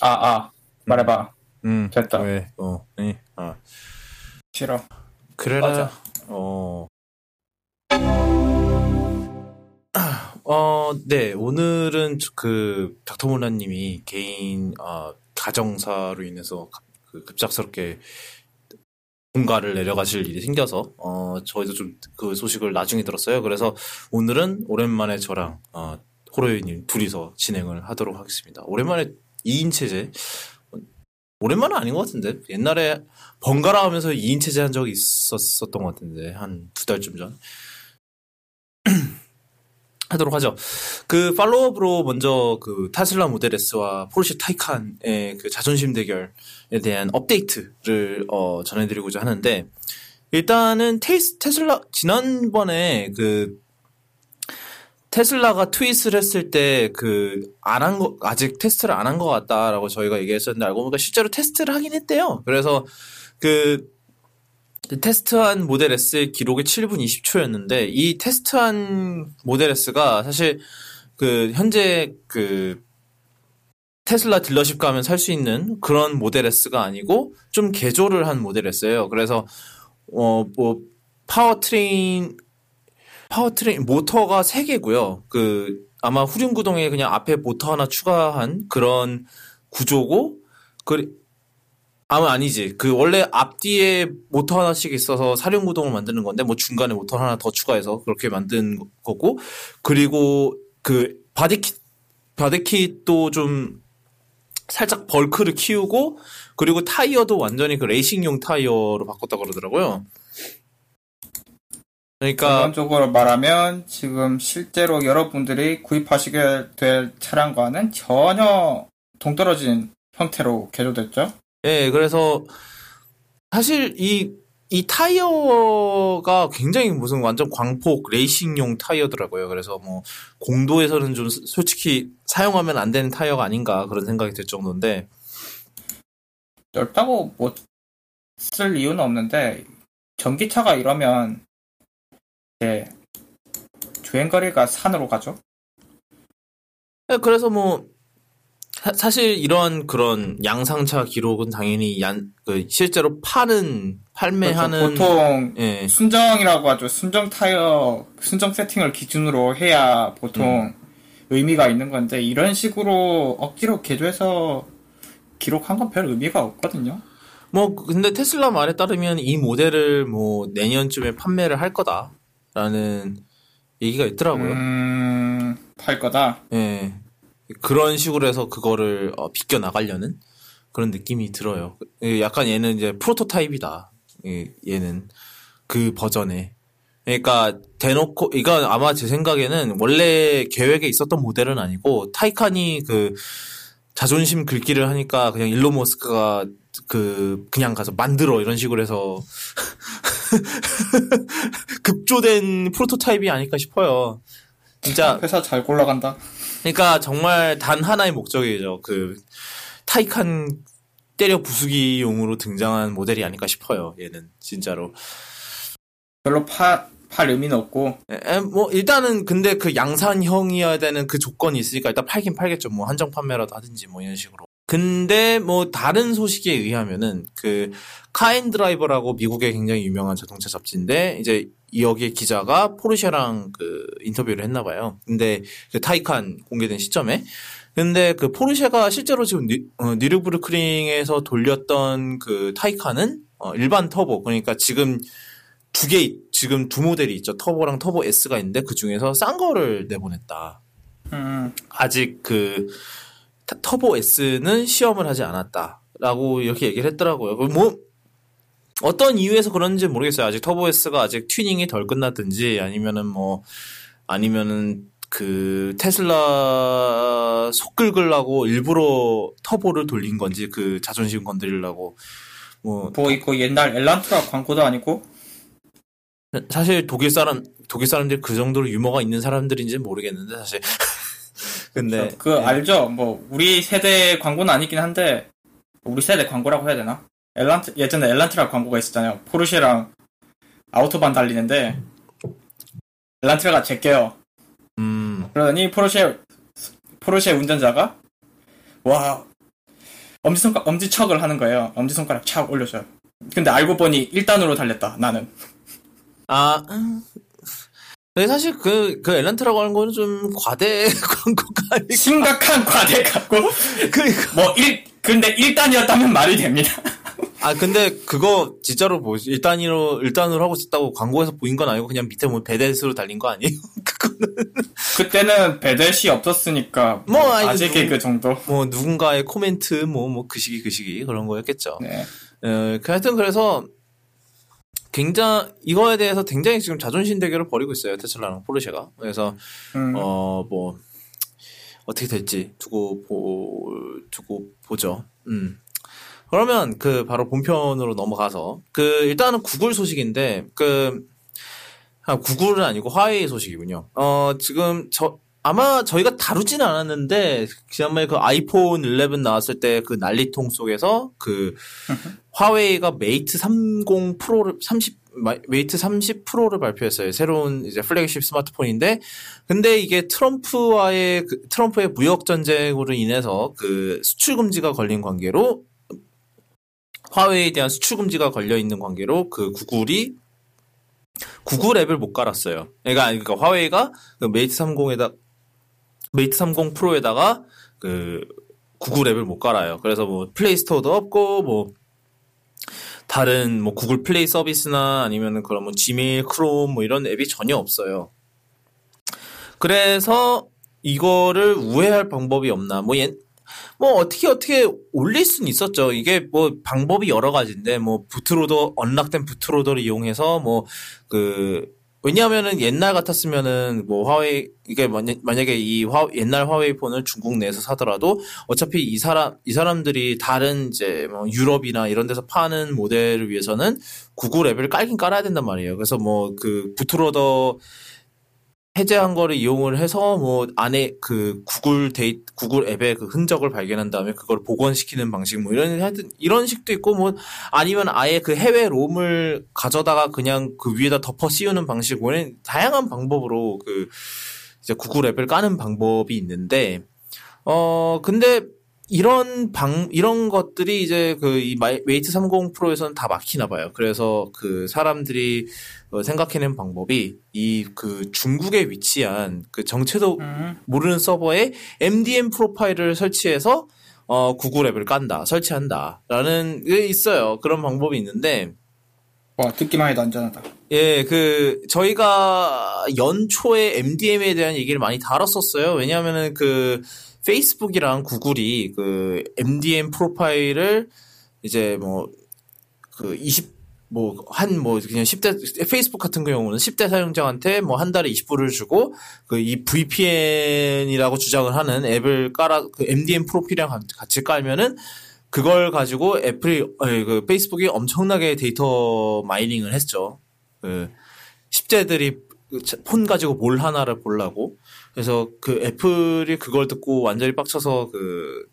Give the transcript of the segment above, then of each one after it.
아, 아. 말해봐. 음, 됐다. 왜? 어, 네. 아. 싫어. 그래라. 맞아. 어. 어, 네. 오늘은 저- 그 닥터 몰라님이 개인 아, 가정사로 인해서 급- 그 급작스럽게 본가를 내려가실 일이 생겨서 어, 저희도 좀 그 소식을 나중에 들었어요. 그래서 오늘은 오랜만에 저랑 어, 호로이님 둘이서 진행을 하도록 하겠습니다. 오랜만에 2인 체제? 오랜만은 아닌 것 같은데? 옛날에 번갈아 하면서 2인 체제 한 적이 있었었던 것 같은데 한 두 달쯤 전. 하도록 하죠. 그 팔로업으로 먼저 그 타슬라 모델 S와 포르쉐 타이칸의 그 자존심 대결에 대한 업데이트를 어, 전해드리고자 하는데 일단은 테스, 테슬라 지난번에 그 테슬라가 트윗을 했을 때 그 안 한 거 아직 테스트를 안 한 것 같다라고 저희가 얘기했었는데 알고 보니까 실제로 테스트를 하긴 했대요. 그래서 그 테스트한 모델 S의 기록이 7분 20초였는데 이 테스트한 모델 S가 사실 그 현재 그 테슬라 딜러십 가면 살 수 있는 그런 모델 S가 아니고 좀 개조를 한 모델 S예요. 그래서 어뭐 powertrain powertrain 모터가 3개고요. 그 아마 후륜 구동에 그냥 앞에 모터 하나 추가한 그런 구조고 그 아마 아니지. 그 원래 앞뒤에 모터 하나씩 있어서 사륜 구동을 만드는 건데 뭐 중간에 모터 하나 더 추가해서 그렇게 만든 거고 그리고 그 body kit body kit도 좀 살짝 bulk를 키우고 그리고 타이어도 완전히 그 레이싱용 타이어로 바꿨다 그러더라고요. 그러니까 결론적으로 말하면 지금 실제로 여러분들이 구입하시게 될 차량과는 전혀 동떨어진 형태로 개조됐죠. 예, 그래서 사실 이, 이 타이어가 굉장히 무슨 완전 광폭 레이싱용 타이어더라고요. 그래서 뭐 공도에서는 좀 솔직히 사용하면 안 되는 타이어가 아닌가 그런 생각이 들 정도인데 넓다고 못 쓸 이유는 없는데 전기차가 이러면 이제 주행거리가 산으로 가죠. 예, 그래서 뭐 사, 실 이런 그런 양상차 기록은 당연히 얀, 그 실제로 파는 판매하는 그렇죠. 보통 예, 순정이라고 하죠. 순정 타이어, 순정 세팅을 기준으로 해야 보통 의미가 있는 건데, 이런 식으로 억지로 개조해서 기록한 건 별 의미가 없거든요. 뭐 근데 테슬라 말에 따르면 이 모델을 뭐 내년쯤에 판매를 할 거다 라는 얘기가 있더라고요. 음, 팔 거다. 예. 그런 식으로 해서 그거를 어, 비껴 나가려는 그런 느낌이 들어요. 예, 약간 얘는 이제 프로토타입이다. 예, 얘는 그 버전에. 그러니까 대놓고 이건 아마 제 생각에는 원래 계획에 있었던 모델은 아니고 타이칸이 그 자존심 긁기를 하니까 그냥 일론 머스크가 그 그냥 가서 만들어 이런 식으로 해서 급조된 프로토타입이 아닐까 싶어요. 진짜 회사 잘 골라간다. 그러니까 정말 단 하나의 목적이죠. 그 타이칸 때려 부수기용으로 등장한 모델이 아닐까 싶어요. 얘는 진짜로. 별로 파, 팔 의미는 없고, 에, 에, 뭐 일단은 근데 그 양산형이어야 되는 그 조건이 있으니까 일단 팔긴 팔겠죠. 뭐 한정 판매라도 하든지 뭐 이런 식으로. 근데 뭐 다른 소식에 의하면은 그 카인 드라이버라고 미국의 굉장히 유명한 자동차 잡지인데 이제 여기에 기자가 포르쉐랑 그 인터뷰를 했나 봐요. 근데 그 타이칸 공개된 시점에 근데 그 포르쉐가 실제로 지금 니, 어, 니르부르크링에서 돌렸던 그 타이칸은 어, 일반 터보 그러니까 지금 두 개 지금 두 모델이 있죠. 터보랑 터보 S가 있는데 그 중에서 싼 거를 내보냈다. 음, 아직 그 타- 터보 S는 시험을 하지 않았다라고 이렇게 얘기를 했더라고요. 그뭐 어떤 이유에서 그런지 모르겠어요. 아직 터보 S가 아직 튜닝이 덜 끝났든지 아니면은 뭐 아니면은 그 테슬라 속 긁으려고 일부러 터보를 돌린 건지 그 자존심 건드리려고 뭐 뭐, 이거 옛날 엘란트라 광고도 아니고, 사실 독일 사람 독일 사람들이 그 정도로 유머가 있는 사람들인지 는 모르겠는데 사실 근데 그, 예. 알죠? 뭐, 우리 세대 광고는 아니긴 한데, 우리 세대 광고라고 해야 되나? 엘란트, 예전에 엘란트라 광고가 있었잖아요. 포르쉐랑 아우토반 달리는데, 엘란트라가 제껴요. 음 그러더니 포르쉐, 포르쉐 운전자가, 와, 엄지손가락, 엄지척을 하는 거예요. 엄지손가락 착 올려줘요. 근데 알고 보니 1단으로 달렸다, 나는. 아, 음. 근데 사실 그, 그 엘란트라고 하는 거는 좀 과대 광고가 아닐까. 심각한 과대 갖고, 그러니까. 뭐, 1, 근데 1단이었다면 말이 됩니다. 아, 근데 그거 진짜로 뭐, 1단으로, 1단으로 하고 있었다고 광고에서 보인 건 아니고 그냥 밑에 뭐 배댓으로 달린 거 아니에요? 그거는. 그때는 배댓이 없었으니까, 뭐, 아니, 아재 누- 개그 정도. 뭐, 누군가의 코멘트, 뭐, 뭐, 그 시기, 그 시기, 그런 거였겠죠. 네. 어, 그 하여튼 그래서 굉장히 이거에 대해서 굉장히 지금 자존심 대결을 벌이고 있어요 테슬라랑 포르쉐가 그래서 음, 어뭐 어떻게 될지 두고 보 두고 보죠. 음. 그러면 그 바로 본편으로 넘어가서 그 일단은 구글 소식인데 그 아, 구글은 아니고 화웨이 소식이군요. 어 지금 저 아마 저희가 다루진 않았는데 지난번에 그 아이폰 11 나왔을 때 그 난리통 속에서 그 화웨이가 Mate 30 Pro를 30 마- Mate 30 Pro를 발표했어요. 새로운 이제 플래그십 스마트폰인데 근데 이게 트럼프와의 그 트럼프의 무역 전쟁으로 인해서 그 수출 금지가 걸린 관계로 화웨이에 대한 수출 금지가 걸려 있는 관계로 그 구글이 구글 앱을 못 깔았어요. 그러니까 그러니까 화웨이가 그 Mate 30에다 Mate 30 Pro에다가 그 구글 앱을 못 깔아요. 그래서 뭐 Play Store도 없고 뭐 다른 뭐 구글 플레이 서비스나 아니면은 그런 뭐 Gmail, Chrome 뭐 이런 앱이 전혀 없어요. 그래서 이거를 우회할 방법이 없나? 뭐 옛, 뭐 어떻게 어떻게 올릴 수는 있었죠. 이게 뭐 방법이 여러 가지인데 뭐 bootloader unlock된 bootloader를 이용해서 뭐 그 왜냐하면은 옛날 같았으면은 뭐 화웨이 이게 만약- 만약에 이 화, 옛날 화웨이 폰을 중국 내에서 사더라도 어차피 이 사람 이 사람들이 다른 이제 뭐 유럽이나 이런 데서 파는 모델을 위해서는 구글 앱을 깔긴 깔아야 된단 말이에요. 그래서 뭐 그 bootloader 해제한 거를 이용을 해서 뭐 안에 그 구글 데이 구글 앱의 그 흔적을 발견한 다음에 그걸 복원시키는 방식 뭐 이런 하여튼 이런 식도 있고 뭐 아니면 아예 그 해외 롬을 가져다가 그냥 그 위에다 덮어 씌우는 방식 뭐 이런 다양한 방법으로 그 이제 구글 앱을 까는 방법이 있는데 어 근데 이런 방 이런 것들이 이제 그 이 웨이트 30 프로에서는 다 막히나 봐요. 그래서 그 사람들이 어, 생각해낸 방법이 이 그 중국에 위치한 그 정체도 음. 모르는 서버에 MDM 프로파일을 설치해서 어 구글 앱을 깐다, 설치한다라는 게 있어요. 그런 방법이 있는데 와, 듣기만 해도 안전하다. 예, 그 저희가 연초에 MDM에 대한 얘기를 많이 다뤘었어요. 왜냐하면은 그 페이스북이랑 구글이 그 MDM 프로파일을 이제 뭐 그 20, 뭐, 한, 뭐, 그냥 10대, 페이스북 같은 경우는 10대 사용자한테 뭐 한 달에 20불을 주고, 그 이 VPN이라고 주장을 하는 앱을 깔아, 그 MDM 프로필이랑 같이 깔면은, 그걸 가지고 애플이, 아니, 그 페이스북이 엄청나게 data mining을 했죠. 그, 10대들이 폰 가지고 뭘 하나를 보려고. 그래서 그 애플이 그걸 듣고 완전히 빡쳐서 그,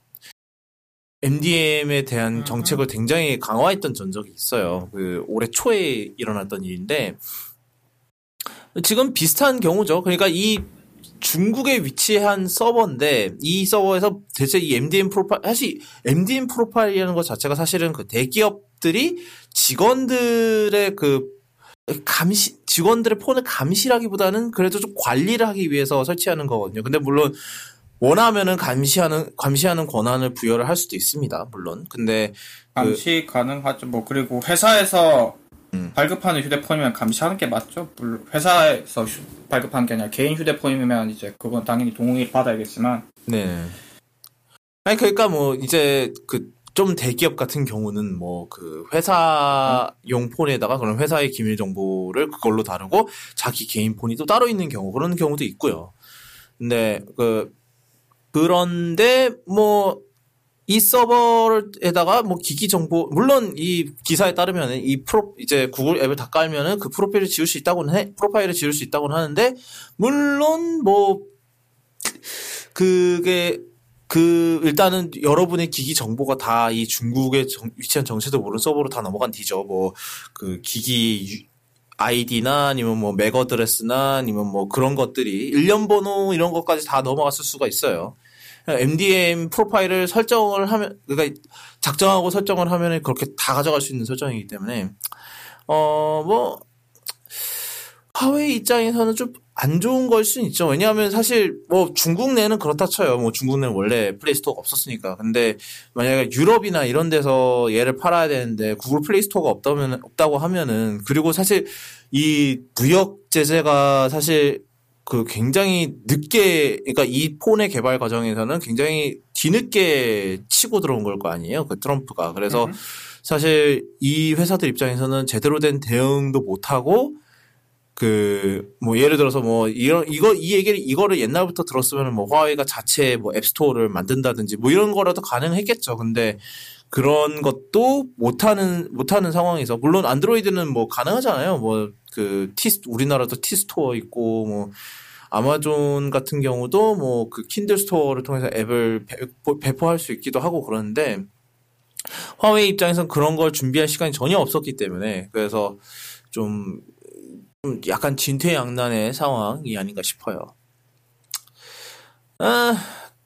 MDM에 대한 정책을 굉장히 강화했던 전적이 있어요. 그 올해 초에 일어났던 일인데 지금 비슷한 경우죠. 그러니까 이 중국에 위치한 서버인데 이 서버에서 대체 이 MDM 프로파일 사실 MDM 프로파일이라는 것 자체가 사실은 그 대기업들이 직원들의 그 감시 직원들의 폰을 감시라기보다는 그래도 좀 관리를 하기 위해서 설치하는 거거든요. 근데 물론 원하면은 감시하는 감시하는 권한을 부여를 할 수도 있습니다. 물론. 근데 감시 가능하죠. 뭐 그리고 회사에서 음. 발급하는 휴대폰이면 감시하는 게 맞죠. 물론 회사에서 휴- 발급한 게 아니라 개인 휴대폰이면 이제 그건 당연히 동의를 받아야겠지만 네. 아니 그러니까 뭐 이제 그 좀 대기업 같은 경우는 뭐 그 회사용 폰에다가 그런 회사의 기밀 정보를 그걸로 다루고 자기 개인 폰이 또 따로 있는 경우 그런 경우도 있고요. 근데 그 그런데 뭐 이 서버에다가 뭐 기기 정보 물론 이 기사에 따르면은 이 프로 이제 구글 앱을 다 깔면은 그 프로필을 지울 수 있다고는 해 프로파일을 지울 수 있다고는 하는데 물론 뭐 그게 그 일단은 여러분의 기기 정보가 다 이 중국에 정- 위치한 정체도 모르는 서버로 다 넘어간 뒤죠. 뭐 그 기기 유- 아이디나 아니면 뭐 맥 어드레스나 아니면 뭐 그런 것들이 일련 번호 이런 것까지 다 넘어갔을 수가 있어요. MDM 프로파일을 설정을 하면 그러니까 작정하고 설정을 하면 그렇게 다 가져갈 수 있는 설정이기 때문에 어뭐 화웨이 입장에서는 좀 안 좋은 걸 수는 있죠. 왜냐하면 사실 뭐 중국 내는 그렇다 쳐요. 뭐 중국 내는 원래 플레이스토어가 없었으니까. 근데 만약에 유럽이나 이런 데서 얘를 팔아야 되는데 구글 플레이스토어가 없다면 없다고 하면은 그리고 사실 이 무역 제재가 사실 그 굉장히 늦게 그러니까 이 폰의 개발 과정에서는 굉장히 뒤늦게 치고 들어온 걸 거 아니에요. 그 트럼프가. 그래서 음. 사실 이 회사들 입장에서는 제대로 된 대응도 못 하고 그 뭐 예를 들어서 뭐 이런 이거 이 얘기를 이거를 옛날부터 들었으면 뭐 화웨이가 자체 뭐 app store를 만든다든지 뭐 이런 거라도 가능했겠죠. 근데 그런 것도 못하는 못하는 상황에서 물론 안드로이드는 뭐 가능하잖아요. 뭐 그 티 우리나라도 T store 있고 뭐 아마존 같은 경우도 뭐 그 킨들 스토어를 통해서 앱을 배포, 배포할 수 있기도 하고 그러는데 화웨이 입장에서는 그런 걸 준비할 시간이 전혀 없었기 때문에 그래서 좀, 좀 약간 진퇴양난의 상황이 아닌가 싶어요. 아,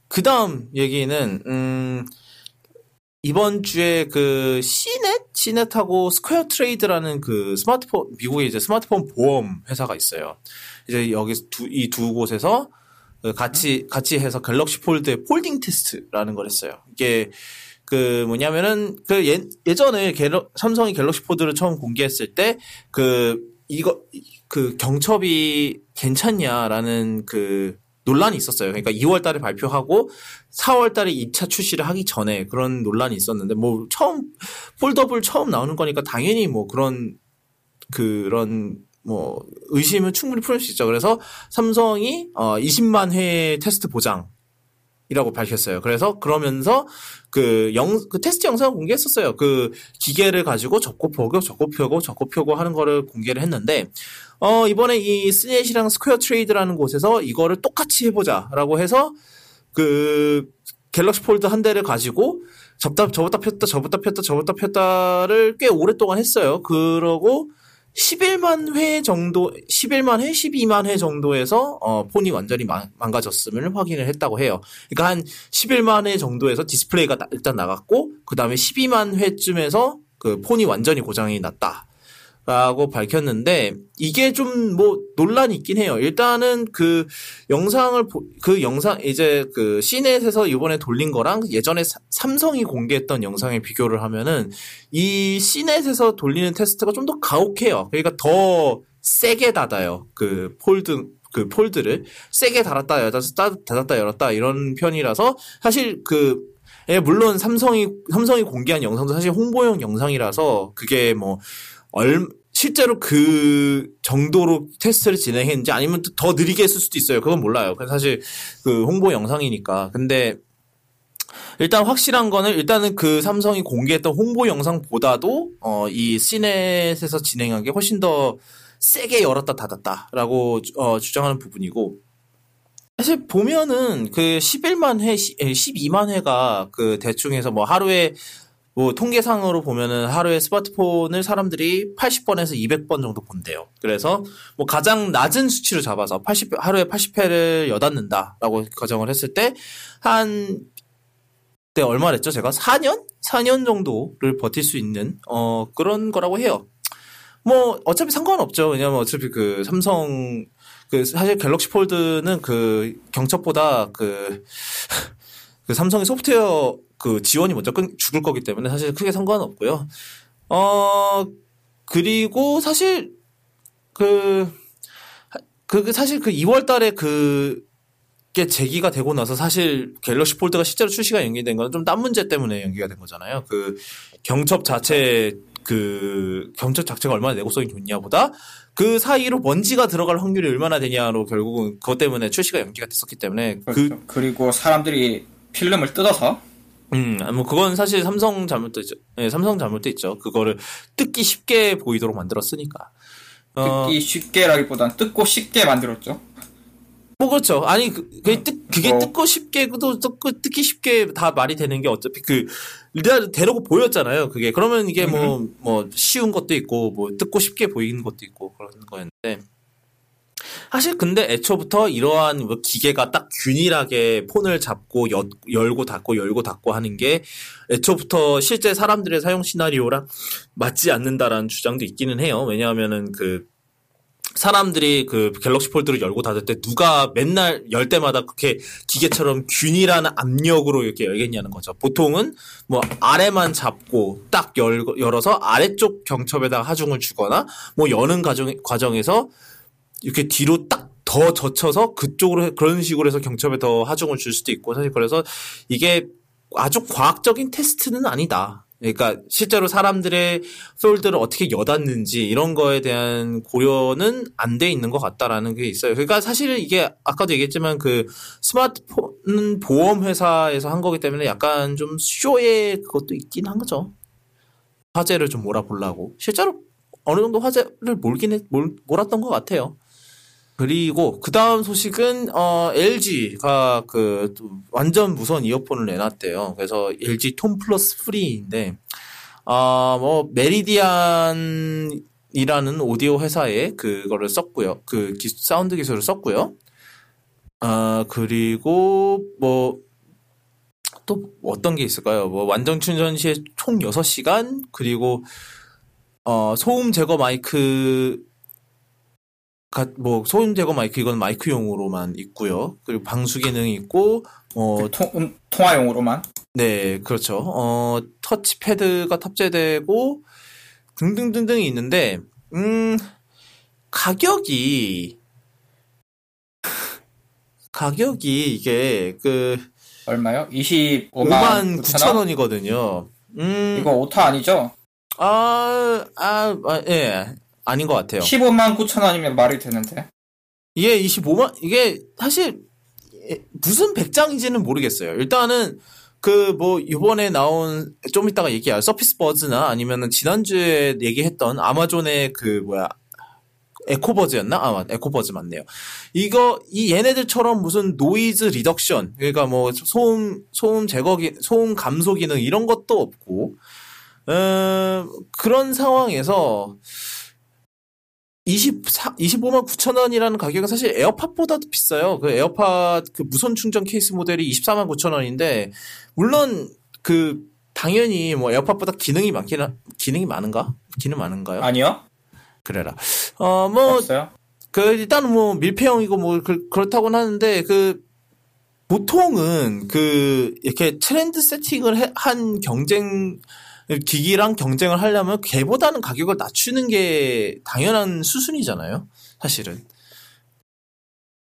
그 다음 얘기는, 음, 이번 주에 그 CNET? CNET하고 SquareTrade라는 그 스마트폰, 미국에 이제 스마트폰 보험 회사가 있어요. 이제 여기 두, 이 두 곳에서 그 같이, 같이 해서 갤럭시 폴드의 folding 테스트라는 걸 했어요. 이게 그 뭐냐면은 그 예, 예전에 갤럭, 삼성이 갤럭시 폴드를 처음 공개했을 때 그 이거 그 경첩이 괜찮냐라는 그 논란이 있었어요. 그러니까 2월 달에 발표하고 4월 달에 이제 출시를 하기 전에 그런 논란이 있었는데 뭐 처음 foldable 처음 나오는 거니까 당연히 뭐 그런 그런 뭐 의심은 충분히 품을 수 있죠. 그래서 삼성이 어 20만 회 테스트 보장 이라고 밝혔어요. 그래서 그러면서 그 영, 그 테스트 영상을 공개했었어요. 그 기계를 가지고 접고 펴고 접고 펴고 접고 펴고 하는 거를 공개를 했는데, 어, 이번에 이 CNET이랑 SquareTrade라는 곳에서 이거를 똑같이 해보자라고 해서 그 갤럭시 폴드 한 대를 가지고 접다, 접었다 폈다, 접었다 폈다, 접었다 폈다를 꽤 오랫동안 했어요. 그러고 11만 회 정도, 11만 회, 12만 회 정도에서 어, 폰이 완전히 망, 망가졌음을 확인을 했다고 해요. 그러니까 한 11만 회 정도에서 디스플레이가 나, 일단 나갔고, 그 다음에 12만 회쯤에서 그 폰이 완전히 고장이 났다. 라고 밝혔는데 이게 좀 뭐 논란이 있긴 해요. 일단은 그 영상을 보, 그 영상 이제 그 CNET에서 이번에 돌린 거랑 예전에 사, 삼성이 공개했던 영상에 비교를 하면은 이 CNET에서 돌리는 테스트가 좀 더 가혹해요. 그러니까 더 세게 닫아요. 그 폴드 그 폴드를 세게 닫았다 열었다 닫았다 열었다 이런 편이라서 사실 그 예, 물론 삼성이 삼성이 공개한 영상도 사실 홍보용 영상이라서 그게 뭐 얼, 실제로 그 정도로 테스트를 진행했는지 아니면 더 느리게 했을 수도 있어요. 그건 몰라요. 사실 그 홍보 영상이니까. 근데 일단 확실한 거는 일단은 그 삼성이 공개했던 홍보 영상보다도 어, 이 시넷에서 진행한 게 훨씬 더 세게 열었다 닫았다라고 어, 주장하는 부분이고 사실 보면은 그 11만 회, 12만 회가 그 대충 해서 뭐 하루에 뭐 통계상으로 보면은 하루에 스마트폰을 사람들이 80번에서 200번 정도 본대요. 그래서 뭐 가장 낮은 수치로 잡아서 80 하루에 80회를 여닫는다라고 가정을 했을 때한 때 얼마랬죠? 제가 4년? 4년 정도를 버틸 수 있는 어 그런 거라고 해요. 뭐 어차피 상관없죠. 왜냐면 어차피 그 삼성 그 사실 갤럭시 폴드는 그 경첩보다 그, 그 삼성의 소프트웨어 그 지원이 먼저 끊, 죽을 거기 때문에 사실 크게 상관은 없고요. 어 그리고 사실 그, 그 사실 그 2월 달에 그, 게 제기가 되고 나서 사실 갤럭시 폴드가 실제로 출시가 연기된 건 좀 딴 문제 때문에 연기가 된 거잖아요. 그 경첩 자체 그 경첩 자체가 얼마나 내구성이 좋냐보다 그 사이로 먼지가 들어갈 확률이 얼마나 되냐로 결국은 그것 때문에 출시가 연기가 됐었기 때문에 그렇죠. 그 그리고 사람들이 필름을 뜯어서 음, 뭐 그건 사실 삼성 잘못도 있죠. 네, 삼성 잘못도 있죠. 그거를 뜯기 쉽게 보이도록 만들었으니까. 뜯기 어, 쉽게라기보단 뜯고 쉽게 만들었죠. 뭐 그렇죠. 아니 그, 그게, 뜯, 그게 어. 뜯고 쉽게도 뜯고 뜯기 쉽게 다 말이 되는 게 어차피 그 대놓고 보였잖아요. 그게 그러면 이게 뭐뭐 뭐 쉬운 것도 있고 뭐 뜯고 쉽게 보이는 것도 있고 그런 거였는데 사실 근데 애초부터 이러한 뭐 기계가 딱 균일하게 폰을 잡고 여- 열고 닫고 열고 닫고 하는 게 애초부터 실제 사람들의 사용 시나리오랑 맞지 않는다라는 주장도 있기는 해요. 왜냐하면은 그 사람들이 그 갤럭시 폴드를 열고 닫을 때 누가 맨날 열 때마다 그렇게 기계처럼 균일한 압력으로 이렇게 열겠냐는 거죠. 보통은 뭐 아래만 잡고 딱 열, 열어서 아래쪽 경첩에다가 하중을 주거나 뭐 여는 과정, 과정에서 이렇게 뒤로 딱 더 젖혀서 그쪽으로 해- 그런 식으로 해서 경첩에 더 하중을 줄 수도 있고 사실 그래서 이게 아주 과학적인 테스트는 아니다. 그러니까 실제로 사람들의 폴드를 어떻게 여닫는지 이런 거에 대한 고려는 안 돼 있는 것 같다라는 게 있어요. 그러니까 사실 이게 아까도 얘기했지만 그 스마트폰 보험 회사에서 한 거기 때문에 약간 좀 쇼의 그것도 있긴 한 거죠. 화제를 좀 몰아보려고 실제로 어느 정도 화제를 몰긴 했, 몰, 몰았던 것 같아요. 그리고 그 다음 소식은 어 LG가 그 완전 무선 이어폰을 내놨대요. 그래서 LG 톤 플러스 프리인데 아뭐 메리디안이라는 오디오 회사에 그거를 썼고요. 그 기- 사운드 기술을 썼고요. 아 그리고 뭐 또 어떤 게 있을까요? 뭐 완전 충전 시에 총 6시간 그리고 어 소음 제거 마이크 가- 뭐 소음 제거 마이크 이건 마이크용으로만 있고요. 그리고 방수 기능이 있고 어 통, 음, 통화용으로만. 네, 그렇죠. 어, 터치패드가 탑재되고 등등등등이 있는데 음 가격이 가격이 이게 그 얼마요? 25만 5만 9천 9천 원? 원이거든요. 음, 이거 오타 아니죠? 아, 아, 아, 예, 아닌 것 같아요. 15만 9천 원이면 말이 되는데. 이게 25만 이게 사실 예, 무슨 백장인지는 모르겠어요. 일단은 그 뭐 이번에 나온 좀 이따가 얘기할 서피스 버즈나 아니면은 지난주에 얘기했던 아마존의 그 뭐야 에코버즈였나? 아, 맞- 에코버즈 맞네요. 이거 이 얘네들처럼 무슨 noise reduction 그러니까 뭐 소음 소음 제거 기 소음 감소 기능 이런 것도 없고 어, 그런 상황에서 24, 25만 9천 원이라는 가격은 사실 에어팟보다도 비싸요. 그 에어팟 그 무선 충전 케이스 모델이 24만 9천 원인데 물론 그 당연히 뭐 에어팟보다 기능이 많기는 기능이 많은가? 기능 많은가요? 아니요? 그래라. 어 뭐 없어요? 그 일단은 뭐 밀폐형이고 뭐 그, 그렇다고는 하는데 그 보통은 그 이렇게 트렌드 세팅을 해- 한 경쟁 기기랑 경쟁을 하려면 걔보다는 가격을 낮추는 게 당연한 수순이잖아요. 사실은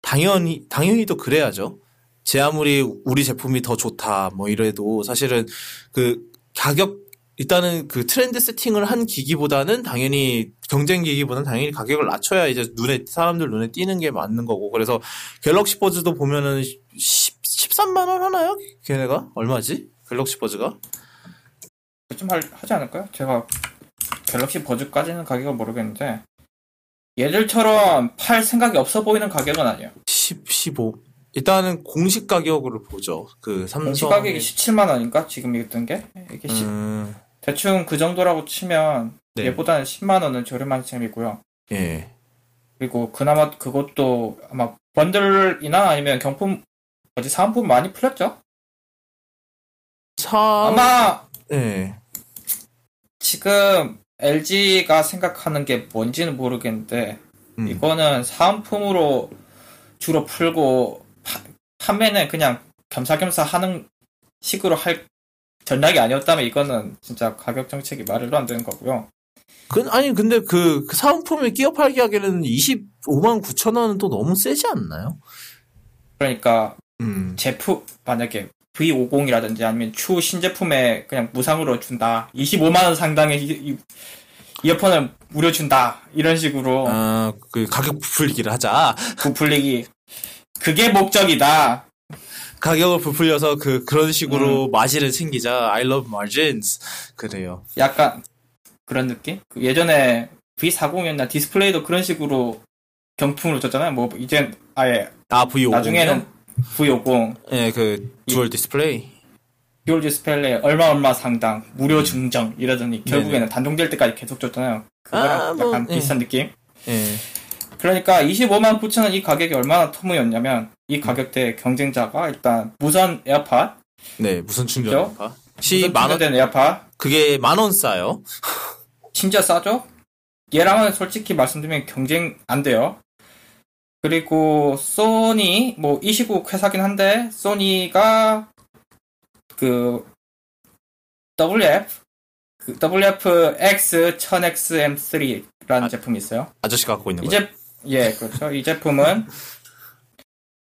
당연히 당연히도 그래야죠. 제 아무리 우리 제품이 더 좋다 뭐 이래도 사실은 그 가격 일단은 그 트렌드 세팅을 한 기기보다는 당연히 경쟁 기기보다는 당연히 가격을 낮춰야 이제 눈에 사람들 눈에 띄는 게 맞는 거고 그래서 갤럭시 버즈도 보면은 10, 13만 원 하나요? 걔네가 얼마지? 갤럭시 버즈가 좀 할, 하지 않을까요? 제가 갤럭시 버즈까지는 가격을 모르겠는데 얘들처럼 팔 생각이 없어 보이는 가격은 아니에요. 10, 15 일단은 공식 가격으로 보죠. 그 삼성 공시 가격이 17만 원인가? 지금 있던 게? 이게 시- 음, 대충 그 정도라고 치면 네. 얘보다는 10만 원은 저렴한 셈이고요. 예. 그리고 그나마 그것도 아마 번들이나 아니면 경품 어디 사은품 많이 풀렸죠? 사 아마 예. 지금 LG가 생각하는 게 뭔지는 모르겠는데 음. 이거는 사은품으로 주로 풀고 파- 판매는 그냥 겸사겸사 하는 식으로 할 전략이 아니었다면 이거는 진짜 가격 정책이 말도 안 되는 거고요. 그, 아니 근데 그, 그 사은품을 끼어 팔기 하기에는 25만 9천 원은 또 너무 세지 않나요? 그러니까 음. 제품 만약에 V50이라든지 아니면 추 신제품에 그냥 무상으로 준다. 25만 원 상당의 이, 이, 어폰을 무료 준다. 이런 식으로 아, 그 가격 부풀리기를 하자. 부풀리기 그게 목적이다. 가격을 부풀려서 그 그런 식으로 마진을 챙기자. I love margins. 그래요. 약간 그런 느낌? 그 예전에 V40이었나 디스플레이도 그런 식으로 경품으로 줬잖아요. 뭐 이제 아예 아, V50. 나중에는 V50 예, 그 dual 디스플레이. dual 디스플레이 얼마 얼마 상당 무료 증정 이러더니 결국에는 단종될 때까지 계속 줬잖아요. 그거랑 아, 뭐, 약간 예. 비슷한 느낌? 예. 그러니까 25만 9천 원 이 가격이 얼마나 터무였냐면 이 가격대 경쟁자가 일단 무선 에어팟, 네, 무선 충전 그죠? 에어팟? 시 무선 만 원, 충전된 에어팟, 그게 만 원 싸요. 진짜 싸죠? 얘랑은 솔직히 말씀드리면 경쟁 안 돼요. 그리고 소니 뭐 이 시국 회사긴 한데 소니가 그 WF 그 WF X 1000XM3라는 제품이 있어요. 아저씨가 갖고 있는 이 거예요. 제, 예, 그렇죠. 이 제품은,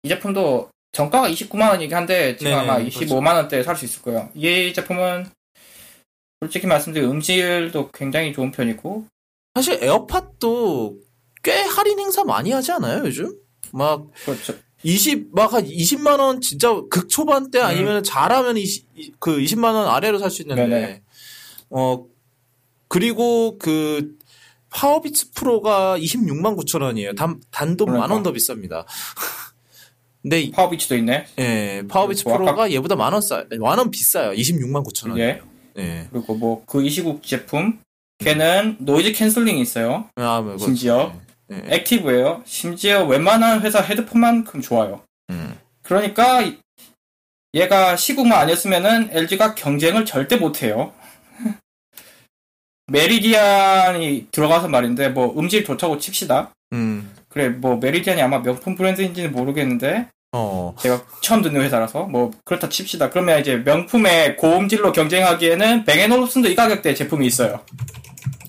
이 제품도 정가가 29만 원이긴 한데, 지금 네네, 아마 그렇죠. 25만 원대에 살 수 있을 거예요. 이 제품은, 솔직히 말씀드리면 음질도 굉장히 좋은 편이고, 사실 에어팟도 꽤 할인 행사 많이 하지 않아요, 요즘? 막 그렇죠. 20, 막 한 20만 원 진짜 극 초반대 음. 아니면 잘하면 20, 그 20만 원 아래로 살 수 있는데 네네. 어 그리고 그 Powerbeats Pro가 26만 9천 원이에요. 단 단돈 그러니까. 만원 더 비쌉니다. 근데 이- 파워비치도 있네. 예, Powerbeats 뭐 아까- Pro가 얘보다 만원 싸, 만원 비싸요. 26만 9천 원. 예. 예. 그리고 뭐, 그 이 시국 제품, 걔는 noise cancelling이 있어요. 아, 뭐, 심지어. 예, 예. active예요. 심지어 웬만한 회사 헤드폰만큼 좋아요. 음. 그러니까 이- 얘가 시국만 아니었으면은 LG가 경쟁을 절대 못해요. 메리디안이 들어가서 말인데 뭐 음질 좋다고 칩시다. 음. 그래 뭐 메리디안이 아마 명품 브랜드인지는 모르겠는데 어. 제가 처음 듣는 회사라서 뭐 그렇다 칩시다. 그러면 이제 명품의 고음질로 경쟁하기에는 뱅앤올uf슨도 이 가격대 제품이 있어요.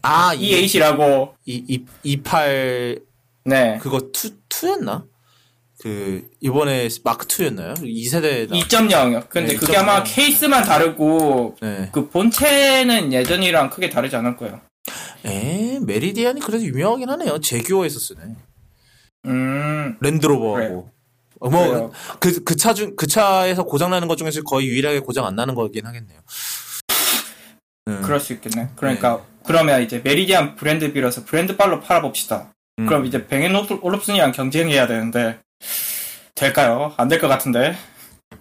아, 이, E8이라고 이, 이, 28 네 그거 2, 2였나? 그, 이번에 마크 2였나요? 2세대. 2.0이요. 근데 네, 그게 아마 2.0. 케이스만 다르고 네. 그 본체는 예전이랑 크게 다르지 않을 거예요. 에, 메리디안이 그래도 유명하긴 하네요. 제규어에서 쓰네. 음, 랜드로버하고. 어, 뭐. 그, 그 차 중, 그 차에서 고장나는 것 중에서 거의 유일하게 고장 안 나는 거긴 하겠네요. 음, 그럴 수 있겠네. 그러니까 그러면 이제 메리디안 브랜드 빌어서 브랜드 발로 팔아봅시다. 음. 그럼 이제 뱅앤올uf슨이랑 경쟁해야 되는데 될까요? 안 될 것 같은데.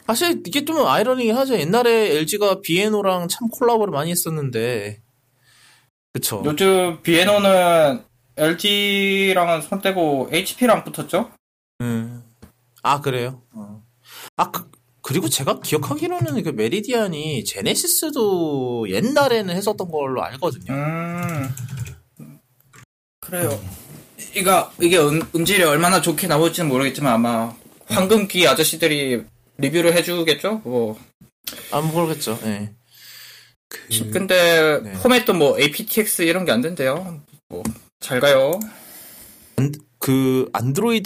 사실 이게 좀 아이러니긴 하죠. 옛날에 LG가 비에노랑 참 콜라보를 많이 했었는데. 그쵸. 요즘 비에노는 LG랑은 손 떼고 HP랑 붙었죠? 음. 아, 그래요? 어. 아, 그, 그리고 제가 기억하기로는 그 메리디안이 제네시스도 옛날에는 했었던 걸로 알거든요. 음, 그래요. 이가 이게 음, 음질이 얼마나 좋게 나올지는 모르겠지만 아마 황금기 아저씨들이 리뷰를 해주겠죠? 뭐 안 모르겠죠. 예. 그, 근데 네. 포맷도 뭐 aptx 이런 게 안 된대요. 뭐 잘 가요. 그 안드로이드인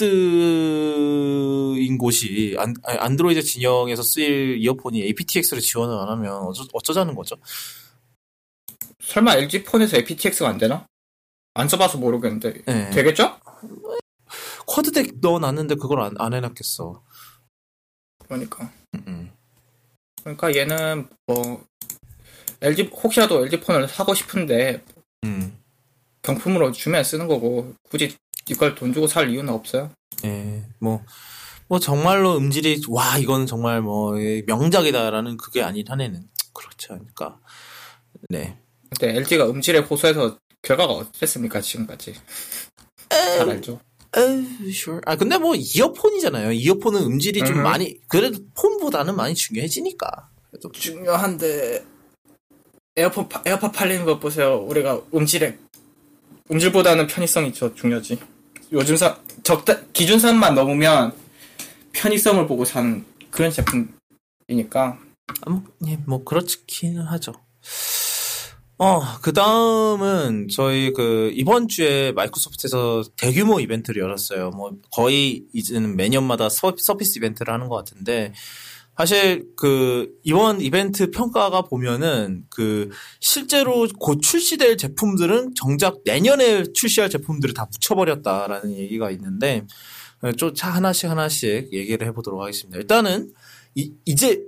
곳이 안, 안드로이드 진영에서 쓰일 이어폰이 aptx를 지원을 안 하면 어쩌, 어쩌자는 거죠? 설마 LG 폰에서 aptx가 안 되나? 안 써봐서 모르겠는데 예. 되겠죠? 쿼드덱 넣어놨는데 그걸 안, 안 해놨겠어. 그러니까 음. 그러니까 얘는 뭐 LG 혹시라도 LG 폰을 사고 싶은데 음. 경품으로 주면 쓰는 거고 굳이 이걸 돈 주고 살 이유는 없어요. 예, 뭐, 뭐 정말로 음질이, 와, 이건 정말 뭐, 예, 명작이다라는 그게 아닌 한에는 그렇지 않을까. 네. 근데 LG가 음질에 호소해서 결과가 어땠습니까 지금까지? 잘 알죠. 에휴, sure. 아, 근데 뭐, 이어폰이잖아요. 이어폰은 음질이 좀 음. 많이, 그래도 폰보다는 많이 중요해지니까. 그래도. 중요한데 에어팟 파- 에어팟 팔리는 것 보세요. 우리가 음질에 음질보다는 편의성이 더 중요하지. 요즘 사 적다 기준선만 넘으면 편의성을 보고 사는 그런 제품이니까 아, 뭐, 예, 뭐, 그렇기는 하죠. 어, 그 다음은 저희 그 이번 주에 마이크로소프트에서 대규모 이벤트를 열었어요. 뭐 거의 이제는 매년마다 서, 서비스 이벤트를 하는 것 같은데 사실 그 이번 이벤트 평가가 보면은 그 실제로 곧 출시될 제품들은 정작 내년에 출시할 제품들을 다 묻혀버렸다라는 얘기가 있는데 좀 하나씩 하나씩 얘기를 해보도록 하겠습니다. 일단은 이, 이제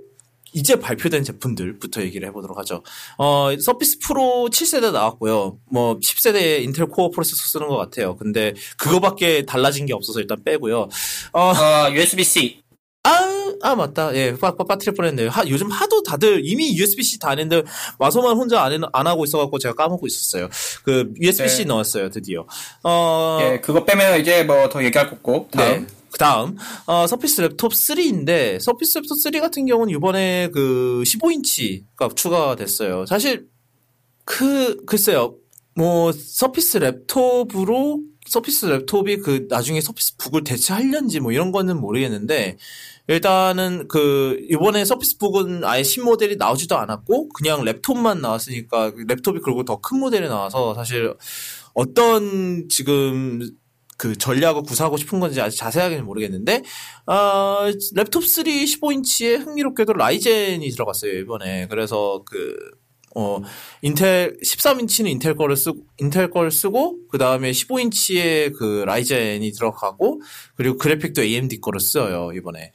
이제 발표된 제품들부터 얘기를 해보도록 하죠. 어, 서피스 프로 7세대 나왔고요. 뭐 10세대 인텔 코어 프로세서 쓰는 것 같아요. 근데 그거밖에 달라진 게 없어서 일단 빼고요. 어, 어, USB-C 아, 아 맞다 예 빠, 빠, 빠뜨릴 뻔 했네요 하, 요즘 하도 다들 이미 USB-C 다 했는데 마소만 혼자 안, 해, 안 하고 있어갖고 제가 까먹고 있었어요 그 USB-C 네. 넣었어요 드디어 어 예, 그거 빼면 이제 뭐 더 얘기할 거 없고 다음. 네. 그 다음, 어, Surface Laptop 3인데, Surface Laptop 3 같은 경우는 이번에 그 15인치가 추가됐어요. 사실, 그, 글쎄요. 뭐, Surface Laptop으로, Surface Laptop이 그 나중에 Surface Book을 대체하려는지 뭐 이런 거는 모르겠는데, 일단은 그, 이번에 Surface Book은 아예 신모델이 나오지도 않았고, 그냥 Laptop만 나왔으니까, Laptop이 그리고 더 큰 모델이 나와서 사실 어떤 지금 그 전략을 구사하고 싶은 건지 아직 자세하게는 모르겠는데, 어, 랩톱 3 15인치에 흥미롭게도 Ryzen이 들어갔어요, 이번에. 그래서 그, 어, 인텔, 13인치는 인텔 거를 쓰고, 인텔 거를 쓰고, 그 다음에 15인치에 그 Ryzen이 들어가고, 그리고 그래픽도 AMD 거를 써요, 이번에.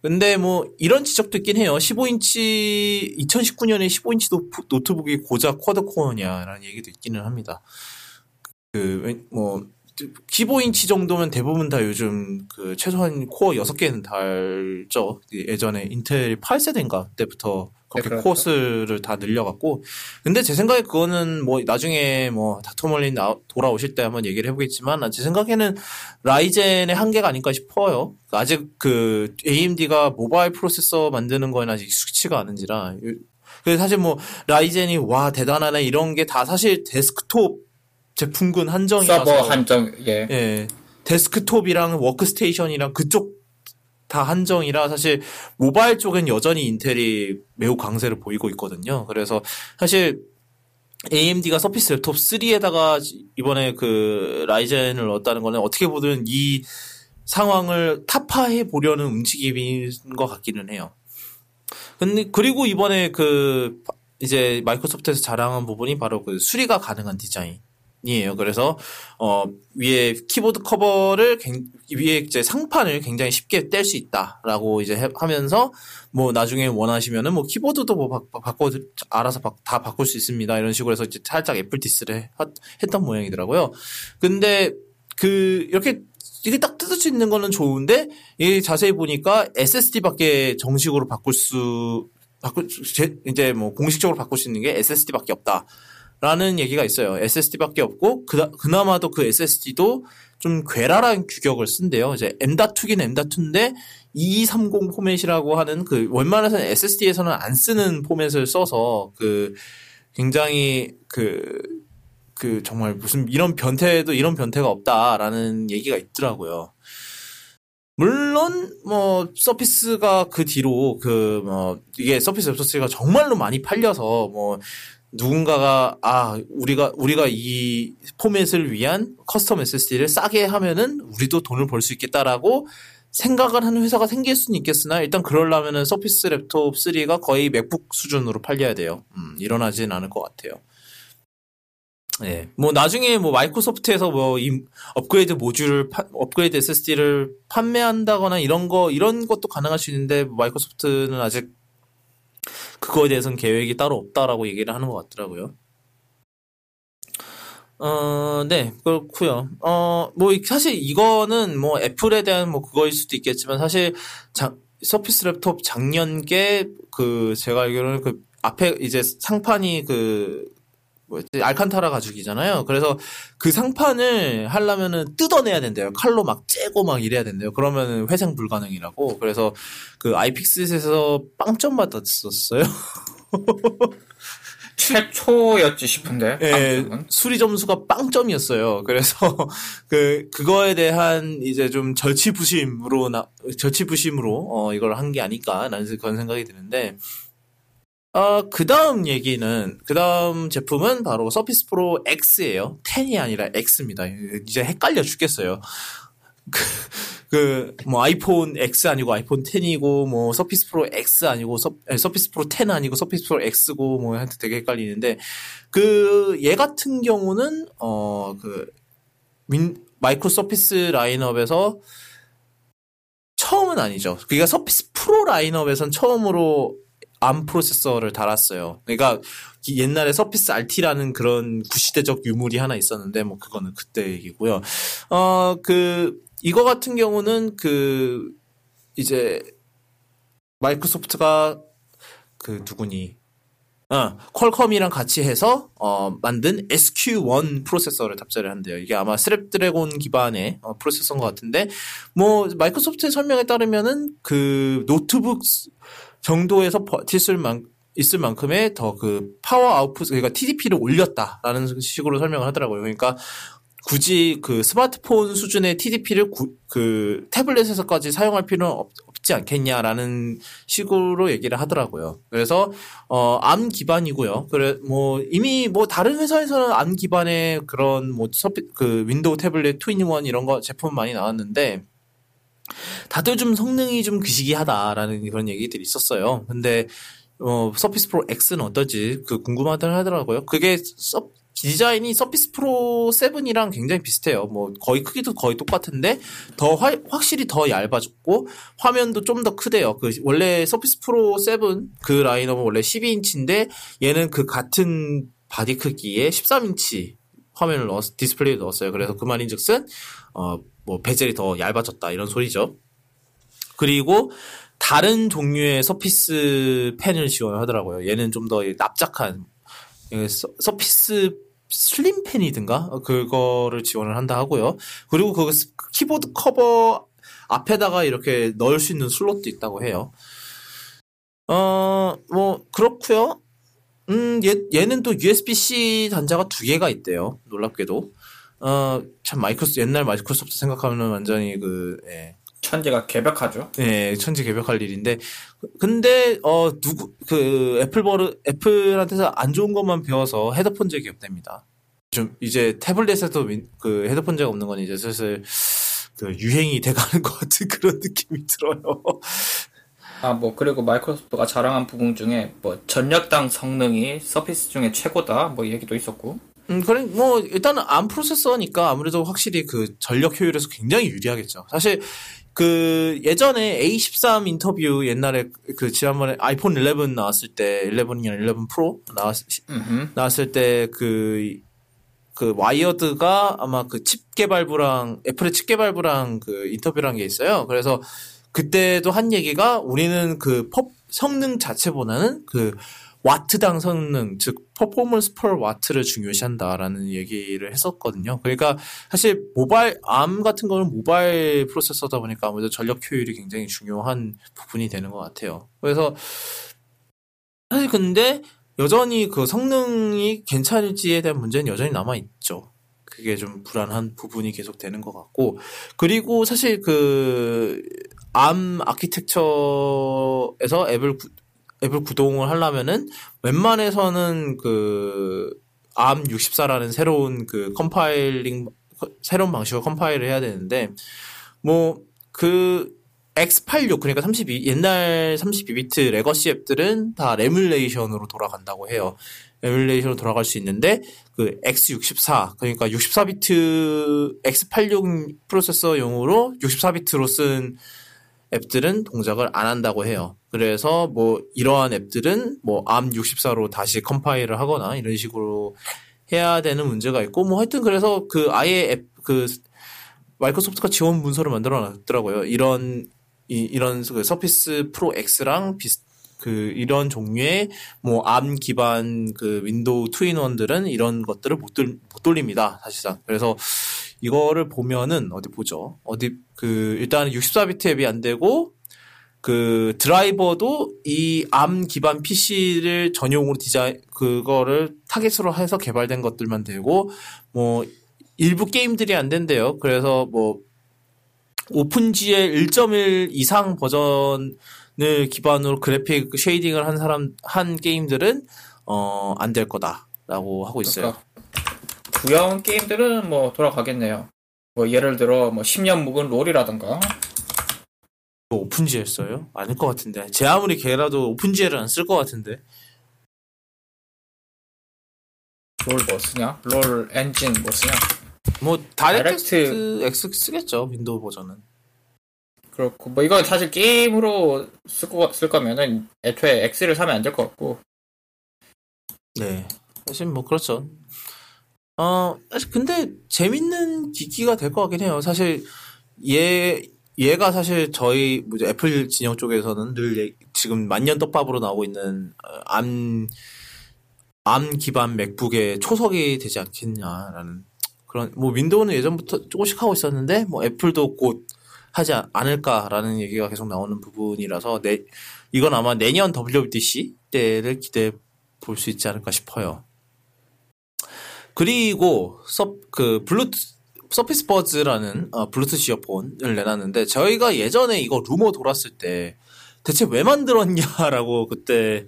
근데 뭐, 이런 지적도 있긴 해요. 15인치, 2019년에 15인치 노트북이 고작 quad core냐라는 얘기도 있기는 합니다. 그, 뭐, 15인치 정도면 대부분 다 요즘 그 최소한 코어 6개는 달죠. 예전에 인텔 8세대인가 때부터 그렇게 네. 코어 수를 다 늘려갖고. 근데 제 생각에 그거는 뭐 나중에 뭐 닥터멀린 돌아오실 때 한번 얘기를 해보겠지만 제 생각에는 Ryzen의 한계가 아닐까 싶어요. 아직 그 AMD가 모바일 프로세서 만드는 거에는 아직 익숙치가 않은지라. 그래서 사실 뭐 Ryzen이 와 대단하네 이런 게 다 사실 데스크톱 제품군 한정이라서 서버 한정 예. 예. 데스크톱이랑 워크스테이션이랑 그쪽 다 한정이라 사실 모바일 쪽엔 여전히 Intel이 매우 강세를 보이고 있거든요. 그래서 사실 AMD가 Surface Laptop 3에다가 이번에 그 Ryzen을 넣었다는 거는 어떻게 보든 이 상황을 타파해 보려는 움직임인 것 같기는 해요. 근데 그리고 이번에 그 이제 Microsoft에서 자랑한 부분이 바로 그 수리가 가능한 디자인. 이에요. 그래서 어 위에 키보드 커버를 갱, 위에 이제 상판을 굉장히 쉽게 뗄 수 있다라고 이제 해, 하면서 뭐 나중에 원하시면은 뭐 키보드도 뭐 바, 바꿔 알아서 바, 다 바꿀 수 있습니다. 이런 식으로 해서 이제 살짝 Apple diss를 해, 했던 모양이더라고요. 근데 그 이렇게 이게 딱 뜯을 수 있는 거는 좋은데 이 자세히 보니까 SSD밖에 정식으로 바꿀 수 바꿀 제, 이제 뭐 공식적으로 바꿀 수 있는 게 SSD밖에 없다. 라는 얘기가 있어요. SSD밖에 없고 그나, 그나마도 그 SSD도 좀 괴랄한 규격을 쓴대요. 이제 M.2긴 M.2인데 2230 포맷이라고 하는 그 웬만해서는 SSD에서는 안 쓰는 포맷을 써서 그 굉장히 그, 그 정말 무슨 이런 변태도 이런 변태가 없다라는 얘기가 있더라고요. 물론 뭐 Surface가 그 뒤로 그 뭐 이게 서피스 웹소스가 정말로 많이 팔려서 뭐 누군가가 아 우리가 우리가 이 포맷을 위한 custom SSD를 싸게 하면은 우리도 돈을 벌 수 있겠다라고 생각을 하는 회사가 생길 수는 있겠으나 일단 그러려면은 Surface Laptop 3가 거의 MacBook 수준으로 팔려야 돼요. 음, 일어나진 않을 것 같아요. 네. 뭐 나중에 뭐 마이크로소프트에서 뭐 이 업그레이드 모듈을 파, 업그레이드 SSD를 판매한다거나 이런 거 이런 것도 가능할 수 있는데 마이크로소프트는 아직 그거에 대해서는 계획이 따로 없다라고 얘기를 하는 것 같더라고요. 어, 네, 그렇고요. 어, 뭐 사실 이거는 뭐 애플에 대한 뭐 그거일 수도 있겠지만 사실 자, 서피스 랩톱 작년께 그 제가 알기로는 그 앞에 이제 상판이 그 뭐였지 알칸타라 가죽이잖아요. 그래서 그 상판을 하려면은 뜯어내야 된대요. 칼로 막 째고 막 이래야 된대요. 그러면은 회생 불가능이라고. 그래서 그 아이픽스에서 빵점 받았었어요. 최초였지 싶은데. 예. 수리 점수가 빵점이었어요. 그래서 그 그거에 대한 이제 좀 절치부심으로 나 절치부심으로 어 이걸 한 게 아닐까라는 그런 생각이 드는데 어, 그 다음 얘기는, 그 다음 제품은 바로 Surface Pro X예요. 10이 아니라 X입니다. 이제 헷갈려 죽겠어요. 그, 그, 뭐, iPhone X 아니고 아이폰 10이고, 뭐, Surface Pro X 아니고, 서, Surface Pro 10 아니고, Surface Pro X고, 뭐, 하여튼 되게 헷갈리는데, 그, 얘 같은 경우는, 어, 그, 윈, Micro Surface 라인업에서 처음은 아니죠. 그러니까 Surface Pro 라인업에선 처음으로 ARM 프로세서를 달았어요. 그러니까 옛날에 Surface RT라는 그런 구시대적 유물이 하나 있었는데 뭐 그거는 그때 얘기고요. 어 그 이거 같은 경우는 그 이제 Microsoft가 그 누구니? 어, Qualcomm이랑 같이 해서 어, 만든 SQ1 프로세서를 탑재를 한대요. 이게 아마 Snapdragon 기반의 어, 프로세서인 것 같은데 뭐 Microsoft의 설명에 따르면은 그 노트북 정도에서 만, 있을 만큼의 더 그 power output 그러니까 TDP를 올렸다라는 식으로 설명을 하더라고요. 그러니까 굳이 그 스마트폰 수준의 TDP를 구, 그 태블릿에서까지 사용할 필요는 없, 지 않겠냐라는 식으로 얘기를 하더라고요. 그래서 어 ARM 기반이고요. 그래 뭐 이미 뭐 다른 회사에서는 ARM 기반의 그런 뭐 서피, 그 Windows 태블릿 two-in-one 이런 거 제품 많이 나왔는데 다들 좀 성능이 좀 거시기하다라는 그런 얘기들이 있었어요. 근데 어 Surface Pro X는 어떨지 그 궁금하다 하더라고요. 그게 서, 디자인이 Surface Pro 7이랑 굉장히 비슷해요. 뭐 거의 크기도 거의 똑같은데 더 화, 확실히 더 얇아졌고 화면도 좀 더 크대요. 그 원래 Surface Pro 7 그 라인업은 원래 12인치인데 얘는 그 같은 body 크기에 13인치 화면을 넣었 디스플레이를 넣었어요. 그래서 그 말인즉슨 어 뭐 베젤이 더 얇아졌다 이런 소리죠. 그리고 다른 종류의 서피스 펜을 지원을 하더라고요. 얘는 좀 더 납작한 서, 피스 슬림 펜이든가 그거를 지원을 한다 하고요. 그리고 그 키보드 커버 앞에다가 이렇게 넣을 수 있는 슬롯도 있다고 해요. 어, 뭐 그렇고요. 음, 얘, 얘는 또 USB-C 단자가 두 개가 있대요. 놀랍게도. 어, 참 마이크로스 옛날 마이크로소프트 생각하면 완전히 그 예. 천지가 개벽하죠. 네, 천지개벽할 일인데 근데 어 누구 그 애플 버르 애플한테서 안 좋은 것만 배워서 헤드폰 잭이 없답니다. 좀 이제 태블릿에도 그 헤드폰 잭 없는 건 이제 슬슬 그 유행이 돼가는 것 같은 그런 느낌이 들어요. 아, 뭐, 그리고 마이크로소프트가 자랑한 부분 중에, 뭐, 전력당 성능이 서피스 중에 최고다, 뭐, 얘기도 있었고. 음, 그래, 뭐, 일단은 ARM 프로세서니까 아무래도 확실히 그 전력 효율에서 굉장히 유리하겠죠. 사실, 그 예전에 A13 인터뷰 옛날에 그 지난번에 아이폰 11 나왔을 때 11이나 11 프로 나왔 나왔을 때 그 그 와이어드가 아마 그 칩 개발부랑 애플의 칩 개발부랑 그 인터뷰를 게 있어요. 그래서 그때도 한 얘기가 우리는 그 칩 성능 자체보다는 그 와트당 성능, 즉 퍼포먼스 펄 와트를 중요시한다라는 얘기를 했었거든요. 그러니까 사실 모바일 암 같은 거는 모바일 프로세서다 보니까 아무래도 전력 효율이 굉장히 중요한 부분이 되는 것 같아요. 그래서 사실 근데 여전히 그 성능이 괜찮을지에 대한 문제는 여전히 남아 있죠. 그게 좀 불안한 부분이 계속 되는 것 같고 그리고 사실 그 ARM 아키텍처에서 앱을 앱을 구동을 하려면은 웬만해서는 그 ARM64라는 새로운 그 compiling 새로운 방식으로 컴파일을 해야 되는데 뭐그 X86 그러니까 32 옛날 32비트 legacy 앱들은 다 에뮬레이션으로 돌아간다고 해요. 에뮬레이션으로 돌아갈 수 있는데 그 X64 그러니까 64비트 X86 프로세서용으로 64비트로 쓴 앱들은 동작을 안 한다고 해요. 그래서 뭐 이러한 앱들은 뭐 ARM64로 다시 컴파일을 하거나 이런 식으로 해야 되는 문제가 있고 뭐 하여튼 그래서 그 아예 앱 그 마이크로소프트가 지원 문서를 만들어 놨더라고요. 이런 이, 이런 그 서피스 프로 X랑 비슷 그 이런 종류의 뭐 ARM 기반 그 윈도우 two-in-one들은 이런 것들을 못, 돌, 못 돌립니다 사실상 그래서 이거를 보면은 어디 보죠 어디 그 일단 64비트 앱이 안 되고 그 드라이버도 이 ARM 기반 PC를 전용으로 디자인 그거를 타겟으로 해서 개발된 것들만 되고 뭐 일부 게임들이 안 된대요. 그래서 뭐 OpenGL 1.1 이상 버전을 기반으로 그래픽 shading을 한 사람 한 게임들은 어 안 될 거다라고 하고 있어요. 그러니까 구형 게임들은 뭐 돌아가겠네요. 뭐 예를 들어 뭐 10년 묵은 롤이라던가 뭐 OpenGL 써요? 아닐 것 같은데. 제 아무리 걔라도 OpenGL은 안쓸 것 같은데. 롤 뭐 쓰냐? 롤 엔진 뭐 쓰냐? 뭐 DirectX 쓰겠죠 윈도우 버전은. 그렇고 뭐 이건 사실 게임으로 쓸, 거, 쓸 거면은 애초에 X를 사면 안 될 것 같고. 네. 사실 뭐 그렇죠. 어 근데 재밌는 기기가 될 것 같긴 해요. 사실 얘 얘가 사실 저희 뭐 애플 진영 쪽에서는 늘 얘- 지금 만년 떡밥으로 나오고 있는 어, 암, 암 기반 맥북의 초석이 되지 않겠냐라는 그런 뭐 윈도우는 예전부터 조금씩 하고 있었는데 뭐 애플도 곧 하지 않- 않을까라는 얘기가 계속 나오는 부분이라서 내 이건 아마 내년 WWDC 때를 기대해 볼 수 있지 않을까 싶어요. 그리고 서, 그 블루투 서피스 버즈라는 어, 블루투스 이어폰을 내놨는데 저희가 예전에 이거 루머 돌았을 때 대체 왜 만들었냐라고 그때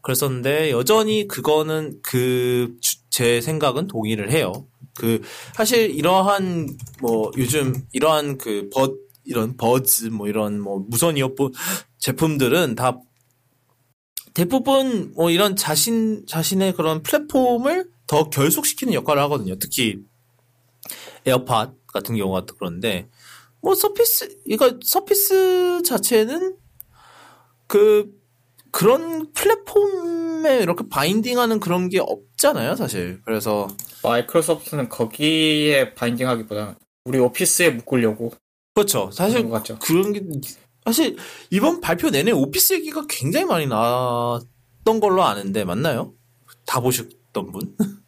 그랬었는데 여전히 그거는 그 제 생각은 동의를 해요. 그 사실 이러한 뭐 요즘 이러한 그 버 이런 버즈 뭐 이런 뭐 무선 이어폰 제품들은 다 대부분 뭐 이런 자신 자신의 그런 플랫폼을 더 결속시키는 역할을 하거든요. 특히 에어팟 같은 경우가 또 그런데 뭐 서피스 이거 서피스 자체는 그 그런 플랫폼에 이렇게 binding하는 그런 게 없잖아요, 사실. 그래서 마이크로소프트는 거기에 binding하기보다 우리 오피스에 묶으려고 그렇죠. 사실. 그런 게 사실 이번 발표 내내 오피스 얘기가 굉장히 많이 나왔던 걸로 아는데 맞나요? 다 보셨 던 분?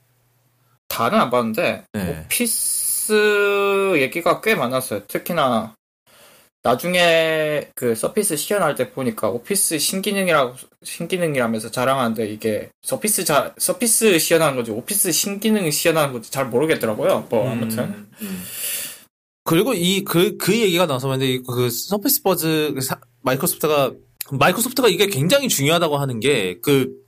다는 안 봤는데 네. 오피스 얘기가 꽤 많았어요. 특히나 나중에 그 서피스 시연할 때 보니까 오피스 신기능이라고 신기능이라면서 자랑하는데 이게 서피스 자 서피스 시연하는 건지 오피스 신기능 시연하는 건지 잘 모르겠더라고요. 뭐 아무튼 음, 음. 그리고 이 그그 얘기가 나서 말인데 그 서피스 버즈 그 사- 마이크로소프트가 마이크로소프트가 이게 굉장히 중요하다고 하는 게 그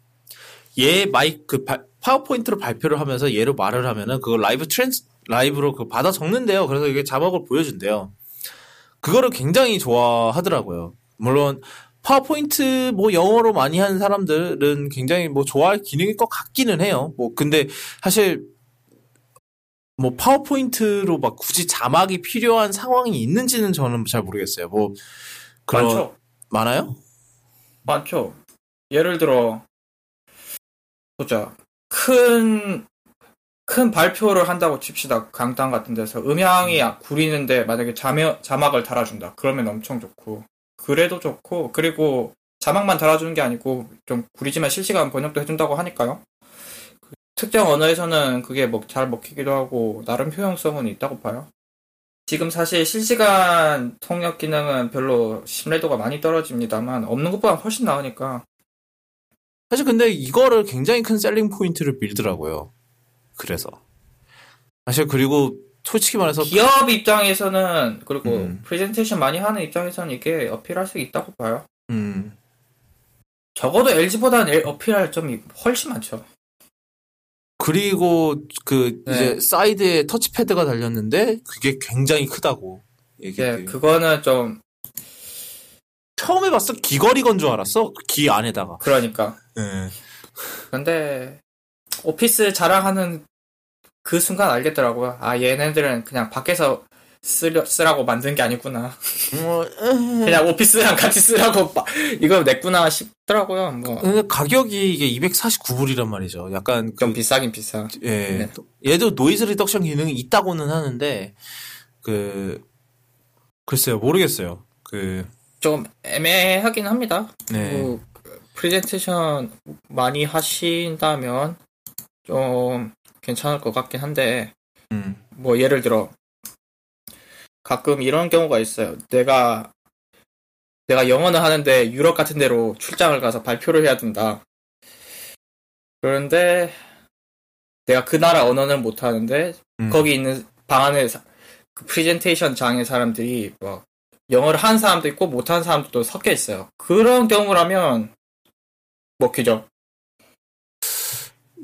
얘 마이 그 바- 파워포인트로 발표를 하면서 얘로 말을 하면은 그걸 live trans 라이브로 그 받아 적는대요. 그래서 이게 자막을 보여준대요. 그거를 굉장히 좋아하더라고요. 물론 파워포인트 뭐 영어로 많이 하는 사람들은 굉장히 뭐 좋아할 기능일 것 같기는 해요. 뭐 근데 사실 뭐 파워포인트로 막 굳이 자막이 필요한 상황이 있는지는 저는 잘 모르겠어요. 뭐 그런 많죠. 많아요? 많죠. 예를 들어 보자. 큰, 큰 발표를 한다고 칩시다. 강당 같은 데서. 음향이 구리는데 만약에 자며, 자막을 달아준다. 그러면 엄청 좋고. 그래도 좋고. 그리고 자막만 달아주는 게 아니고 좀 구리지만 실시간 번역도 해준다고 하니까요. 그 특정 언어에서는 그게 뭐잘 먹히기도 하고 나름 효용성은 있다고 봐요. 지금 사실 실시간 통역 기능은 별로 신뢰도가 많이 떨어집니다만 없는 것보다 훨씬 나으니까 사실 근데 이거를 굉장히 큰 selling point를 밀더라고요. 그래서 사실 그리고 솔직히 말해서 기업 입장에서는 그리고 음. 프레젠테이션 많이 하는 입장에서는 이게 어필할 수 있다고 봐요. 음, 적어도 LG보다는 어필할 점이 훨씬 많죠. 그리고 그 네. 이제 사이드에 터치패드가 달렸는데 그게 굉장히 크다고 얘기. 예, 그거는 좀 처음에 봤어 귀걸이 건 줄 알았어 귀 안에다가. 그러니까. 네. 근데 오피스 자랑하는 그 순간 알겠더라고요. 아 얘네들은 그냥 밖에서 쓰려, 쓰라고 만든 게 아니구나. 뭐, 그냥 오피스랑 같이 쓰라고 막 이거 냈구나 싶더라고요. 뭐. 가격이 이게 249불이란 말이죠. 약간 좀 그, 비싸긴 비싸. 예. 네. 얘도 noise reduction 기능이 있다고는 하는데 그 글쎄요 모르겠어요. 그 좀 애매하긴 합니다. 네. 뭐, 프레젠테이션 많이 하신다면 좀 괜찮을 것 같긴 한데 음. 뭐 예를 들어 가끔 이런 경우가 있어요. 내가 내가 영어는 하는데 유럽 같은 데로 출장을 가서 발표를 해야 된다. 그런데 내가 그 나라 언어는 못 하는데 음. 거기 있는 방 안에 사- 그 프레젠테이션 장의 사람들이 뭐 영어를 하는 사람도 있고 못하는 사람도 섞여 있어요. 그런 경우라면 먹히죠.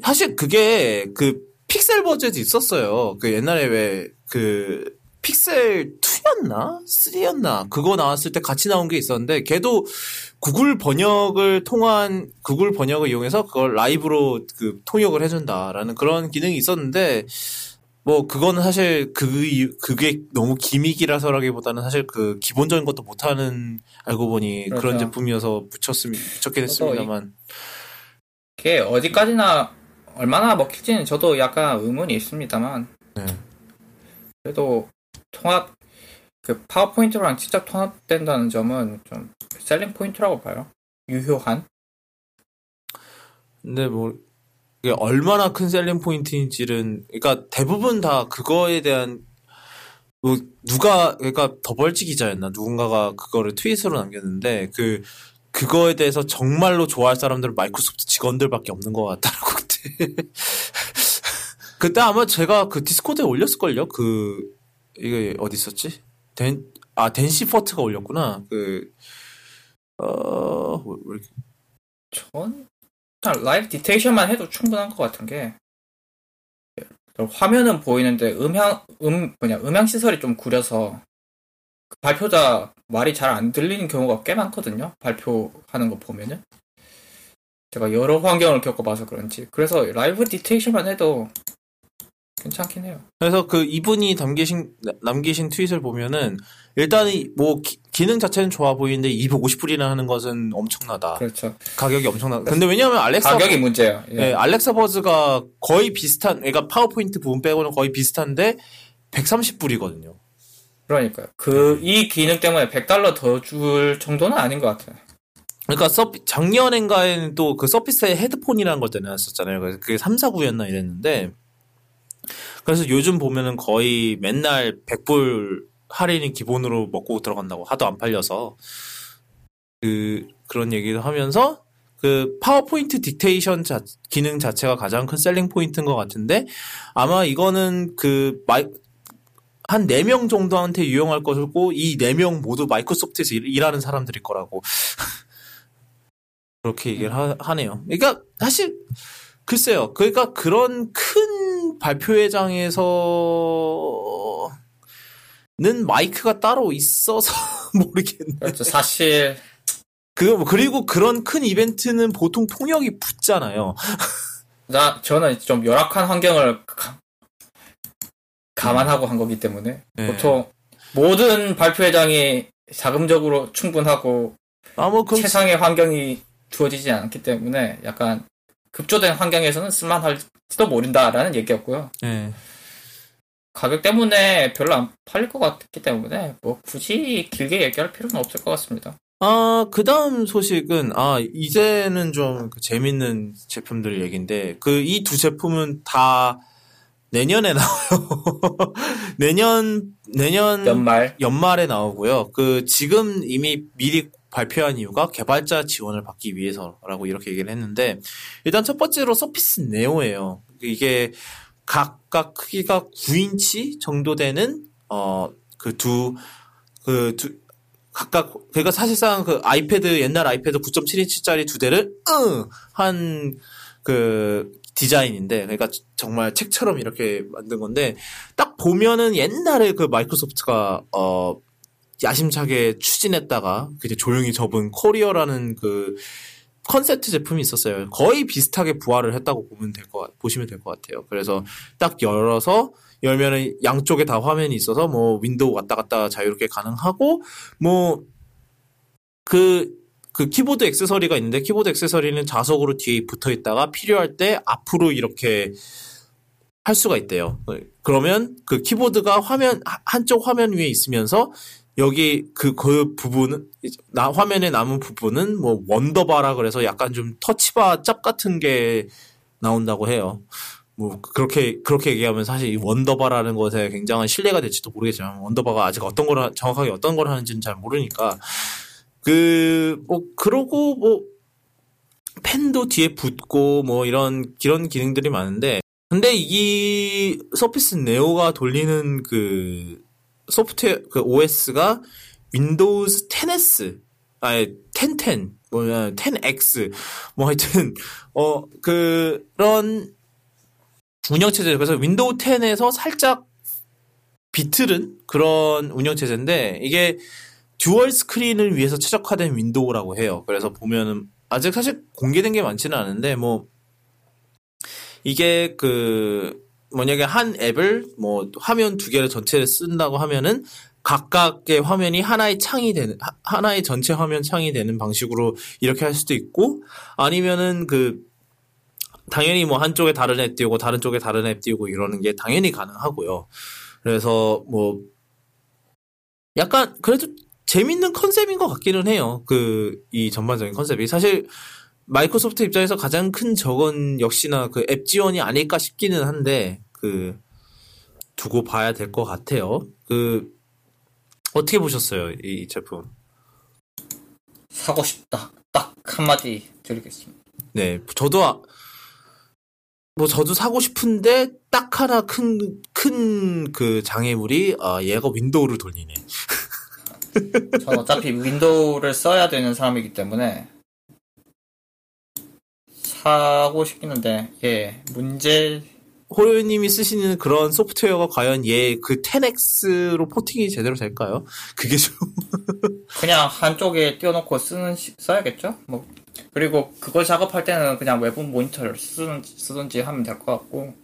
사실 그게 그 픽셀 버젯이 있었어요. 그 옛날에 왜 그 픽셀 2였나? 3였나? 그거 나왔을 때 같이 나온 게 있었는데 걔도 구글 번역을 통한 구글 번역을 이용해서 그걸 라이브로 그 통역을 해준다라는 그런 기능이 있었는데 뭐 그거는 사실 그 그게 너무 기믹이라서라기보다는 사실 그 기본적인 것도 못하는 알고 보니 그런 그렇죠. 제품이어서 붙였으면 붙였긴 했습니다만 그게 어디까지나 얼마나 먹힐지는 저도 약간 의문이 있습니다만 네. 그래도 통합 그 파워포인트랑 직접 통합된다는 점은 좀 selling point라고 봐요. 유효한. 근데 뭐 이게 얼마나 큰 selling point인지는 그러니까 대부분 다 그거에 대한 뭐 누가 그러니까 The Verge 기자였나? 누군가가 그거를 트윗으로 남겼는데 그 그거에 대해서 정말로 좋아할 사람들은 마이크로소프트 직원들밖에 없는 것 같다라고 그때. 그때 아마 제가 그 디스코드에 올렸을걸요? 그 이게 어디 있었지? 댄 아 댄 시퍼트가 올렸구나. 그어 이렇게 전? 일단 live dictation만 해도 충분한 것 같은 게 화면은 보이는데 음향 음 뭐냐 음향 시설이 좀 구려서 그 발표자 말이 잘 안 들리는 경우가 꽤 많거든요. 발표하는 거 보면은 제가 여러 환경을 겪어봐서 그런지 그래서 라이브 디테이션만 해도 괜찮긴 해요. 그래서 그 이분이 남기신 남기신 트윗을 보면은 일단은 뭐 기, 능 자체는 좋아 보이는데 250불이나 하는 것은 엄청나다. 그렇죠. 가격이 엄청나. 근데 왜냐하면 알렉사 가격이 문제예요. 예. 네, 알렉사 버즈가 거의 비슷한, 그러니까 파워포인트 부분 빼고는 거의 비슷한데 130불이거든요. 그러니까요. 그 이 기능 때문에 100달러 더 줄 정도는 아닌 것 같아요. 그러니까 서피, 작년엔가에는 또 그 서피스의 헤드폰이라는 걸 내놨었잖아요. 그래서 그게 3, 4구였나 이랬는데 그래서 요즘 보면은 거의 맨날 100불 할인이 기본으로 먹고 들어간다고 하도 안 팔려서 그 그런 얘기도 하면서 그 파워포인트 dictation 자, 기능 자체가 가장 큰 selling point인 것 같은데 아마 이거는 그 마이 한 4명 정도한테 유용할 것이고 이 4명 모두 마이크로소프트에서 일, 하는 사람들일 거라고 그렇게 얘기를 하, 네요. 그러니까 사실 글쎄요. 그러니까 그런 큰 발표회장에서 는 마이크가 따로 있어서 모르겠네. 그렇죠. 사실 그 뭐, 그리고 그런 큰 이벤트는 보통 통역이 붙잖아요. 나 저는 좀 열악한 환경을 가, 감안하고 한 거기 때문에 네. 보통 모든 발표회장이 자금적으로 충분하고 아, 뭐 최상의 환경이 주어지지 않기 때문에 약간 급조된 환경에서는 쓸만할지도 모른다라는 얘기였고요. 네. 가격 때문에 별로 안 팔릴 것 같기 때문에 뭐 굳이 길게 얘기할 필요는 없을 것 같습니다. 아, 그 다음 소식은, 아, 이제는 좀그 재밌는 제품들 얘기인데, 그, 이 두 제품은 다 내년에 나와요. 내년, 내년. 연말. 연말에 나오고요. 그, 지금 이미 미리 발표한 이유가 개발자 지원을 받기 위해서라고 이렇게 얘기를 했는데, 일단 첫 번째로 서피스 네오예요. 이게 각각 크기가 9인치 정도 되는 어그 두 그 두 각각 그러니까 사실상 그 아이패드 옛날 아이패드 9.7인치짜리 두 대를 응한그 디자인인데 그러니까 정말 책처럼 이렇게 만든 건데 딱 보면은 옛날에 그 마이크로소프트가 어 야심차게 추진했다가 그냥 조용히 접은 코리어라는 그 컨셉트 제품이 있었어요. 거의 비슷하게 부활을 했다고 보면 될 것, 보시면 될 것 같아요. 그래서 딱 열어서 열면은 양쪽에 다 화면이 있어서 뭐 윈도우 왔다 갔다 자유롭게 가능하고 뭐 그, 그 키보드 액세서리가 있는데 키보드 액세서리는 자석으로 뒤에 붙어 있다가 필요할 때 앞으로 이렇게 할 수가 있대요. 그러면 그 키보드가 화면, 한쪽 화면 위에 있으면서 여기 그, 그 부분은, 나, 화면에 남은 부분은 뭐 원더바라 그래서 약간 좀 터치바 짭 같은 게 나온다고 해요. 뭐, 그렇게, 그렇게 얘기하면 사실 이 원더바라는 것에 굉장한 신뢰가 될지도 모르겠지만, 원더바가 아직 어떤 걸, 정확하게 어떤 걸 하는지는 잘 모르니까, 그, 뭐, 그러고 뭐, 펜도 뒤에 붙고 뭐 이런, 이런 기능들이 많은데, 근데 이 서피스 네오가 돌리는 그 소프트웨어 그 OS가 윈도우즈 10S 아니 1010 뭐냐 10X 뭐 하여튼 어 그런 운영체제 그래서 윈도우 10에서 살짝 비틀은 그런 운영체제인데 이게 dual screen을 위해서 최적화된 윈도우라고 해요. 그래서 보면은 아직 사실 공개된 게 많지는 않은데 뭐 이게 그 만약에 한 앱을 뭐 화면 두 개를 전체를 쓴다고 하면은 각각의 화면이 하나의 창이 되는 하나의 전체 화면 창이 되는 방식으로 이렇게 할 수도 있고 아니면은 그 당연히 뭐 한쪽에 다른 앱 띄우고 다른 쪽에 다른 앱 띄우고 이러는 게 당연히 가능하고요. 그래서 뭐 약간 그래도 재밌는 컨셉인 것 같기는 해요. 그 이 전반적인 컨셉이 사실 마이크로소프트 입장에서 가장 큰 적은 역시나 그 앱 지원이 아닐까 싶기는 한데 그 두고 봐야 될 것 같아요. 그 어떻게 보셨어요 이 제품? 사고 싶다. 딱 한마디 드리겠습니다. 네, 저도 아- 뭐 저도 사고 싶은데 딱 하나 큰 큰 그 장애물이 아 얘가 윈도우를 돌리네. 전 어차피 윈도우를 써야 되는 사람이기 때문에 사고 싶긴 한데 예 문제 호요님이 쓰시는 그런 소프트웨어가 과연 얘 그 10X로 porting이 제대로 될까요? 그게 좀 그냥 한쪽에 띄워놓고 쓰는 시- 써야겠죠? 뭐 그리고 그걸 작업할 때는 그냥 외부 모니터를 쓰든지, 쓰든지 하면 될 것 같고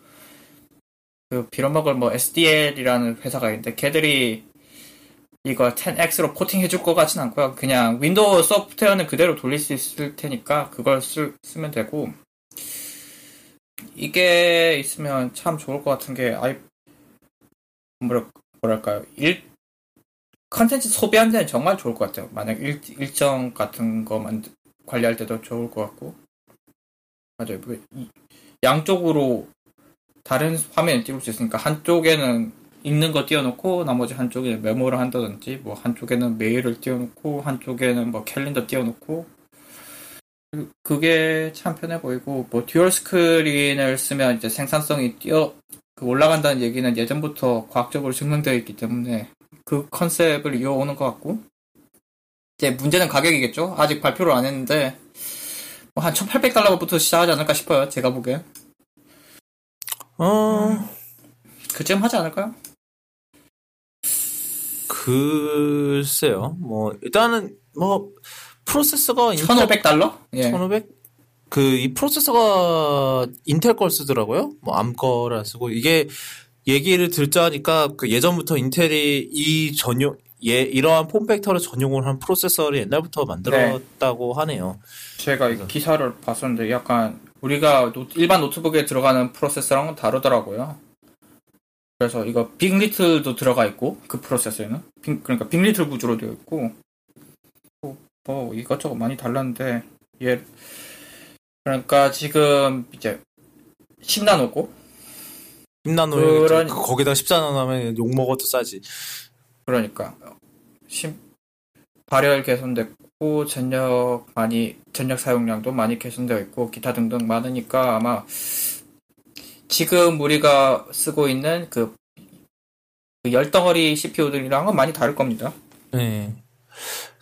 그 빌어먹을 뭐 SDL이라는 회사가 있는데 걔들이 이거 10X로 porting 해줄 것 같진 않고요. 그냥 윈도우 소프트웨어는 그대로 돌릴 수 있을 테니까 그걸 쓰, 쓰면 되고 이게 있으면 참 좋을 것 같은 게 아이 뭐랄, 뭐랄까요 일 컨텐츠 소비하는 데는 정말 좋을 것 같아요. 만약 일, 일정 같은 거 만, 관리할 때도 좋을 것 같고. 맞아요. 양쪽으로 다른 화면을 띄울 수 있으니까 한쪽에는 읽는 거 띄워놓고 나머지 한쪽에 메모를 한다든지 뭐 한쪽에는 메일을 띄워놓고 한쪽에는 뭐 캘린더 띄워놓고 그- 그게 참 편해 보이고 뭐 dual screen을 쓰면 이제 생산성이 뛰어 그 올라간다는 얘기는 예전부터 과학적으로 증명되어 있기 때문에 그 컨셉을 이어오는 것 같고 이제 문제는 가격이겠죠? 아직 발표를 안 했는데 뭐 한 1800달러부터 시작하지 않을까 싶어요 제가 보기엔. 어. 그쯤 하지 않을까요? 글쎄요. 뭐 일단은 뭐 프로세서가 인텔 1500 달러? 예. 1500? 그 이 프로세서가 인텔 걸 쓰더라고요. 뭐 암 거라 쓰고 이게 얘기를 듣자니까 그 예전부터 인텔이 이 전용 예 이러한 form factor를 전용을 한 프로세서를 옛날부터 만들었다고 하네요. 제가 이 기사를 봤었는데 약간 우리가 노- 일반 노트북에 들어가는 프로세서랑은 다르더라고요. 그래서 이거 big.LITTLE도 들어가 있고 그 프로세서에는? 빅- 그러니까 big.LITTLE 구조로 되어 있고 뭐, 뭐 이것저것 많이 달랐는데 얘 그러니까 지금 이제 10나노고? 10나노 그런- 거기다 14나노 하면 욕 먹어도 싸지. 그러니까. 심- 발열 개선됐고 전력 많이 전력 사용량도 많이 개선되어 있고 기타 등등 많으니까 아마 지금 우리가 쓰고 있는 그, 그 열덩어리 CPU들이랑은 많이 다를 겁니다. 네.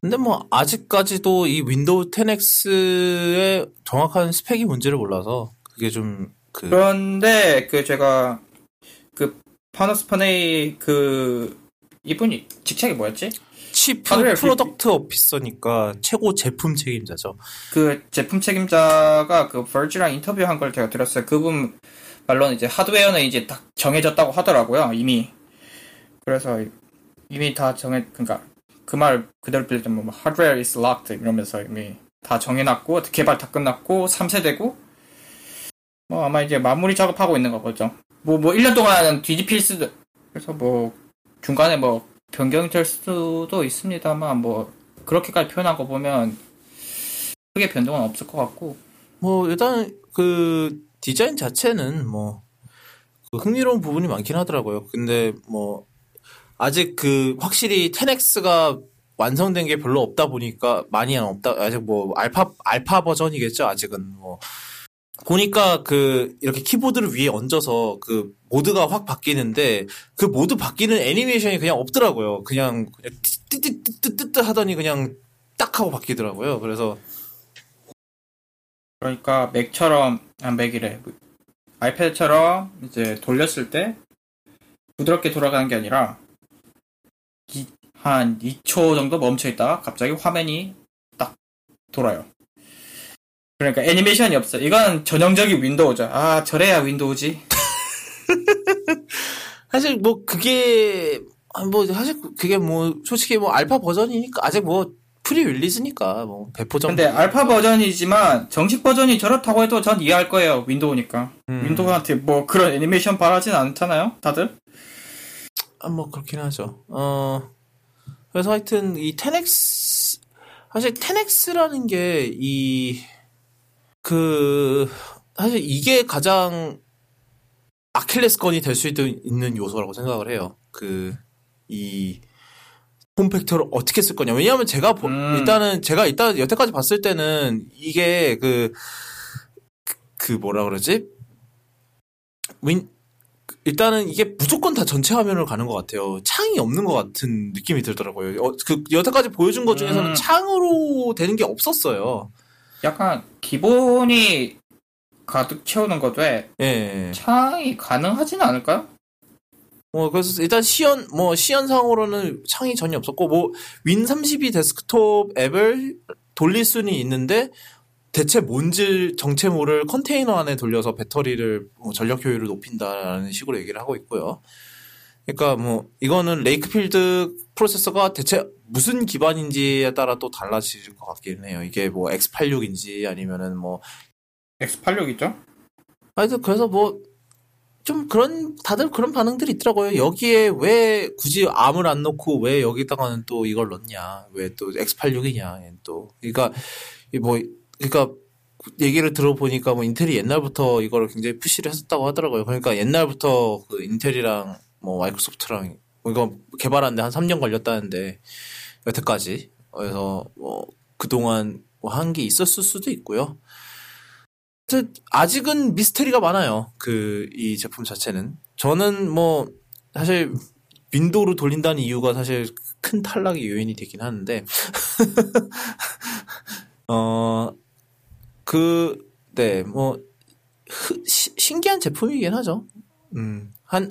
근데 뭐 아직까지도 이 윈도우 10X의 정확한 스펙이 뭔지를 몰라서 그게 좀 그 그런데 그 제가 그 파노스 파네이 그 이분이 직책이 뭐였지? chief hardware product officer니까 최고 제품 책임자죠. 그 제품 책임자가 그 Verge랑 인터뷰한 걸 제가 들었어요. 그분 말로는 이제 하드웨어는 이제 딱 정해졌다고 하더라고요. 이미. 그래서 이미 다 정해 그러니까 그 말 그대로 빌리자면 뭐 hardware is locked 이러면서 이미 다 정해놨고 개발 다 끝났고 3세대고 뭐 아마 이제 마무리 작업하고 있는 거죠. 뭐뭐 1년 동안 뒤집힐 수도 그래서 뭐 중간에 뭐 변경이 될 수도 있습니다만 뭐 그렇게까지 표현한 거 보면 크게 변동은 없을 것 같고 뭐 일단 그 디자인 자체는 뭐그 흥미로운 부분이 많긴 하더라고요. 근데 뭐 아직 그 확실히 10X가 완성된 게 별로 없다 보니까 많이 안 없다 아직 뭐 알파 알파 버전이겠죠 아직은 뭐 보니까 그 이렇게 키보드를 위에 얹어서 그 모드가 확 바뀌는데 그 모드 바뀌는 애니메이션이 그냥 없더라고요. 그냥 띠띠띠띠띠 하더니 그냥 딱 하고 바뀌더라고요. 그래서 그러니까 맥처럼 아 맥이래 아이패드처럼 이제 돌렸을 때 부드럽게 돌아가는 게 아니라 이- 한 2초 정도 멈춰 있다가 갑자기 화면이 딱 돌아요. 그러니까 애니메이션이 없어. 이건 전형적인 윈도우죠. 아 저래야 윈도우지. 사실 뭐 그게 아, 뭐 사실 그게 뭐 솔직히 뭐 알파 버전이니까 아직 뭐 pre-release니까 뭐 배포 정도. 근데 알파 버전이지만 정식 버전이 저렇다고 해도 전 이해할 거예요. 윈도우니까. 음. 윈도우한테 뭐 그런 애니메이션 바라진 않잖아요. 다들. 아, 뭐 그렇긴 하죠. 어 그래서 하여튼 이 10X 사실 10X라는 게 이 그 사실 이게 가장 아킬레스건이 될 수 있는 요소라고 생각을 해요. 그 이 폼팩터를 어떻게 쓸 거냐. 왜냐하면 제가 보- 음. 일단은 제가 일단 여태까지 봤을 때는 이게 그그 뭐라 그러지? 윈 일단은 이게 무조건 다 전체 화면을 가는 것 같아요. 창이 없는 것 같은 느낌이 들더라고요. 어, 그 여태까지 보여준 것 중에서는 음. 창으로 되는 게 없었어요. 약간 기본이 가득 채우는 것에 예. 창이 가능하지는 않을까요? 어, 그래서 일단 시연, 뭐, 시연상으로는 창이 전혀 없었고, 뭐, 윈32 데스크톱 앱을 돌릴 수는 있는데, 대체 뭔지 정체 모를 컨테이너 안에 돌려서 배터리를, 뭐 전력 효율을 높인다라는 식으로 얘기를 하고 있고요. 그러니까 뭐, 이거는 레이크필드 프로세서가 대체 무슨 기반인지에 따라 또 달라질 것 같긴 해요. 이게 뭐, X86인지 아니면은 뭐, X86 있죠? 하여튼 그래서 뭐 좀 그런 다들 그런 반응들이 있더라고요. 여기에 왜 굳이 암을 안 넣고 왜 여기다가는 또 이걸 넣냐? 왜 또 X86이냐? 또 그러니까 이뭐 그러니까 얘기를 들어보니까 뭐 인텔이 옛날부터 이거를 굉장히 푸시를 했었다고 하더라고요. 그러니까 옛날부터 그 인텔이랑 뭐 마이크로소프트랑 뭐 이거 개발하는데 한 3년 걸렸다는데 여태까지 그래서 뭐 그동안 뭐 한 게 있었을 수도 있고요. 아직은 미스테리가 많아요. 그 이 제품 자체는 저는 뭐 사실 윈도우로 돌린다는 이유가 사실 큰 탈락의 요인이 되긴 하는데 어그네뭐 신기한 제품이긴 하죠. 음한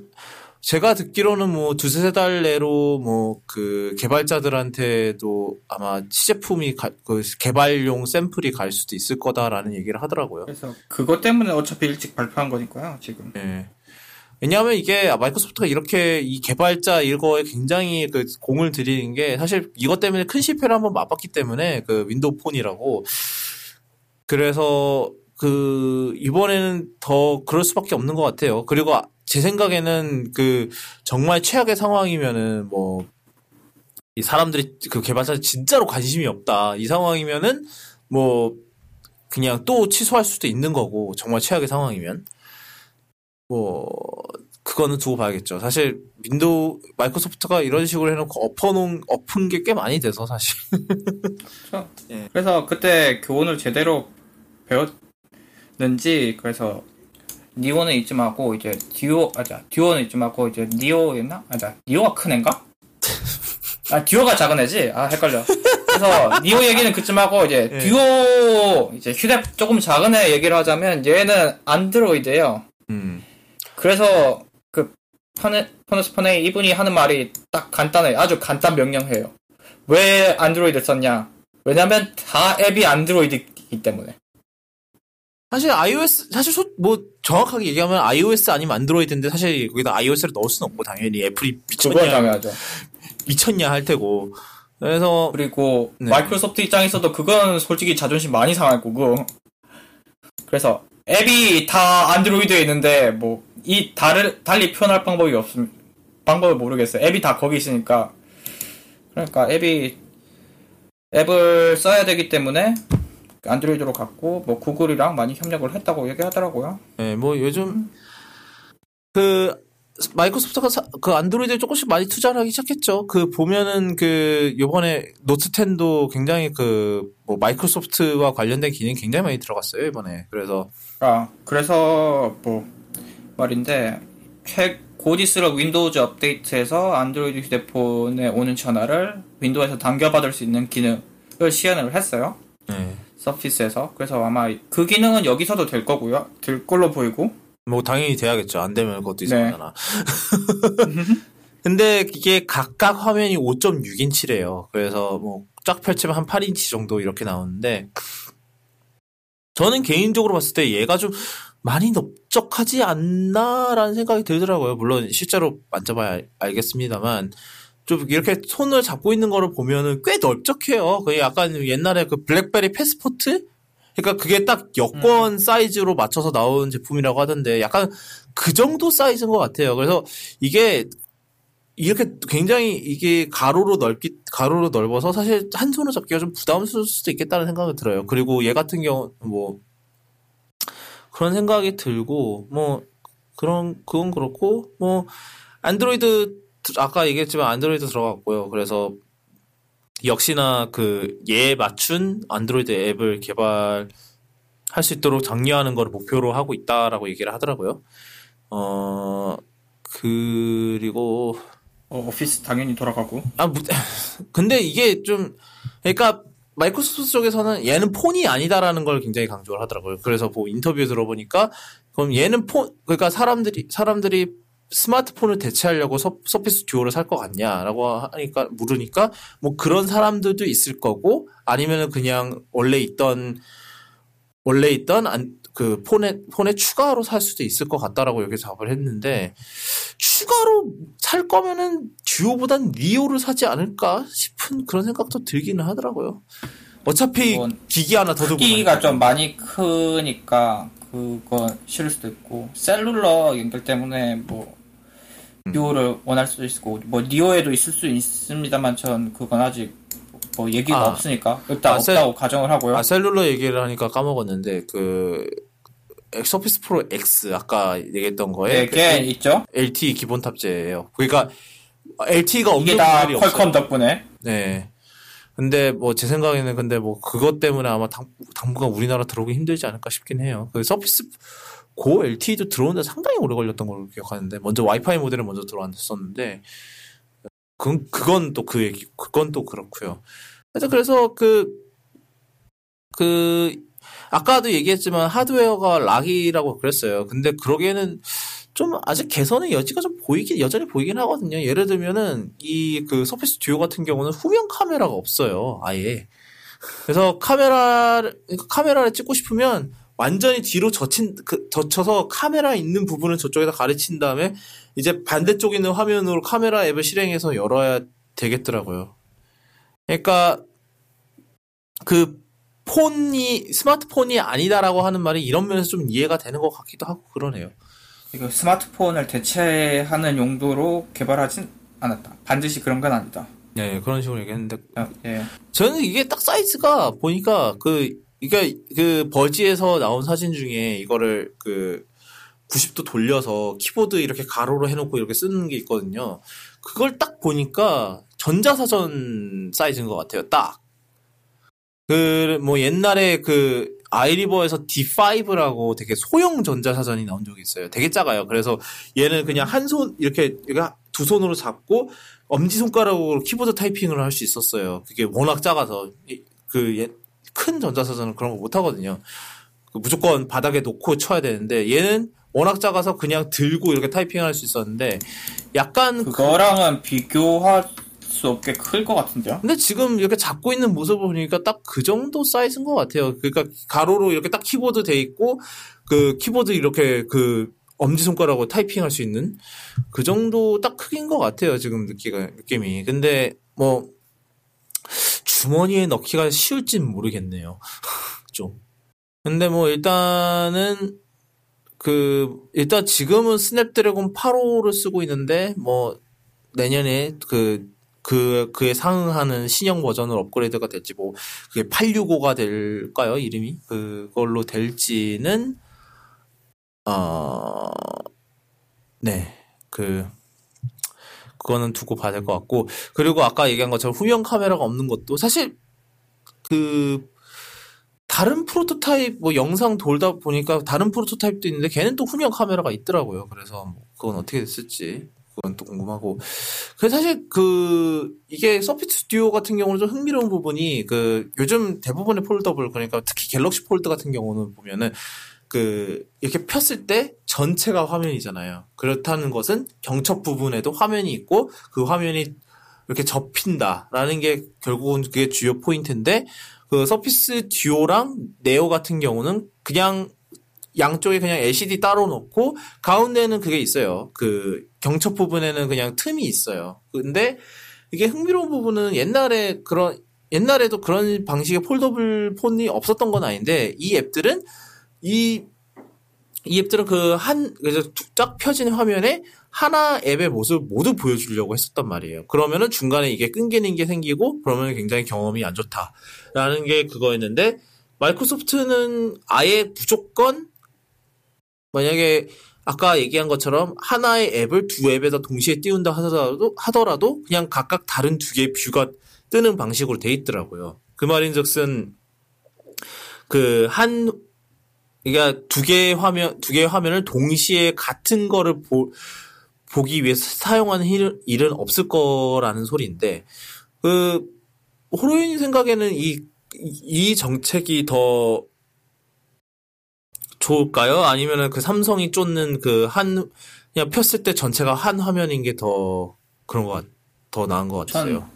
제가 듣기로는 뭐 두세 세달 내로 뭐 그 개발자들한테도 아마 시제품이 가- 그 개발용 샘플이 갈 수도 있을 거다라는 얘기를 하더라고요. 그래서 그것 때문에 어차피 일찍 발표한 거니까요, 지금. 예. 왜냐하면 이게 마이크로소프트가 이렇게 이 개발자 이거에 굉장히 그 공을 들이는 게 사실 이것 때문에 큰 실패를 한번 맛봤기 때문에 그 윈도우 폰이라고 그래서 그 이번에는 더 그럴 수밖에 없는 것 같아요. 그리고 아- 제 생각에는 그 정말 최악의 상황이면은 뭐 이 사람들이 그 개발자 진짜로 관심이 없다 이 상황이면은 뭐 그냥 또 취소할 수도 있는 거고 정말 최악의 상황이면 뭐 그거는 두고 봐야겠죠. 사실 윈도우 마이크로소프트가 이런 식으로 해놓고 엎어놓은 엎은 게 꽤 많이 돼서 사실 그렇죠. 예. 그래서 그때 교훈을 제대로 배웠는지 그래서 니오는 잊지 말고 이제 듀오 아자 듀오는 잊지 말고 이제 니오였나 아자 니오가 큰 애인가? 아 듀오가 작은 애지 아 헷갈려. 그래서 니오 얘기는 그쯤 하고 이제 예. 듀오 이제 휴대 조금 작은 애 얘기를 하자면 얘는 안드로이드예요. 음. 그래서 그 퍼네 퍼너스펀에 이분이 하는 말이 딱 간단해 아주 간단 명령해요. 왜 안드로이드 썼냐? 왜냐면 다 앱이 안드로이드이기 때문에. 사실 iOS 사실 소- 뭐 정확하게 얘기하면 iOS 아니면 안드로이드인데 사실 거기다 iOS를 넣을 수는 없고 당연히 애플이 미쳤냐 당연하죠. 미쳤냐 할 테고 그래서 그리고 네. 마이크로소프트 입장에서도 그건 솔직히 자존심 많이 상할 거고. 그래서 앱이 다 안드로이드에 있는데 뭐 이 다를 달리 표현할 방법이 없음 방법을 모르겠어요. 앱이 다 거기 있으니까 그러니까 앱이 앱을 써야 되기 때문에 안드로이드로 갔고 뭐 구글이랑 많이 협력을 했다고 얘기하더라고요. 예, 뭐 요즘 그 마이크로소프트가 사- 그 안드로이드에 조금씩 많이 투자를 하기 시작했죠. 그 보면은 그 요번에 노트 10도 굉장히 그 뭐 마이크로소프트와 관련된 기능이 굉장히 많이 들어갔어요 이번에. 그래서 아 그래서 뭐 말인데 최곧 있을 윈도우즈 업데이트에서 안드로이드 휴대폰에 오는 전화를 윈도우에서 당겨받을 수 있는 기능을 시연을 했어요. 예. 서피스에서 그래서 아마 그 기능은 여기서도 될 거고요. 될 걸로 보이고 뭐 당연히 돼야겠죠. 안 되면 그것도 네. 이상하잖아. 근데 이게 각각 화면이 5.6인치래요. 그래서 뭐 쫙 펼치면 한 8인치 정도 이렇게 나오는데 저는 개인적으로 봤을 때 얘가 좀 많이 넓적하지 않나라는 생각이 들더라고요. 물론 실제로 만져봐야 알- 알겠습니다만 좀 이렇게 손을 잡고 있는 거를 보면은 꽤 넓적해요. 그 약간 옛날에 그 블랙베리 패스포트? 그러니까 그게 딱 여권 사이즈로 맞춰서 나온 제품이라고 하던데 약간 그 정도 사이즈인 것 같아요. 그래서 이게 이렇게 굉장히 이게 가로로 넓기 가로로 넓어서 사실 한 손으로 잡기가 좀 부담스러울 수도 있겠다는 생각이 들어요. 그리고 얘 같은 경우 뭐 그런 생각이 들고 뭐 그런 그건 그렇고 뭐 안드로이드 아까 얘기했지만 안드로이드 들어갔고요. 그래서 역시나 그 얘에 맞춘 안드로이드 앱을 개발할 수 있도록 장려하는 걸 목표로 하고 있다라고 얘기를 하더라고요. 어 그리고 어, 오피스 당연히 돌아가고. 아, 무, 근데 이게 좀, 그러니까 마이크로소프트 쪽에서는 얘는 폰이 아니다라는 걸 굉장히 강조를 하더라고요. 그래서 뭐 인터뷰 들어보니까, 그럼 얘는 폰, 그러니까 사람들이, 사람들이 스마트폰을 대체하려고 서, 서피스 듀오를 살 것 같냐라고 하니까, 물으니까, 뭐 그런 사람들도 있을 거고, 아니면은 그냥 원래 있던, 원래 있던 안, 그 폰에 폰에 추가로 살 수도 있을 것 같다라고 여기 작업을 했는데 추가로 살 거면은 듀오보단 리오를 사지 않을까 싶은 그런 생각도 들기는 하더라고요. 어차피 그건 기기 하나 더 들고 크기가 가니까. 좀 많이 크니까 그건 싫을 수도 있고 셀룰러 연결 때문에 뭐 음. 듀오를 원할 수도 있고 뭐 리오에도 있을 수 있습니다만 전 그건 아직 뭐 얘기가 아. 없으니까 일단 아, 셀- 없다고 가정을 하고요. 아 셀룰러 얘기를 하니까 까먹었는데 그 서피스 프로 X 아까 얘기했던 거에 네, 게 있죠. LTE 기본 탑재예요. 그러니까 LTE가 없는 이게 다 없어요. 퀄컴 덕분에 네. 근데 뭐 제 생각에는 근데 뭐 그것 때문에 아마 당, 당분간 우리나라 들어오기 힘들지 않을까 싶긴 해요. 그 서피스 고 LTE도 들어오는데 상당히 오래 걸렸던 걸로 기억하는데 먼저 와이파이 모델을 먼저 들어왔었는데 그 그건 또 그 얘기 그건 또 그렇고요. 하여튼 그래서 그그 아까도 얘기했지만 하드웨어가 락이라고 그랬어요. 근데 그러기에는 좀 아직 개선의 여지가 좀 보이긴 여전히 보이긴 하거든요. 예를 들면은 이 그 서피스 듀오 같은 경우는 후면 카메라가 없어요. 아예. 그래서 카메라를 카메라를 찍고 싶으면 완전히 뒤로 젖힌 그 젖혀서 카메라 있는 부분을 저쪽에다 가르친 다음에 이제 반대쪽에 있는 화면으로 카메라 앱을 실행해서 열어야 되겠더라고요. 그러니까 그 폰이 스마트폰이 아니다라고 하는 말이 이런 면에서 좀 이해가 되는 것 같기도 하고 그러네요. 이거 스마트폰을 대체하는 용도로 개발하진 않았다. 반드시 그런 건 아니다. 네 그런 식으로 얘기했는데 아, 예. 저는 이게 딱 사이즈가 보니까 그 이게 그 버지에서 나온 사진 중에 이거를 그 90도 돌려서 키보드 이렇게 가로로 해놓고 이렇게 쓰는 게 있거든요. 그걸 딱 보니까 전자사전 사이즈인 것 같아요. 딱. 그 뭐 옛날에 그 아이리버에서 D5라고 되게 소형 전자사전이 나온 적이 있어요. 되게 작아요. 그래서 얘는 그냥 한 손 이렇게 두 손으로 잡고 엄지 손가락으로 키보드 타이핑을 할 수 있었어요. 그게 워낙 작아서 그 큰 전자사전은 그런 거 못 하거든요. 그 무조건 바닥에 놓고 쳐야 되는데 얘는 워낙 작아서 그냥 들고 이렇게 타이핑할 수 있었는데 약간 그- 그거랑은 비교할 수 없게 클 것 같은데요? 근데 지금 이렇게 잡고 있는 모습을 보니까 딱 그 정도 사이즈인 것 같아요. 그러니까 가로로 이렇게 딱 키보드 돼 있고 그 키보드 이렇게 그 엄지손가락으로 타이핑할 수 있는 그 정도 딱 크기인 것 같아요. 지금 느끼가, 느낌이. 근데 뭐 주머니에 넣기가 쉬울진 모르겠네요. 좀. 근데 뭐 일단은 그 일단 지금은 스냅드래곤 855를 쓰고 있는데 뭐 내년에 그 그, 그에 상응하는 신형 버전으로 업그레이드가 될지, 뭐, 그게 865가 될까요, 이름이? 그걸로 될지는, 어, 네, 그, 그거는 두고 봐야 될 것 같고, 그리고 아까 얘기한 것처럼 후면 카메라가 없는 것도 사실, 그, 다른 프로토타입, 뭐, 영상 돌다 보니까 다른 프로토타입도 있는데, 걔는 또 후면 카메라가 있더라고요. 그래서, 뭐 그건 어떻게 됐을지. 그건 또 궁금하고. 그 사실 그 이게 서피스 듀오 같은 경우는 좀 흥미로운 부분이 그 요즘 대부분의 foldable 그러니까 특히 갤럭시 폴드 같은 경우는 보면은 그 이렇게 폈을 때 전체가 화면이잖아요. 그렇다는 것은 경첩 부분에도 화면이 있고 그 화면이 이렇게 접힌다라는 게 결국은 그게 주요 포인트인데 그 서피스 듀오랑 네오 같은 경우는 그냥 양쪽에 그냥 LCD 따로 놓고 가운데는 그게 있어요. 그 경첩 부분에는 그냥 틈이 있어요. 근데 이게 흥미로운 부분은 옛날에 그런 옛날에도 그런 방식의 폴더블 폰이 없었던 건 아닌데 이 앱들은 이 이 앱들은 그 한 그래서 쫙 펴진 화면에 하나 앱의 모습을 모두 보여주려고 했었단 말이에요. 그러면은 중간에 이게 끊기는 게 생기고 그러면 굉장히 경험이 안 좋다라는 게 그거였는데 마이크로소프트는 아예 무조건 만약에 아까 얘기한 것처럼 하나의 앱을 두 앱에다 동시에 띄운다 하더라도 하더라도 그냥 각각 다른 두 개의 뷰가 뜨는 방식으로 돼 있더라고요. 그 말인즉슨 그 한 그러니까 두 개의 화면 두 개의 화면을 동시에 같은 거를 보, 보기 위해서 사용하는 일, 일은 없을 거라는 소리인데 그 호로인 생각에는 이 이 정책이 더 좋을까요? 아니면은 그 삼성이 쫓는 그 한 그냥 폈을 때 전체가 한 화면인 게 더 그런 것 같, 더 나은 것 같았어요. 전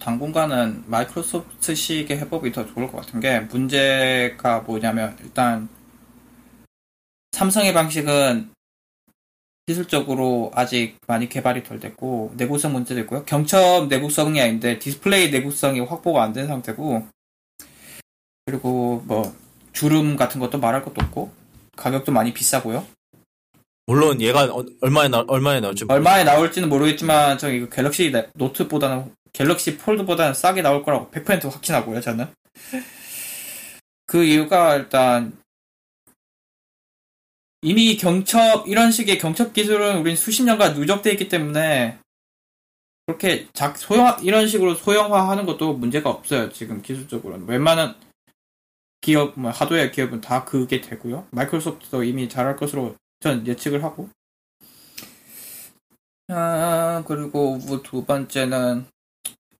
당분간은 마이크로소프트식의 해법이 더 좋을 것 같은 게 문제가 뭐냐면 일단 삼성의 방식은 기술적으로 아직 많이 개발이 덜 됐고 내구성 문제도 있고요. 경첩 내구성이 아닌데 디스플레이 내구성이 확보가 안 된 상태고 그리고 뭐 주름 같은 것도 말할 것도 없고 가격도 많이 비싸고요. 물론 얘가 어- 얼마에 나 얼마에 나올지 얼마에 나올지는 모르겠지만 저기 그 갤럭시 네- 노트보다는 갤럭시 폴드보다는 싸게 나올 거라고 100% 확신하고요. 저는 그 이유가 일단 이미 경첩 이런 식의 경첩 기술은 우린 수십 년간 누적돼 있기 때문에 그렇게 작 소형 이런 식으로 소형화하는 것도 문제가 없어요. 지금 기술적으로는 웬만한 기업 뭐 하드웨어 기업은 다 그게 되고요. 마이크로소프트도 이미 잘할 것으로 전 예측을 하고 아, 그리고 뭐 두 번째는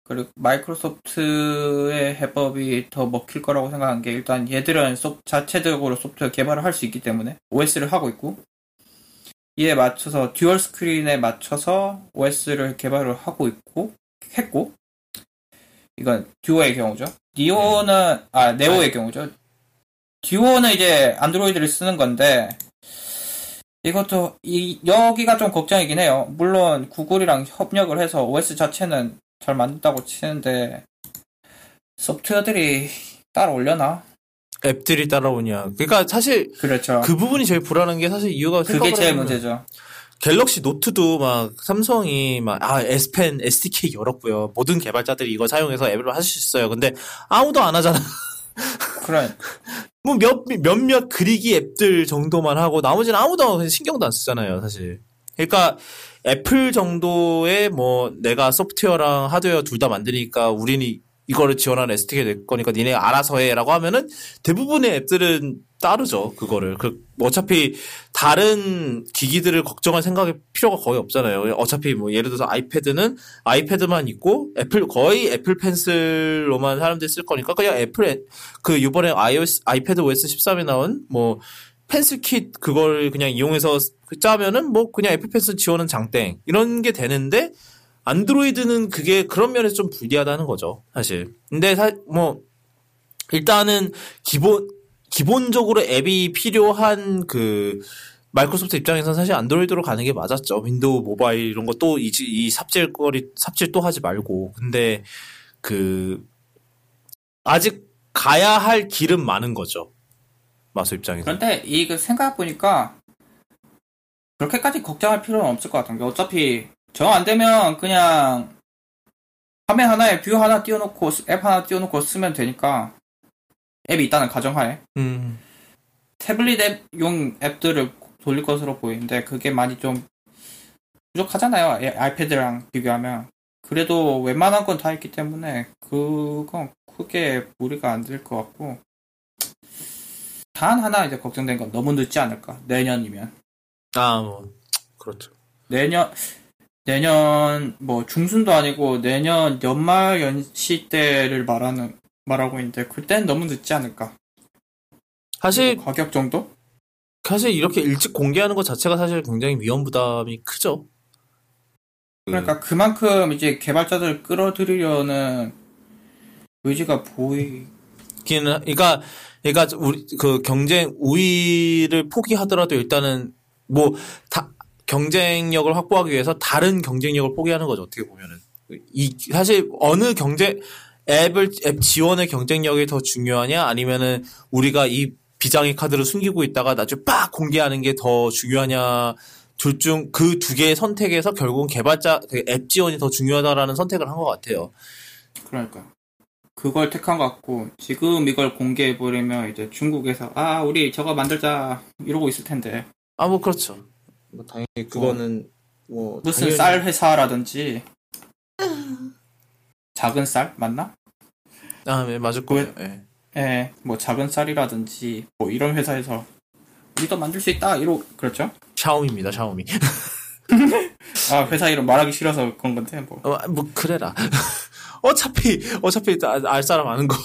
그리고 마이크로소프트의 해법이 더 먹힐 거라고 생각한 게 일단 얘들은 소, 자체적으로 소프트웨어 개발을 할 수 있기 때문에 OS를 하고 있고 이에 맞춰서 dual screen에 맞춰서 OS를 개발을 하고 있고 했고 이건 듀오의 경우죠. 니오는 아 네오의 경우죠. 듀오는 이제 안드로이드를 쓰는 건데 이것도 이 여기가 좀 걱정이긴 해요. 물론 구글이랑 협력을 해서 OS 자체는 잘 만든다고 치는데 소프트웨어들이 따라올려나? 앱들이 따라오냐. 그러니까 사실 그렇죠. 그 부분이 제일 불안한 게 사실 이유가 그게 제일 문제죠. 갤럭시 노트도 막 삼성이 막 아 S펜 SDK 열었고요. 모든 개발자들이 이거 사용해서 앱을 하실 수 있어요. 근데 아무도 안 하잖아. 그래. 뭐 몇, 몇몇 그리기 앱들 정도만 하고 나머지는 아무도 신경도 안 쓰잖아요, 사실. 그러니까 애플 정도의 뭐 내가 소프트웨어랑 하드웨어 둘 다 만드니까 우리는 이거를 지원하는 SDK 낼 거니까 니네 알아서 해라고 하면은 대부분의 앱들은 따르죠, 그거를. 그 어차피 다른 기기들을 걱정할 생각이 필요가 거의 없잖아요. 어차피 뭐 예를 들어서 아이패드는 아이패드만 있고 애플 거의 애플 펜슬로만 사람들이 쓸 거니까 그냥 애플 애- 그 이번에 iOS 아이패드 OS 13에 나온 뭐 PencilKit 그걸 그냥 이용해서 짜면은 뭐 그냥 애플 펜슬 지원은 장땡 이런 게 되는데 안드로이드는 그게 그런 면에서 좀 불리하다는 거죠 사실 근데 사, 뭐 일단은 기본 기본적으로 앱이 필요한 그 마이크로소프트 입장에서는 사실 안드로이드로 가는 게 맞았죠. 윈도우 모바일 이런 거 또 이 이 삽질 거리 삽질 또 하지 말고. 근데 그 아직 가야 할 길은 많은 거죠. 마소 입장에서. 그런데 이거 생각해 보니까 그렇게까지 걱정할 필요는 없을 것 같은 게 어차피 정 안 되면 그냥 화면 하나에 view 하나 띄워놓고 앱 하나 띄워놓고 쓰면 되니까 앱이 있다는 가정하에 음. 태블릿 앱용 앱들을 돌릴 것으로 보이는데 그게 많이 좀 부족하잖아요. 예, 아이패드랑 비교하면. 그래도 웬만한 건 다 있기 때문에 그건 크게 무리가 안 될 것 같고 단 하나 이제 걱정된 건 너무 늦지 않을까 내년이면 아, 뭐 그렇죠. 내년 내년 뭐 중순도 아니고 내년 연말 연시 때를 말하는 말하고 있는데 그땐 너무 늦지 않을까? 사실 가격 정도? 사실 이렇게 일찍 공개하는 것 자체가 사실 굉장히 위험 부담이 크죠. 그러니까 그만큼 이제 개발자들을 끌어들이려는 의지가 보이 기는 그러니까 그러니까 우리 그 경쟁 우위를 포기하더라도 일단은 뭐 다 경쟁력을 확보하기 위해서 다른 경쟁력을 포기하는 거죠 어떻게 보면은. 이 사실 어느 경쟁 앱을 앱 지원의 경쟁력이 더 중요하냐? 아니면은 우리가 이 비장의 카드를 숨기고 있다가 나중에 빡 공개하는 게 더 중요하냐? 둘 중 그 두 개의 선택에서 결국은 개발자 그앱 지원이 더 중요하다라는 선택을 한 것 같아요. 그러니까. 그걸 택한 것 같고 지금 이걸 공개해 버리면 이제 중국에서 아 우리 저거 만들자 이러고 있을 텐데. 아 뭐 그렇죠. 뭐 당연히 그거는 뭐 무슨 당연히- 쌀 회사라든지 작은 쌀 맞나? 아, 네, 맞을 거예요. 예. 예, 뭐 작은 쌀이라든지 뭐 이런 회사에서 우리도 만들 수 있다 이러 그렇죠? 샤오미입니다, 샤오미. 아 회사 이름 말하기 싫어서 그런 건데 뭐 어, 뭐 그래라. 어차피 어차피 알, 알 사람 아는 거.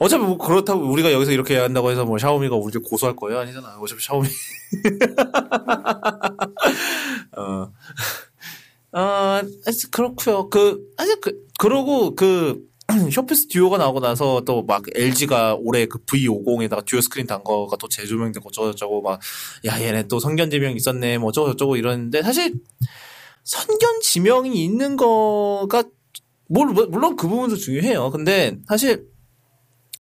어차피 뭐 그렇다고 우리가 여기서 이렇게 한다고 해서 뭐 샤오미가 우리 고소할 거예요 아니잖아. 어차피 샤오미. 어. 아, 그렇고요. 그 아직 그 그러고 그 서피스 듀오가 나오고 나서 또 막 LG가 올해 그 V50에다가 듀오 스크린 단 거가 또 재조명되고 어쩌고저쩌고 막 야 얘네 또 선견 지명 있었네 뭐 어쩌고 저쩌고 이러는데 사실 선견 지명이 있는 거가 뭘 물론 그 부분도 중요해요. 근데 사실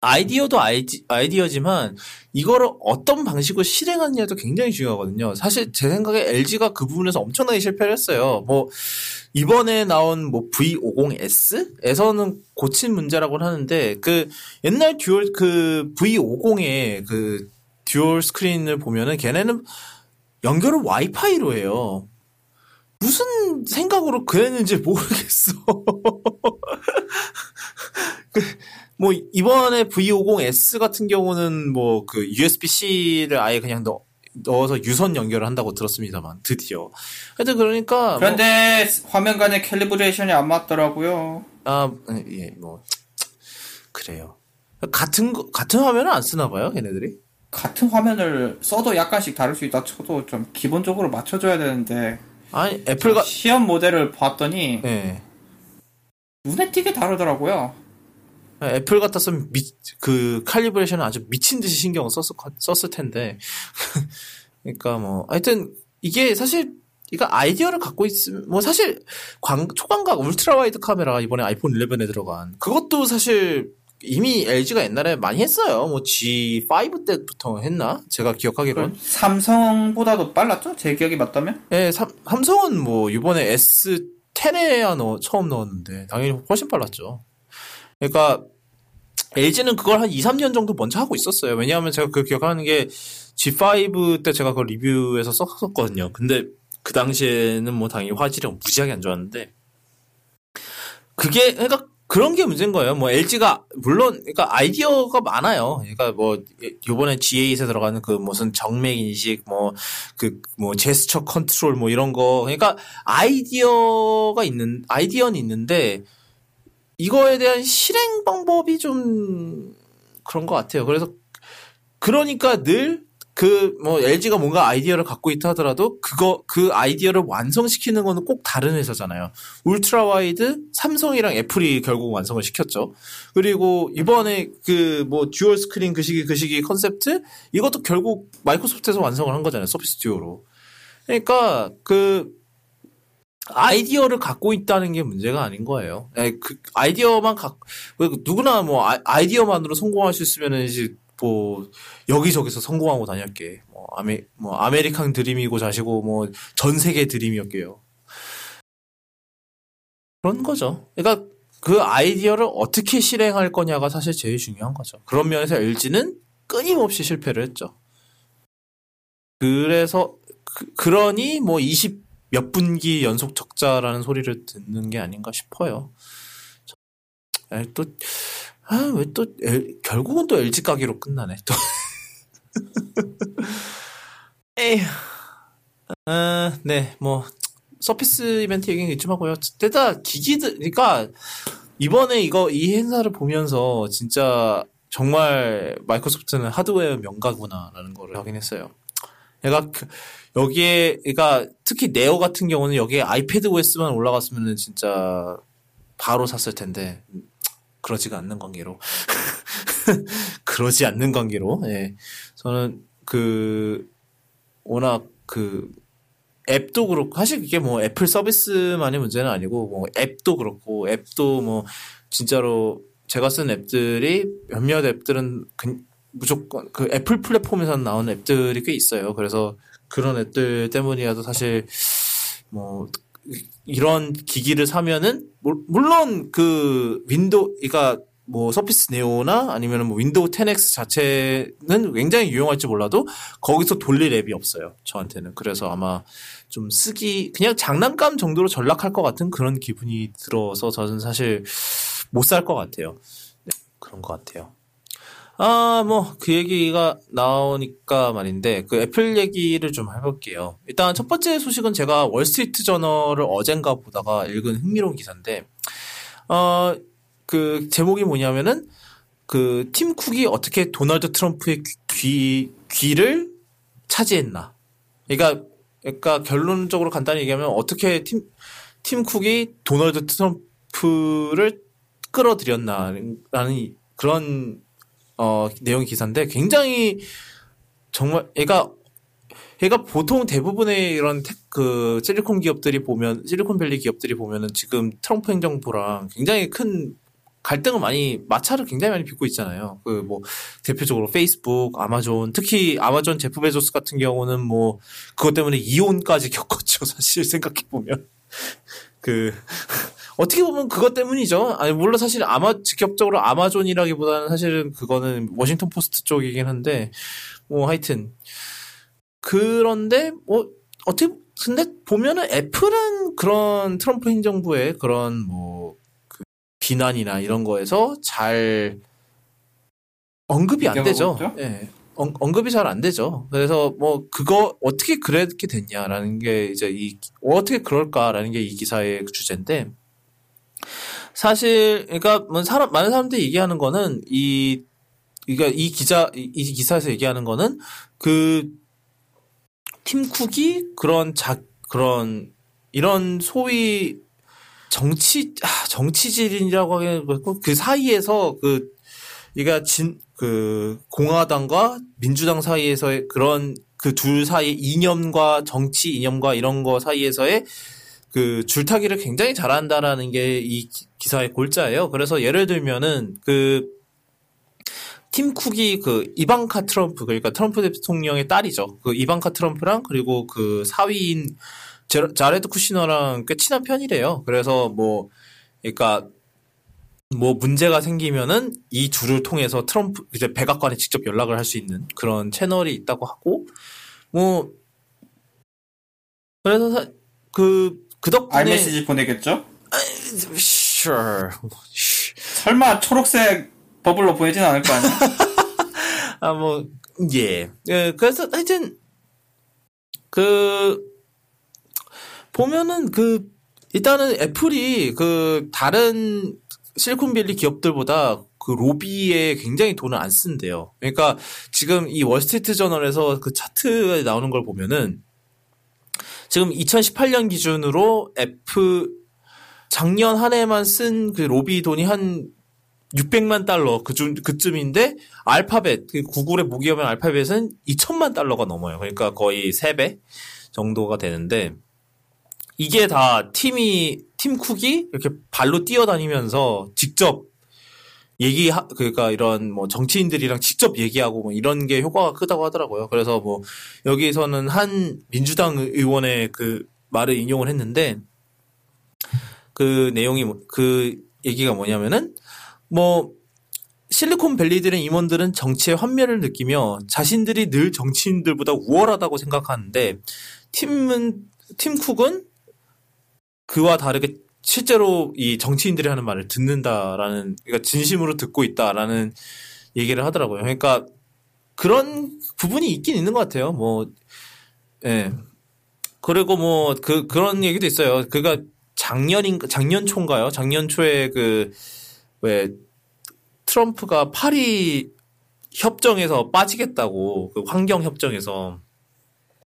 아이디어도 아이디, 아이디어지만 이거를 어떤 방식으로 실행하느냐도 굉장히 중요하거든요. 사실 제 생각에 LG가 그 부분에서 엄청나게 실패를 했어요. 뭐 이번에 나온 뭐 V50S에서는 고친 문제라고 하는데 그 옛날 듀얼 그 V50의 그 듀얼 스크린을 보면은 걔네는 연결을 와이파이로 해요. 무슨 생각으로 그랬는지 모르겠어. 그, 뭐, 이번에 V50S 같은 경우는 뭐, 그, USB-C를 아예 그냥 넣, 넣어서 유선 연결을 한다고 들었습니다만, 드디어. 하여튼 그러니까. 뭐- 그런데 화면 간의 calibration이 안 맞더라고요. 아, 예, 뭐, 그래요. 같은, 거- 같은 화면을 안 쓰나 봐요, 걔네들이? 같은 화면을 써도 약간씩 다를 수 있다 쳐도 좀 기본적으로 맞춰줘야 되는데 아니, 애플가, 시험 모델을 봤더니 예. 눈에 띄게 다르더라고요. 애플 같았으면 미, 그 칼리브레이션을 아주 미친 듯이 신경을 썼을, 거- 썼을 텐데. 그러니까 뭐, 하여튼, 이게 사실, 이거 아이디어를 갖고 있으면, 뭐 사실, 광, 초광각 ultra wide 카메라 이번에 아이폰 11에 들어간, 그것도 사실, 이미 LG가 옛날에 많이 했어요. 뭐 G5 때부터 했나? 제가 기억하기로는. 삼성보다도 빨랐죠? 제 기억이 맞다면? 예, 삼, 삼성은 뭐 이번에 S10에야 넣, 처음 넣었는데 당연히 훨씬 빨랐죠. 그러니까 LG는 그걸 한 2, 3년 정도 먼저 하고 있었어요. 왜냐하면 제가 그 기억하는 게 G5 때 제가 그걸 리뷰에서 썼었거든요. 근데 그 당시에는 뭐 당연히 화질이 무지하게 안 좋았는데 그게 그러니까 그런 게 문제인 거예요. 뭐 LG가 물론 그러니까 아이디어가 많아요. 그러니까 뭐 요번에 G8에 들어가는 그 무슨 정맥 인식 뭐 그 뭐 제스처 컨트롤 뭐 이런 거 그러니까 아이디어가 있는 아이디어는 있는데 이거에 대한 실행 방법이 좀 그런 것 같아요. 그래서 그러니까 늘 그 뭐 LG가 뭔가 아이디어를 갖고 있다 하더라도 그거 그 아이디어를 완성시키는 거는 꼭 다른 회사잖아요. ultra wide 삼성이랑 애플이 결국 완성을 시켰죠. 그리고 이번에 그 뭐 듀얼 스크린 그 시기 그 시기 컨셉트 이것도 결국 마이크로소프트에서 완성을 한 거잖아요. 서피스 듀오로. 그러니까 그 아이디어를 갖고 있다는 게 문제가 아닌 거예요. 예, 그 아이디어만 갖 누구나 뭐 아- 아이디어만으로 성공할 수 있으면은 이제 뭐 여기저기서 성공하고 다녔게. 뭐 아메 뭐 아메리칸 드림이고 자시고 뭐 전 세계 드림이었게요. 그런 거죠. 그러니까 그 아이디어를 어떻게 실행할 거냐가 사실 제일 중요한 거죠. 그런 면에서 LG는 끊임없이 실패를 했죠. 그래서 그, 러니뭐 20 몇 분기 연속 적자라는 소리를 듣는 게 아닌가 싶어요. 에, 또, 아, 왜 또, 엘- 결국은 또 LG 가기로 끝나네, 또. 에휴. 아, 네, 뭐, 서피스 이벤트 얘기는 이쯤 하고요. 때다 기기들, 그러니까, 이번에 이거, 이 행사를 보면서 진짜 정말 마이크로소프트는 하드웨어 명가구나라는 거를 확인했어요. 내가 그- 여기에, 그러니까 특히 네오 같은 경우는 여기에 아이패드 OS만 올라갔으면 진짜 바로 샀을 텐데, 그러지가 않는 관계로. 그러지 않는 관계로, 예. 저는 그, 워낙 그, 앱도 그렇고, 사실 그게 뭐 애플 서비스만의 문제는 아니고, 뭐 앱도 그렇고, 앱도 뭐, 진짜로 제가 쓴 앱들이 몇몇 앱들은 그- 무조건 그 애플 플랫폼에서 나오는 앱들이 꽤 있어요. 그래서 그런 앱들 때문이라도 사실 뭐 이런 기기를 사면은 물론 그 윈도우 그러니까 뭐 서피스 네오나 아니면 뭐 윈도우 10X 자체는 굉장히 유용할지 몰라도 거기서 돌릴 앱이 없어요. 저한테는. 그래서 아마 좀 쓰기 그냥 장난감 정도로 전락할 것 같은 그런 기분이 들어서 저는 사실 못 살 것 같아요. 네, 그런 것 같아요. 아, 뭐, 그 얘기가 나오니까 말인데, 그 애플 얘기를 좀 해볼게요. 일단 첫 번째 소식은 제가 월스트리트 저널을 어젠가 보다가 읽은 흥미로운 기사인데, 어, 그 제목이 뭐냐면은, 그 팀 쿡이 어떻게 도널드 트럼프의 귀, 귀를 차지했나. 그러니까, 그러니까 결론적으로 간단히 얘기하면 어떻게 팀, 팀 쿡이 도널드 트럼프를 끌어들였나라는 그런 어, 내용 기사인데 굉장히 정말 얘가 얘가 보통 대부분의 이런 테, 그 실리콘 기업들이 보면 실리콘밸리 기업들이 보면은 지금 트럼프 행정부랑 굉장히 큰 갈등을 많이 마찰을 굉장히 많이 빚고 있잖아요. 그 뭐 대표적으로 페이스북, 아마존, 특히 아마존 제프 베조스 같은 경우는 뭐 그것 때문에 이혼까지 겪었죠. 사실 생각해 보면 그 어떻게 보면 그것 때문이죠. 아니 물론 사실 아마 직접적으로 아마존이라기보다는 사실은 그거는 워싱턴 포스트 쪽이긴 한데 뭐 하여튼 그런데 뭐 어떻게 근데 보면은 애플은 그런 트럼프 행정부의 그런 뭐 그 비난이나 이런 거에서 잘 언급이 안 되죠. 예. 네. 언급이 잘 안 되죠. 그래서 뭐 그거 어떻게 그렇게 됐냐라는 게 이제 이 어떻게 그럴까라는 게 이 기사의 주제인데 사실 그러니까 뭐 사람 많은 사람들이 얘기하는 거는 이 그러니까 이 기자 이, 이 기사에서 얘기하는 거는 그 팀쿡이 그런 자 그런 이런 소위 정치 아, 정치질이라고 하기는 그 사이에서 그 그러니까 진 그 공화당과 민주당 사이에서의 그런 그 둘 사이 이념과 정치 이념과 이런 거 사이에서의 그 줄타기를 굉장히 잘한다라는 게 이 기사의 골자예요. 그래서 예를 들면은 그 팀 쿡이 그 이방카 트럼프 그러니까 트럼프 대통령의 딸이죠. 그 이방카 트럼프랑 그리고 그 사위인 자레드 쿠시너랑 꽤 친한 편이래요. 그래서 뭐 그러니까 뭐 문제가 생기면은 이 둘을 통해서 트럼프 이제 백악관에 직접 연락을 할 수 있는 그런 채널이 있다고 하고 뭐 그래서 그, 그 덕분에 아이메시지 보내겠죠? 아, sure. 설마 초록색 버블로 보내진 않을 거 아니야? 아, 뭐, 예. 예. 그래서 하여튼, 그, 보면은 그, 일단은 애플이 그, 다른 실리콘밸리 기업들보다 그 로비에 굉장히 돈을 안 쓴대요. 그러니까 지금 이 월스트리트 저널에서 그 차트에 나오는 걸 보면은 지금 2018년 기준으로 애플 작년 한 해만 쓴 그 로비 돈이 한 600만 달러 그쯤 그쯤인데 알파벳 그 구글의 무기업인 알파벳은 2천만 달러가 넘어요. 그러니까 거의 3배 정도가 되는데 이게 다 팀이 팀 쿡이 이렇게 발로 뛰어다니면서 직접 얘기 그러니까 이런 뭐 정치인들이랑 직접 얘기하고 뭐 이런 게 효과가 크다고 하더라고요. 그래서 뭐 여기서는 한 민주당 의원의 그 말을 인용을 했는데 그 내용이 뭐, 그 얘기가 뭐냐면은 뭐 실리콘밸리들의 임원들은 정치의 환멸을 느끼며 자신들이 늘 정치인들보다 우월하다고 생각하는데 팀은 팀 쿡은 그와 다르게 실제로 이 정치인들이 하는 말을 듣는다라는 그러니까 진심으로 듣고 있다라는 얘기를 하더라고요. 그러니까 그런 부분이 있긴 있는 것 같아요. 뭐 예. 그리고 뭐 그 그런 얘기도 있어요. 그가 작년인 작년 초인가요? 작년 초에 그 왜 트럼프가 파리 협정에서 빠지겠다고 그 환경 협정에서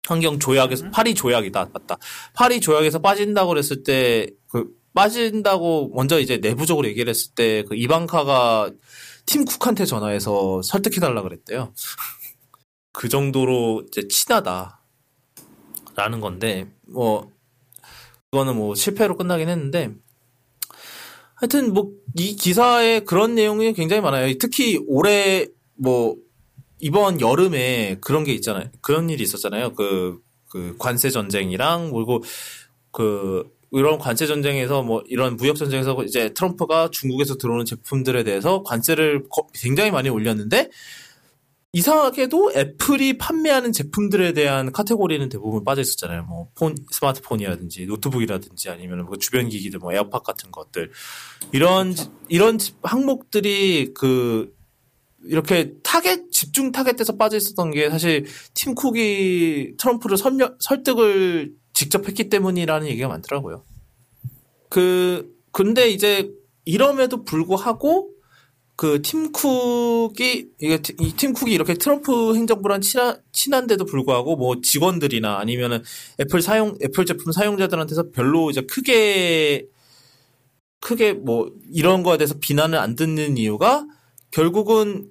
환경 조약에서 음. 파리 조약이다 맞다 파리 조약에서 빠진다고 그랬을 때 그 빠진다고 먼저 이제 내부적으로 얘기를 했을 때 그 이방카가 팀 쿡한테 전화해서 설득해달라 그랬대요. 그 정도로 이제 친하다. 라는 건데, 뭐, 그거는 뭐 실패로 끝나긴 했는데, 하여튼 뭐, 이 기사에 그런 내용이 굉장히 많아요. 특히 올해 뭐, 이번 여름에 그런 게 있잖아요. 그런 일이 있었잖아요. 그, 그 관세 전쟁이랑 그리고 그 이런 관세 전쟁에서 뭐 이런 무역 전쟁에서 이제 트럼프가 중국에서 들어오는 제품들에 대해서 관세를 굉장히 많이 올렸는데 이상하게도 애플이 판매하는 제품들에 대한 카테고리는 대부분 빠져 있었잖아요. 뭐 폰, 스마트폰이라든지 노트북이라든지 아니면 뭐 주변 기기들, 뭐 에어팟 같은 것들 이런 이런 항목들이 그 이렇게 타겟 집중 타겟돼서 빠져 있었던 게 사실 팀 쿡이 트럼프를 설명, 설득을 직접 했기 때문이라는 얘기가 많더라고요. 그 근데 이제 이럼에도 불구하고 그 팀쿡이 이게 이 팀쿡이 이렇게 트럼프 행정부랑 친한 친한데도 불구하고 뭐 직원들이나 아니면은 애플 사용 애플 제품 사용자들한테서 별로 이제 크게 크게 뭐 이런 거에 대해서 비난을 안 듣는 이유가 결국은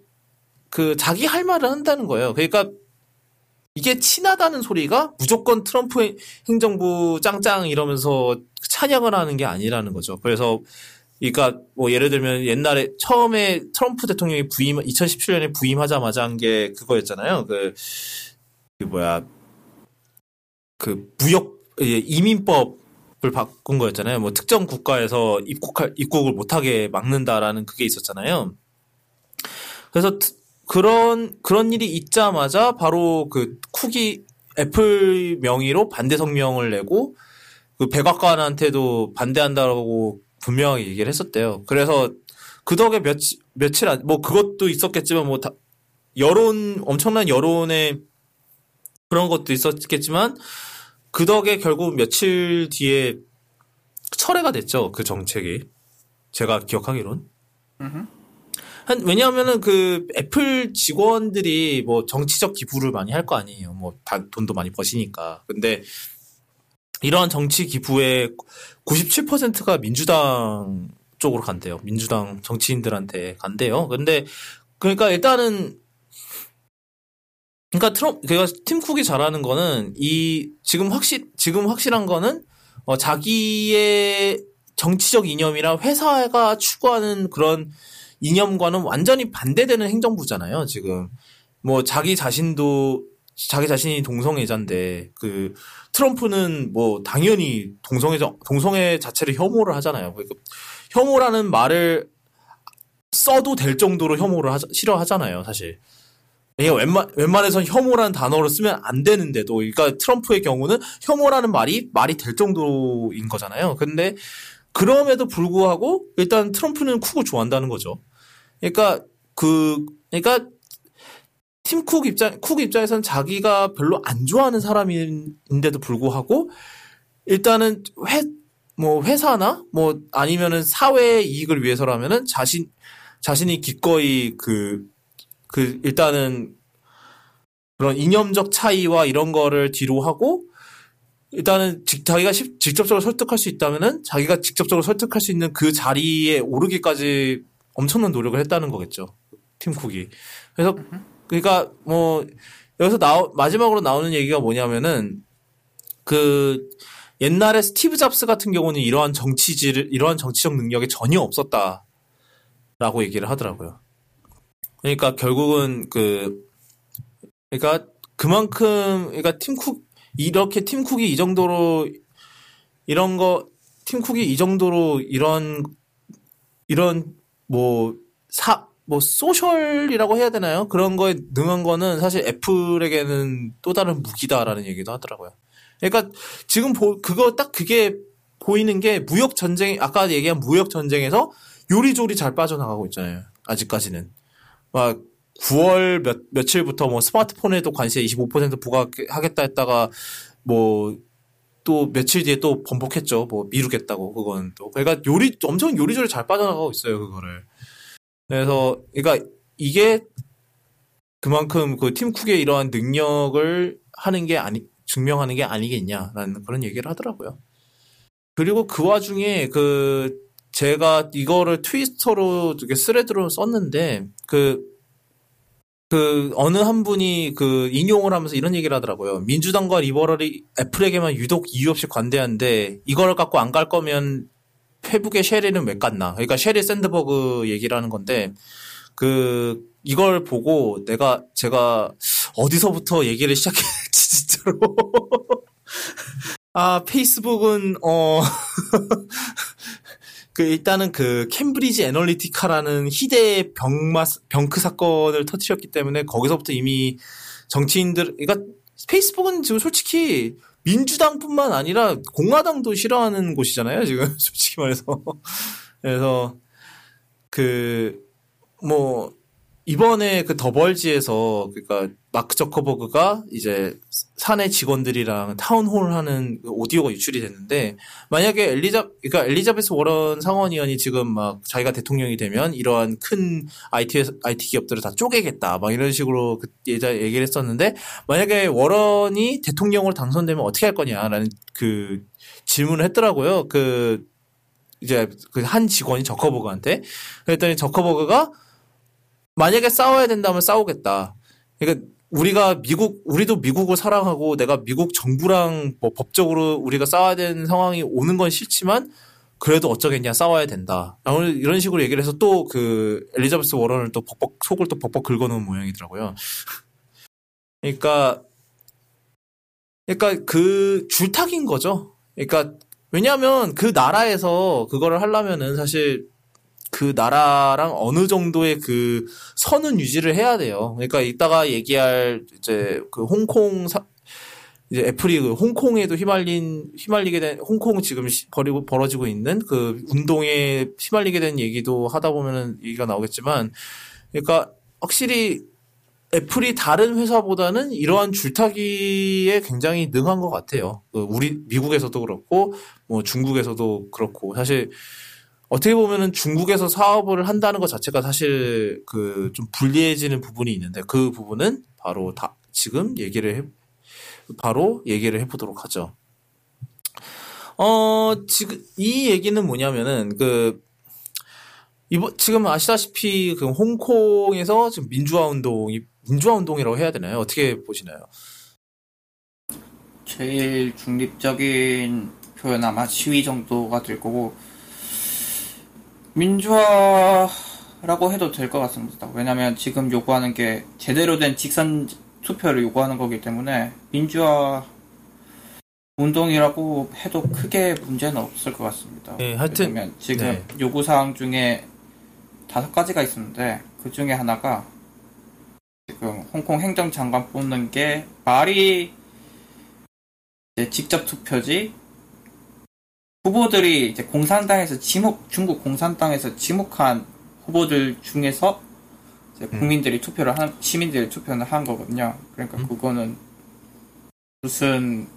그 자기 할 말을 한다는 거예요. 그러니까 이게 친하다는 소리가 무조건 트럼프 행정부 짱짱 이러면서 찬양을 하는 게 아니라는 거죠. 그래서 그러니까 뭐 예를 들면 옛날에 처음에 트럼프 대통령이 부임 2017년에 부임하자마자 한 게 그거였잖아요. 그, 그 뭐야 그 무역 예, 이민법을 바꾼 거였잖아요. 뭐 특정 국가에서 입국할 입국을 못하게 막는다라는 그게 있었잖아요. 그래서 그런 그런 일이 있자마자 바로 그 쿡이 애플 명의로 반대 성명을 내고 그 백악관한테도 반대한다고 분명하게 얘기를 했었대요. 그래서 그 덕에 며칠 며칠 안, 뭐 그것도 있었겠지만 뭐 다, 여론 엄청난 여론의 그런 것도 있었겠지만 그 덕에 결국 며칠 뒤에 철회가 됐죠. 그 정책이 제가 기억하기론. 한 왜냐하면은 그 애플 직원들이 뭐 정치적 기부를 많이 할 거 아니에요. 뭐 돈도 많이 버시니까. 근데 이러한 정치 기부의 97%가 민주당 쪽으로 간대요. 민주당 정치인들한테 간대요. 근데 그러니까 일단은 그러니까 트럼 그러니까 팀 쿡이 잘하는 거는 이 지금 확실 지금 확실한 거는 어 자기의 정치적 이념이랑 회사가 추구하는 그런 이념과는 완전히 반대되는 행정부잖아요. 지금 뭐 자기 자신도 자기 자신이 동성애자인데 그 트럼프는 뭐 당연히 동성애자 동성애 자체를 혐오를 하잖아요. 그러니까 혐오라는 말을 써도 될 정도로 혐오를 하, 싫어하잖아요, 사실. 웬만 웬만해선 혐오라는 단어를 쓰면 안 되는데도, 그러니까 트럼프의 경우는 혐오라는 말이 말이 될 정도인 거잖아요. 근데 그럼에도 불구하고 일단 트럼프는 쿡을 좋아한다는 거죠. 그러니까 그 그러니까 팀쿡 입장, 쿡 입장에서는 자기가 별로 안 좋아하는 사람인데도 불구하고 일단은 회, 뭐 회사나 뭐 아니면은 사회의 이익을 위해서라면은 자신, 자신이 기꺼이 그, 그 일단은 그런 이념적 차이와 이런 거를 뒤로 하고 일단은 자기가 직접적으로 설득할 수 있다면은 자기가 직접적으로 설득할 수 있는 그 자리에 오르기까지 엄청난 노력을 했다는 거겠죠. 팀 쿡이. 그래서 그러니까 뭐 여기서 나 마지막으로 나오는 얘기가 뭐냐면은 그 옛날에 스티브 잡스 같은 경우는 이러한 정치질 이러한 정치적 능력이 전혀 없었다라고 얘기를 하더라고요. 그러니까 결국은 그 그러니까 그만큼 그러니까 팀쿡 이렇게 팀쿡이 이 정도로 이런 거 팀쿡이 이 정도로 이런 이런 뭐사 뭐 소셜이라고 해야 되나요? 그런 거에 능한 거는 사실 애플에게는 또 다른 무기다라는 얘기도 하더라고요. 그러니까 지금 보, 그거 딱 그게 보이는 게 무역 전쟁 아까 얘기한 무역 전쟁에서 요리조리 잘 빠져나가고 있잖아요. 아직까지는 막 9월 몇 며칠부터 뭐 스마트폰에도 관세 25% 부과하겠다 했다가 뭐 또 며칠 뒤에 또 번복했죠. 뭐 미루겠다고 그건 또 그러니까 요리 엄청 요리조리 잘 빠져나가고 있어요 그거를. 그래서 그러니까 이게 그만큼 그 팀 쿡의 이러한 능력을 하는 게 아니 증명하는 게 아니겠냐라는 그런 얘기를 하더라고요. 그리고 그 와중에 그 제가 이거를 트위터로 이렇게 thread로 썼는데 그, 그, 어느 한 분이 그 인용을 하면서 이런 얘기를 하더라고요. 민주당과 liberal이 애플에게만 유독 이유 없이 관대한데 이걸 갖고 안 갈 거면 페북의 쉐리는 왜 깠나? 그러니까 쉐리 샌드버그 얘기를 하는 건데 그 이걸 보고 내가 제가 어디서부터 얘기를 시작했지 진짜로 아 페이스북은 어 그 일단은 그 캠브리지 애널리티카라는 희대의 병마 병크 사건을 터뜨렸기 때문에 거기서부터 이미 정치인들 그러니까 페이스북은 지금 솔직히 민주당뿐만 아니라 공화당도 싫어하는 곳이잖아요 지금. 솔직히 말해서. 그래서 그 뭐 이번에 그 The Verge에서 그러니까 마크 저커버그가 이제 사내 직원들이랑 town hall 하는 그 오디오가 유출이 됐는데 만약에 엘리자 그러니까 엘리자베스 워런 상원의원이 지금 막 자기가 대통령이 되면 이러한 큰 IT IT 기업들을 다 쪼개겠다 막 이런 식으로 그 예자 얘기를 했었는데 만약에 워런이 대통령으로 당선되면 어떻게 할 거냐라는 그 질문을 했더라고요. 그 이제 그 한 직원이 저커버그한테 그랬더니 저커버그가 만약에 싸워야 된다면 싸우겠다. 그러니까 우리가 미국 우리도 미국을 사랑하고 내가 미국 정부랑 뭐 법적으로 우리가 싸워야 되는 상황이 오는 건 싫지만 그래도 어쩌겠냐 싸워야 된다. 이런 식으로 얘기를 해서 또 그 엘리자베스 워런을 또 벅벅 속을 또 벅벅 긁어놓은 모양이더라고요. 그러니까 그러니까 그 줄타기인 거죠. 그러니까 왜냐하면 그 나라에서 그거를 하려면은 사실 그 나라랑 어느 정도의 그 선은 유지를 해야 돼요. 그러니까 이따가 얘기할 이제 그 홍콩 사, 이제 애플이 그 홍콩에도 휘말린 휘말리게 된 홍콩 지금 버리고 벌어지고 있는 그 운동에 휘말리게 된 얘기도 하다 보면은 얘기가 나오겠지만 그러니까 확실히 애플이 다른 회사보다는 이러한 줄타기에 굉장히 능한 것 같아요. 그 우리 미국에서도 그렇고 뭐 중국에서도 그렇고 사실 어떻게 보면은 중국에서 사업을 한다는 것 자체가 사실 그 좀 불리해지는 부분이 있는데 그 부분은 바로 다 지금 얘기를 해 바로 얘기를 해보도록 하죠. 어 지금 이 얘기는 뭐냐면은 그 이번 지금 아시다시피 그 홍콩에서 지금 민주화 운동이 민주화 운동이라고 해야 되나요? 어떻게 보시나요? 제일 중립적인 표현 아마 시위 정도가 될 거고 민주화라고 해도 될 것 같습니다. 왜냐하면 지금 요구하는 게 제대로 된 직선 투표를 요구하는 거기 때문에 민주화 운동이라고 해도 크게 문제는 없을 것 같습니다. 네, 하여튼 지금 네. 요구 사항 중에 다섯 가지가 있었는데 그 중에 하나가 지금 홍콩 행정장관 뽑는 게 말이 직접 투표지 후보들이 이제 공산당에서 지목, 중국 공산당에서 지목한 후보들 중에서 음. 국민들이 음. 투표를 한, 시민들이 투표를 한 거거든요. 그러니까 음. 그거는 무슨,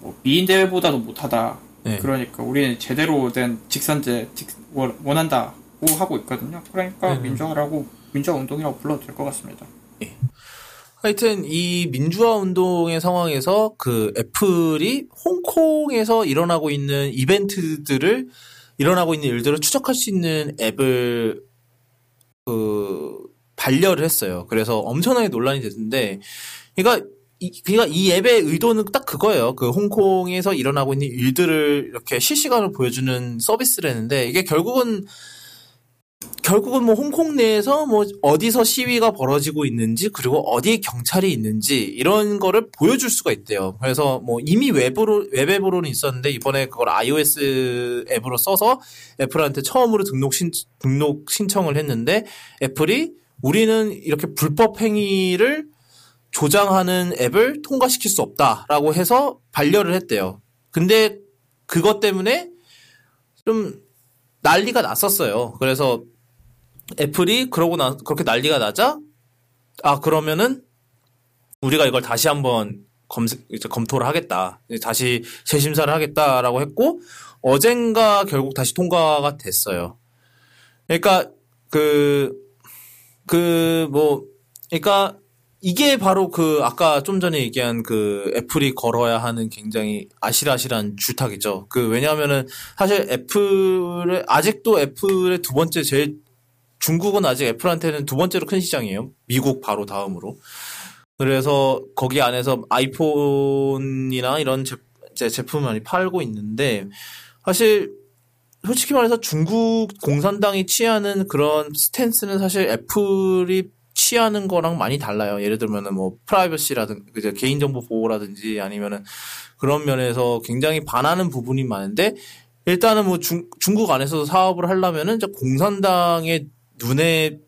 뭐 미인대회보다도 못하다. 네. 그러니까 우리는 제대로 된 직선제 직, 원한다고 하고 있거든요. 그러니까 네. 민주화라고, 민주화 운동이라고 불러도 될 것 같습니다. 네. 하여튼 이 민주화 운동의 상황에서 그 애플이 홍콩에서 일어나고 있는 이벤트들을 일어나고 있는 일들을 추적할 수 있는 앱을 그 반려를 했어요. 그래서 엄청나게 논란이 됐는데, 그러니까 이, 그러니까 이 앱의 의도는 딱 그거예요. 그 홍콩에서 일어나고 있는 일들을 이렇게 실시간으로 보여주는 서비스를 했는데 이게 결국은 결국은 뭐 홍콩 내에서 뭐 어디서 시위가 벌어지고 있는지 그리고 어디에 경찰이 있는지 이런 거를 보여줄 수가 있대요. 그래서 뭐 이미 웹으로 웹 앱으로는 있었는데 이번에 그걸 iOS 앱으로 써서 애플한테 처음으로 등록 신 등록 신청을 했는데 애플이 우리는 이렇게 불법 행위를 조장하는 앱을 통과시킬 수 없다라고 해서 반려를 했대요. 근데 그것 때문에 좀 난리가 났었어요. 그래서 애플이 그러고 나 그렇게 난리가 나자 아 그러면은 우리가 이걸 다시 한번 검색 이제 검토를 하겠다. 다시 재심사를 하겠다라고 했고 어젠가 결국 다시 통과가 됐어요. 그러니까 그 그 뭐 그러니까 이게 바로 그 아까 좀 전에 얘기한 그 애플이 걸어야 하는 굉장히 아실아실한 주탁이죠. 그 왜냐하면은 사실 애플의 아직도 애플의 두 번째 제일 중국은 아직 애플한테는 두 번째로 큰 시장이에요. 미국 바로 다음으로. 그래서 거기 안에서 아이폰이나 이런 제, 제품을 많이 팔고 있는데 사실 솔직히 말해서 중국 공산당이 취하는 그런 스탠스는 사실 애플이 취하는 거랑 많이 달라요. 예를 들면은 뭐 프라이버시라든지 개인정보 보호라든지 아니면은 그런 면에서 굉장히 반하는 부분이 많은데 일단은 뭐 중, 중국 안에서도 사업을 하려면은 공산당의 눈에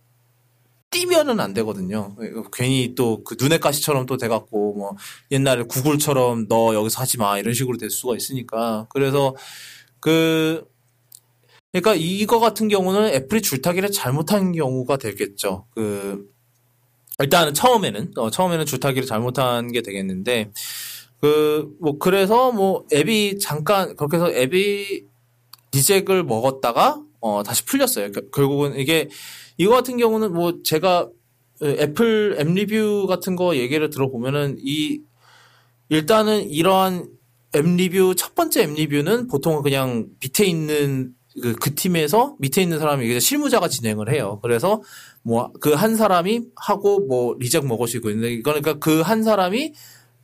띄면은 안 되거든요. 괜히 또 그 눈의 가시처럼 또 돼갖고 뭐 옛날에 구글처럼 너 여기서 하지 마 이런 식으로 될 수가 있으니까 그래서 그 그러니까 이거 같은 경우는 애플이 줄타기를 잘못한 경우가 되겠죠. 그 일단은 처음에는 어, 처음에는 줄타기를 잘못한 게 되겠는데 그 뭐 그래서 뭐 앱이 잠깐 그렇게 해서 앱이 reject을 먹었다가 어 다시 풀렸어요. 겨, 결국은 이게 이거 같은 경우는 뭐 제가 애플 앱 리뷰 같은 거 얘기를 들어보면은 이 일단은 이러한 앱 리뷰 첫 번째 앱 리뷰는 보통은 그냥 밑에 있는 그, 그 팀에서 밑에 있는 사람이 실무자가 진행을 해요. 그래서 뭐 그 한 사람이 하고 뭐 리젝 먹으시고 있는데 그러니까 그 한 사람이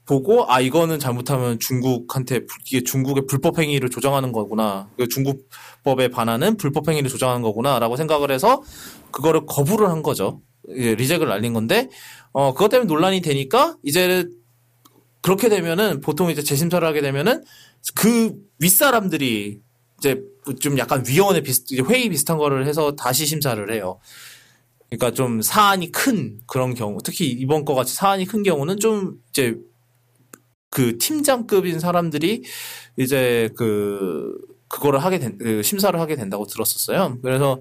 보고 아 이거는 잘못하면 중국한테 이게 중국의 불법 행위를 조장하는 거구나. 그 중국법에 반하는 불법 행위를 조장하는 거구나라고 생각을 해서 그거를 거부를 한 거죠. 예, 리젝을 날린 건데 어 그것 때문에 논란이 되니까 이제 그렇게 되면은 보통 이제 재심사를 하게 되면은 그 윗사람들이 이제 좀 약간 위원회 비슷 회의 비슷한 거를 해서 다시 심사를 해요. 그러니까 좀 사안이 큰 그런 경우, 특히 이번 거 같이 사안이 큰 경우는 좀 이제 그 팀장급인 사람들이 이제 그 그거를 하게 된 그 심사를 하게 된다고 들었었어요. 그래서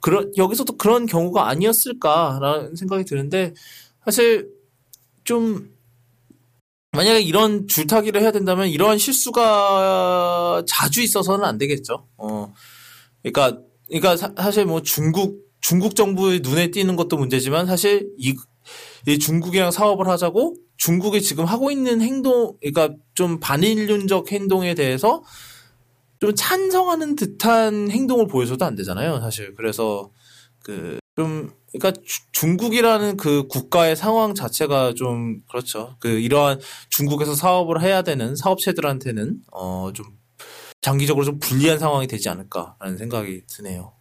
그런 여기서도 그런 경우가 아니었을까라는 생각이 드는데 사실 좀 만약에 이런 줄타기를 해야 된다면 이러한 실수가 자주 있어서는 안 되겠죠. 어, 그러니까 그러니까 사, 사실 뭐 중국 중국 정부의 눈에 띄는 것도 문제지만 사실 이, 이 중국이랑 사업을 하자고 중국이 지금 하고 있는 행동, 그러니까 좀 반인륜적 행동에 대해서 좀 찬성하는 듯한 행동을 보여줘도 안 되잖아요, 사실. 그래서 그 좀 그러니까 중국이라는 그 국가의 상황 자체가 좀 그렇죠. 그 이러한 중국에서 사업을 해야 되는 사업체들한테는 어 좀 장기적으로 좀 불리한 상황이 되지 않을까라는 생각이 드네요.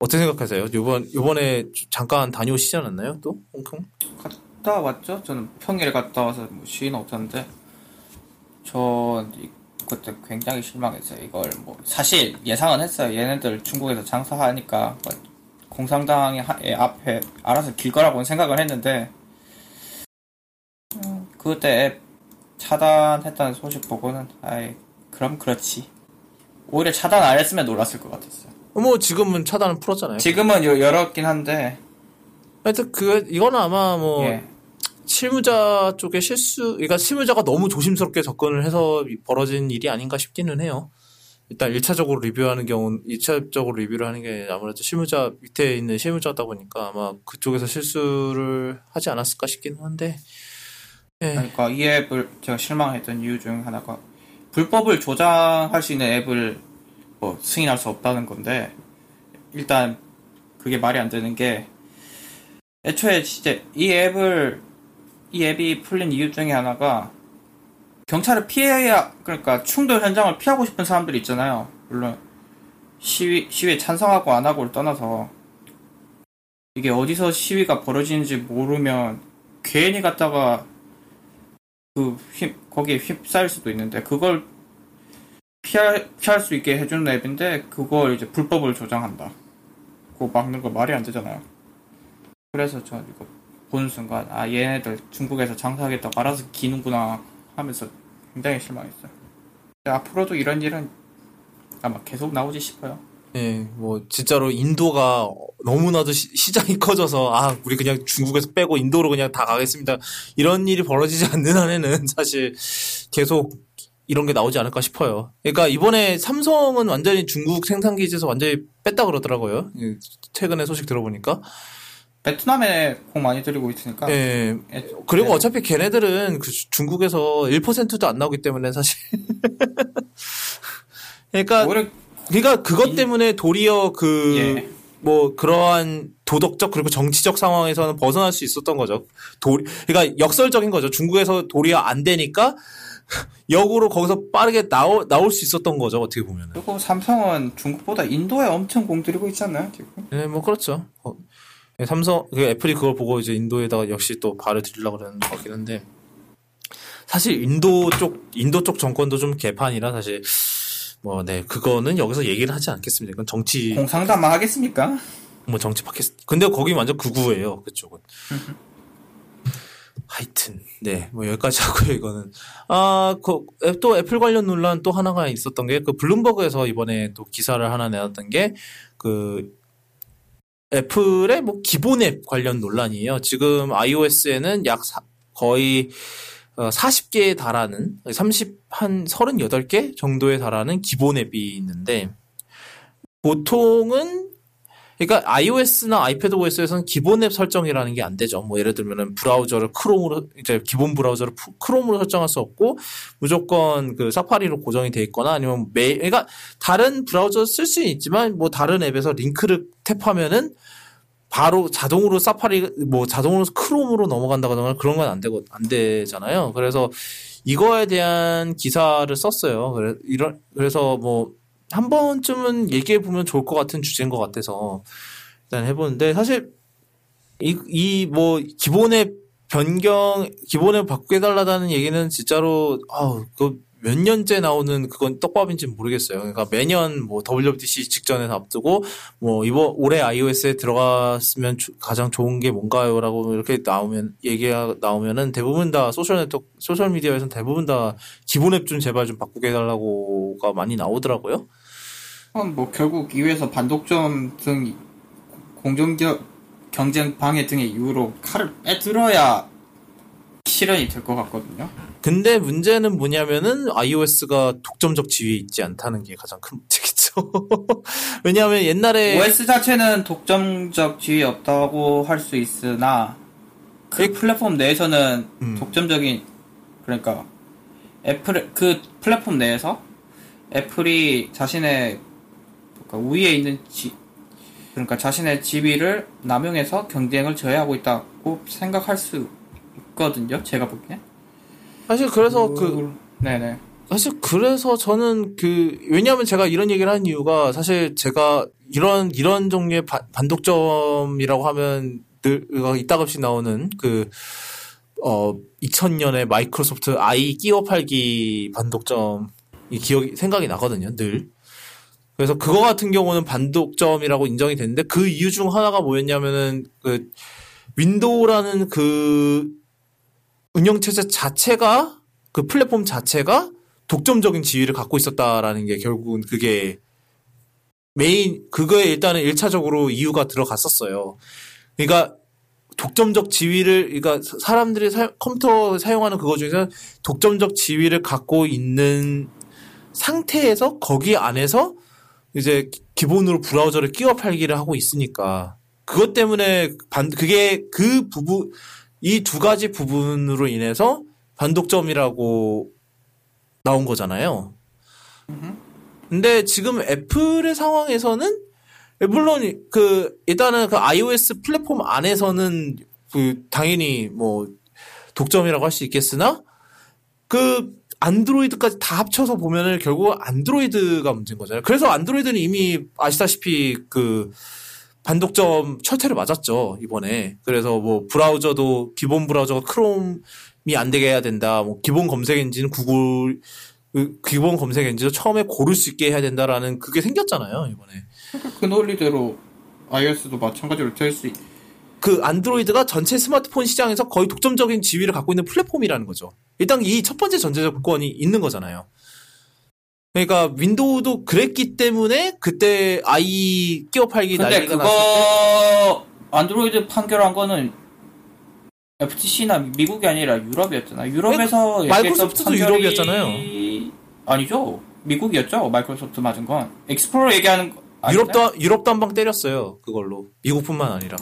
어떻게 생각하세요? 요번 요번에 잠깐 다녀오시지 않았나요? 또 홍콩? 갔다 왔죠. 저는 평일에 갔다 와서 뭐 쉬는 없었는데 전 그때 굉장히 실망했어요. 이걸 뭐 사실 예상은 했어요. 얘네들 중국에서 장사하니까 뭐 공산당의 앞에 알아서 길 거라고는 생각을 했는데 음, 그때 앱 차단했다는 소식 보고는 아이 그럼 그렇지. 오히려 차단 안 했으면 놀랐을 것 같았어요. 뭐 지금은 차단을 풀었잖아요. 지금은 열었긴 한데 하여튼 그 이거는 아마 뭐 예. 실무자 쪽의 실수, 그러니까 실무자가 너무 조심스럽게 접근을 해서 벌어진 일이 아닌가 싶기는 해요. 일단 1차적으로 리뷰하는 경우, 2차적으로 리뷰를 하는 게 아무래도 실무자, 밑에 있는 실무자다 보니까 아마 그쪽에서 실수를 하지 않았을까 싶기는 한데. 예. 그러니까 이 앱을 제가 실망했던 이유 중 하나가 불법을 조장할 수 있는 앱을 뭐 승인할 수 없다는 건데 일단 그게 말이 안 되는 게 애초에 진짜 이 앱을 이 앱이 풀린 이유 중에 하나가 경찰을 피해야 그러니까 충돌 현장을 피하고 싶은 사람들이 있잖아요. 물론 시위 시위에 찬성하고 안 하고를 떠나서 이게 어디서 시위가 벌어지는지 모르면 괜히 갔다가 그 휩, 거기에 휩싸일 수도 있는데 그걸 피할 피할 수 있게 해주는 앱인데 그걸 이제 불법을 조장한다. 그거 막는 거 말이 안 되잖아요. 그래서 저 이거 보는 순간 아 얘네들 중국에서 장사하겠다고 알아서 기는구나 하면서 굉장히 실망했어요. 앞으로도 이런 일은 아마 계속 나오지 싶어요. 네, 뭐 진짜로 인도가 너무나도 시, 장이 커져서 아 우리 그냥 중국에서 빼고 인도로 그냥 다 가겠습니다. 이런 일이 벌어지지 않는 한에는 사실 계속 이런 게 나오지 않을까 싶어요. 그러니까 이번에 삼성은 완전히 중국 생산 기지에서 완전히 뺐다 그러더라고요. 최근에 소식 들어보니까. 베트남에 공 많이 들이고 있으니까. 예. 그리고 네. 어차피 걔네들은 그 중국에서 1%도 안 나오기 때문에 사실. 그러니까. 그러니까 그것 때문에 도리어 그 예. 뭐 그러한 도덕적 그리고 정치적 상황에서는 벗어날 수 있었던 거죠. 도리 그러니까 역설적인 거죠. 중국에서 도리어 안 되니까 역으로 거기서 빠르게 나올 나올 수 있었던 거죠 어떻게 보면은. 그리고 삼성은 중국보다 인도에 엄청 공들이고 있잖아요 지금. 네, 뭐 그렇죠. 어, 예, 삼성, 그 애플이 그걸 보고 이제 인도에다가 역시 또 발을 들이려고 그러는 것 같긴 한데 사실 인도 쪽 인도 쪽 정권도 좀 개판이라 사실 뭐 네 그거는 여기서 얘기를 하지 않겠습니다. 이건 정치 공상담만 하겠습니까? 뭐 정치 팟캐스트. 근데 거기 완전 극우예요 그쪽은. 하여튼 네 뭐 여기까지 하고요 이거는 아그 또 애플 관련 논란 또 하나가 있었던 게 그 블룸버그에서 이번에 또 기사를 하나 내놨던 게 그 애플의 뭐 기본 앱 관련 논란이에요. 지금 iOS에는 약 사- 거의 어, 40개에 달하는 30 한 38개 정도에 달하는 기본 앱이 있는데 보통은 그러니까 iOS나 아이패드 OS에서는 기본 앱 설정이라는 게 안 되죠. 뭐 예를 들면은 브라우저를 크롬으로 이제 기본 브라우저를 푸- 크롬으로 설정할 수 없고 무조건 그 사파리로 고정이 돼 있거나 아니면 매 그러니까 다른 브라우저 쓸 수는 있지만 뭐 다른 앱에서 링크를 탭하면은 바로 자동으로 사파리 뭐 자동으로 크롬으로 넘어간다거나 그런 건 안 되고 안 되잖아요. 그래서 이거에 대한 기사를 썼어요. 그래 이런 그래서 뭐 한 번쯤은 얘기해 보면 좋을 것 같은 주제인 것 같아서 일단 해보는데 사실 이 이 뭐 기본 앱 변경 기본 앱 바꾸게 해 달라는 얘기는 진짜로 아우 그몇 년째 나오는 그건 떡밥인지 는 모르겠어요. 그러니까 매년 뭐 WWDC 직전에 앞두고 뭐 이번 올해 iOS에 들어갔으면 주- 가장 좋은 게 뭔가요라고 이렇게 나오면 얘기가 나오면은 대부분 다 소셜 네트워크 소셜 미디어에서는 대부분 다 기본 앱 좀 제발 좀 바꾸게 해달라고가 많이 나오더라고요. 뭐 결국 이후에서 반독점 등 공정적 경쟁 방해 등의 이유로 칼을 빼들어야 실현이 될 것 같거든요. 근데 문제는 뭐냐면은 iOS가 독점적 지위에 있지 않다는 게 가장 큰 문제겠죠. 왜냐하면 옛날에 OS 자체는 독점적 지위 없다고 할 수 있으나 그 플랫폼 내에서는 음. 독점적인 그러니까 애플 그 플랫폼 내에서 애플이 자신의 그러니까 우위에 있는 지 그러니까 자신의 지위를 남용해서 경쟁을 저해하고 있다고 생각할 수 있거든요. 제가 보기엔. 사실 그래서 그 네네. 사실 그래서 저는 그 왜냐하면 제가 이런 얘기를 하는 이유가 사실 제가 이런 이런 종류의 바- 반독점이라고 하면 늘 이따금씩 나오는 그 어 2000년에 마이크로소프트 i 끼워 팔기 반독점이 기억이 생각이 나거든요 늘 그래서 그거 같은 경우는 반독점이라고 인정이 됐는데 그 이유 중 하나가 뭐였냐면은 그 윈도우라는 그 운영체제 자체가 그 플랫폼 자체가 독점적인 지위를 갖고 있었다라는 게 결국은 그게 메인 그거에 일단은 일차적으로 이유가 들어갔었어요. 그러니까 독점적 지위를 그러니까 사람들이 사- 컴퓨터 사용하는 그거 중에서 독점적 지위를 갖고 있는 상태에서 거기 안에서 이제 기본으로 브라우저를 끼워 팔기를 하고 있으니까 그것 때문에 반 그게 그 부분 이 두 가지 부분으로 인해서 반독점이라고 나온 거잖아요. 근데 지금 애플의 상황에서는 물론 그 일단은 그 iOS 플랫폼 안에서는 그 당연히 뭐 독점이라고 할 수 있겠으나 그 안드로이드까지 다 합쳐서 보면은 결국 안드로이드가 문제인 거잖아요. 그래서 안드로이드는 이미 아시다시피 그 반독점 철퇴를 맞았죠 이번에. 그래서 뭐 브라우저도 기본 브라우저가 크롬이 안 되게 해야 된다. 뭐 기본 검색 엔진 구글 그 기본 검색 엔진도 처음에 고를 수 있게 해야 된다라는 그게 생겼잖아요 이번에. 그 논리대로 iOS도 마찬가지로 될수 있. 그 안드로이드가 전체 스마트폰 시장에서 거의 독점적인 지위를 갖고 있는 플랫폼이라는 거죠. 일단 이 첫 번째 전제 조건이 있는 거잖아요. 그러니까 윈도우도 그랬기 때문에 그때 아이 끼워 팔기 근데 난리가 났을 때 그거 안드로이드 판결한 거는 FTC나 미국이 아니라 유럽이었잖아. 유럽에서 그러니까 마이크로소프트도 판결이- 유럽이었잖아요. 아니죠. 미국이었죠. 마이크로소프트 맞은 건. Explorer 얘기하는 거. 아닌데? 유럽도 유럽도 한 방 때렸어요 그걸로 미국뿐만 아니라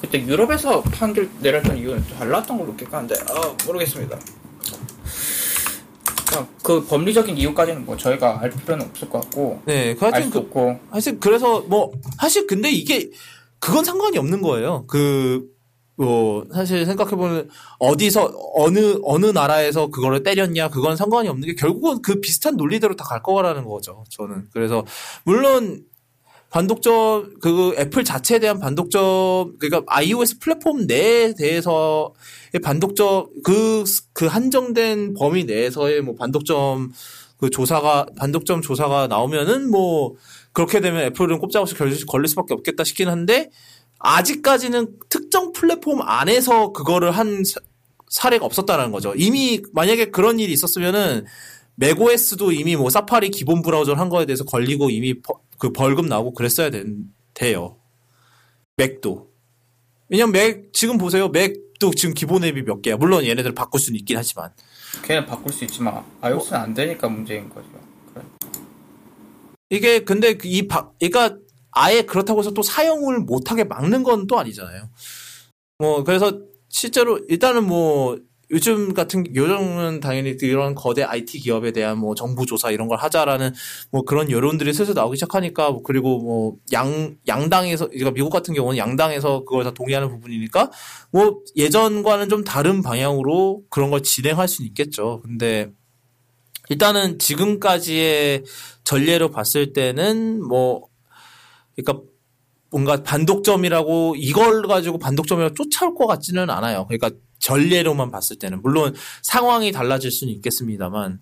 그때 유럽에서 판결 내렸던 이유는 달랐던 걸로 기억하는데 아 모르겠습니다. 그 법리적인 이유까지는 뭐 저희가 알 필요는 없을 것 같고 네그알 하여튼 그, 없고 사실 그래서 뭐 사실 근데 이게 그건 상관이 없는 거예요 그 뭐 사실 생각해 보면 어디서 어느 어느 나라에서 그거를 때렸냐 그건 상관이 없는 게 결국은 그 비슷한 논리대로 다 갈 거라는 거죠. 저는 그래서 물론 반독점 그 애플 자체에 대한 반독점 그러니까 iOS 플랫폼 내에 대해서의 반독점 그그 그 한정된 범위 내에서의 뭐 반독점 그 조사가 반독점 조사가 나오면은 뭐 그렇게 되면 애플은 꼼짝없이 걸릴 수밖에 없겠다 싶긴 한데 아직까지는 특정 플랫폼 안에서 그거를 한 사례가 없었다는 거죠. 이미 만약에 그런 일이 있었으면은 맥OS도 이미 뭐 사파리 기본 브라우저를 한 거에 대해서 걸리고 이미 버, 그 벌금 나오고 그랬어야 된, 돼요. 맥도. 왜냐면 맥 지금 보세요. 맥도 지금 기본 앱이 몇 개야. 물론 얘네들 바꿀 수는 있긴 하지만. 걔는 바꿀 수 있지만 iOS는 안 되니까 문제인 거죠. 그래. 이게 근데 그이 바, 그러니까 아예 그렇다고 해서 또 사용을 못하게 막는 건 또 아니잖아요. 뭐 그래서 실제로 일단은 뭐 요즘 같은 요즘은 당연히 이런 거대 IT 기업에 대한 뭐 정부 조사 이런 걸 하자라는 뭐 그런 여론들이 슬슬 나오기 시작하니까 뭐 그리고 뭐 양 양당에서 그러니까 미국 같은 경우는 양당에서 그걸 다 동의하는 부분이니까 뭐 예전과는 좀 다른 방향으로 그런 걸 진행할 수는 있겠죠. 근데 일단은 지금까지의 전례로 봤을 때는 뭐 그러니까 뭔가 반독점이라고 이걸 가지고 반독점이라고 쫓아올 것 같지는 않아요. 그러니까 전례로만 봤을 때는. 물론 상황이 달라질 수는 있겠습니다만.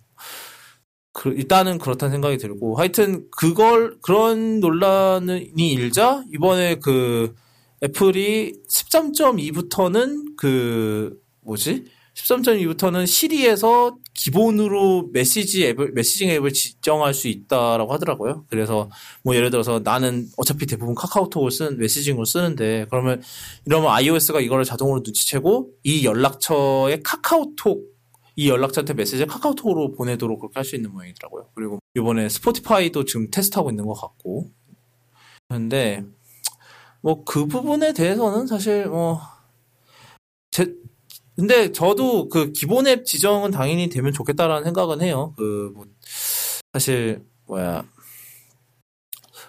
그, 일단은 그렇다는 생각이 들고. 하여튼 그걸 그런 논란이 일자 이번에 그 애플이 13.2부터는 그 뭐지 13.2부터는 시리에서 기본으로 메시지 앱을, 메시징 앱을 지정할 수 있다라고 하더라고요. 그래서 뭐 예를 들어서 나는 어차피 대부분 카카오톡을 쓰는, 메시징으로 쓰는데 그러면 이러면 iOS가 이거를 자동으로 눈치채고 이 연락처에 카카오톡 이 연락처한테 메시지를 카카오톡으로 보내도록 그렇게 할 수 있는 모양이더라고요. 그리고 이번에 스포티파이도 지금 테스트하고 있는 것 같고. 그런데 뭐 그 부분에 대해서는 사실 뭐 제, 근데 저도 그 기본 앱 지정은 당연히 되면 좋겠다라는 생각은 해요. 그, 뭐, 사실, 뭐야.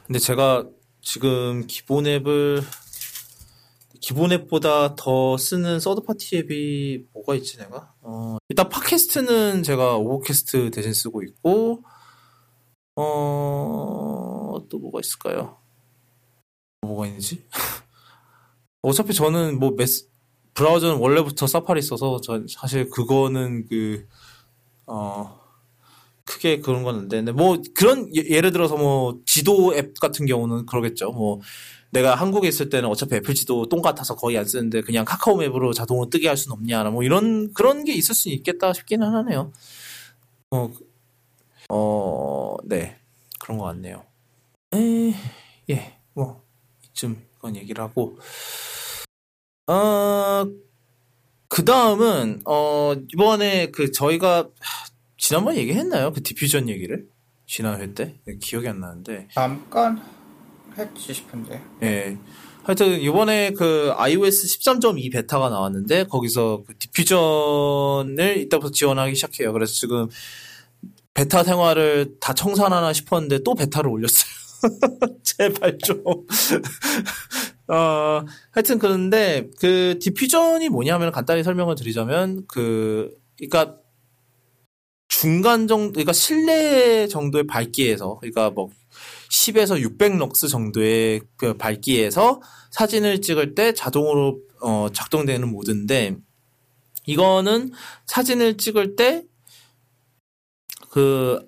근데 제가 지금 기본 앱을, 기본 앱보다 더 쓰는 서드 파티 앱이 뭐가 있지, 내가? 어, 일단 팟캐스트는 제가 오버캐스트 대신 쓰고 있고, 어, 또 뭐가 있을까요? 뭐가 있는지? 어차피 저는 뭐 메스, 브라우저는 원래부터 사파리 써서 저 사실 그거는 그 어 크게 그런 건 안 되는데 뭐 그런 예, 를 들어서 뭐 지도 앱 같은 경우는 그러겠죠. 뭐 내가 한국에 있을 때는 어차피 애플 지도 똥 같아서 거의 안 쓰는데 그냥 카카오 맵으로 자동으로 뜨게 할 수는 없냐. 뭐 이런 그런 게 있을 수 있겠다 싶기는 하네요. 어, 어, 네. 그런 것 같네요. 에, 예, 뭐, 이쯤 그건 얘기를 하고, 어, 그 다음은, 어, 이번에 그 저희가, 지난번에 얘기했나요? 그 디퓨전 얘기를? 지난 회 때? 네, 기억이 안 나는데. 잠깐 했지 싶은데. 예. 하여튼, 이번에 그 iOS 13.2 베타가 나왔는데, 거기서 그 디퓨전을 이따부터 지원하기 시작해요. 그래서 지금 베타 생활을 다 청산하나 싶었는데, 또 베타를 올렸어요. 제발 좀. 어, 하여튼 그런데 그 디퓨전이 뭐냐면 간단히 설명을 드리자면 그 그러니까 중간 정도 그러니까 실내 정도의 밝기에서 그러니까 뭐 10에서 600 럭스 정도의 그 밝기에서 사진을 찍을 때 자동으로 어 작동되는 모드인데 이거는 사진을 찍을 때 그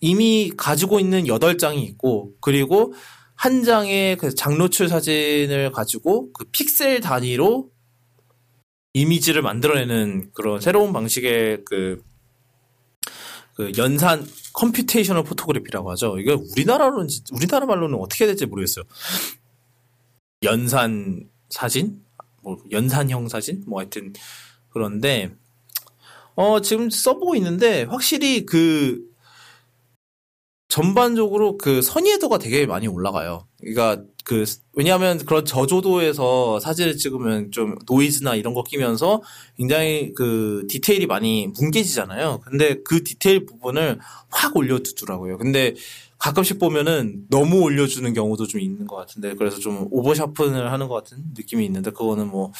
이미 가지고 있는 8장이 있고 그리고 한 장의 그 장노출 사진을 가지고 그 픽셀 단위로 이미지를 만들어내는 그런 새로운 방식의 그, 그 연산 computational photography라고 하죠. 이게 우리나라로는 우리나라 말로는 어떻게 될지 모르겠어요. 연산 사진, 뭐 연산형 사진, 뭐 하여튼 그런데 어 지금 써보고 있는데 확실히 그 전반적으로 그 선의도가 되게 많이 올라가요. 그러니까 그 왜냐하면 그런 저조도에서 사진을 찍으면 좀 노이즈나 이런 거 끼면서 굉장히 그 디테일이 많이 뭉개지잖아요. 근데 그 디테일 부분을 확 올려두더라고요. 근데 가끔씩 보면은 너무 올려주는 경우도 좀 있는 것 같은데 그래서 좀 오버샤픈을 하는 것 같은 느낌이 있는데 그거는 뭐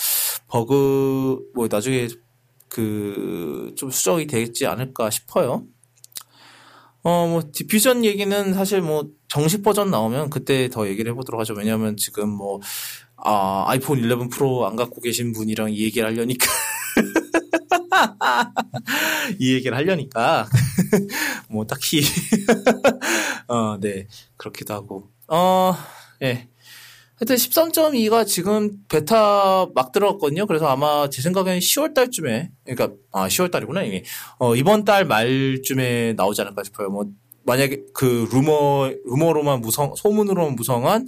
버그 뭐 나중에 그 좀 수정이 되지 않을까 싶어요. 어, 뭐, 디퓨전 얘기는 사실 뭐, 정식 버전 나오면 그때 더 얘기를 해보도록 하죠. 왜냐면 지금 뭐, 아, 아이폰 11 프로 안 갖고 계신 분이랑 이 얘기를 하려니까. 이 얘기를 하려니까. 뭐, 딱히. 어, 네. 그렇기도 하고. 어, 예. 하여튼 13.2가 지금 베타 막 들어갔거든요. 그래서 아마 제 생각엔 10월 달쯤에, 그러니까, 아, 10월 달이구나, 이게. 어, 이번 달 말쯤에 나오지 않을까 싶어요. 뭐, 만약에 그 루머, 루머로만 무성, 소문으로만 무성한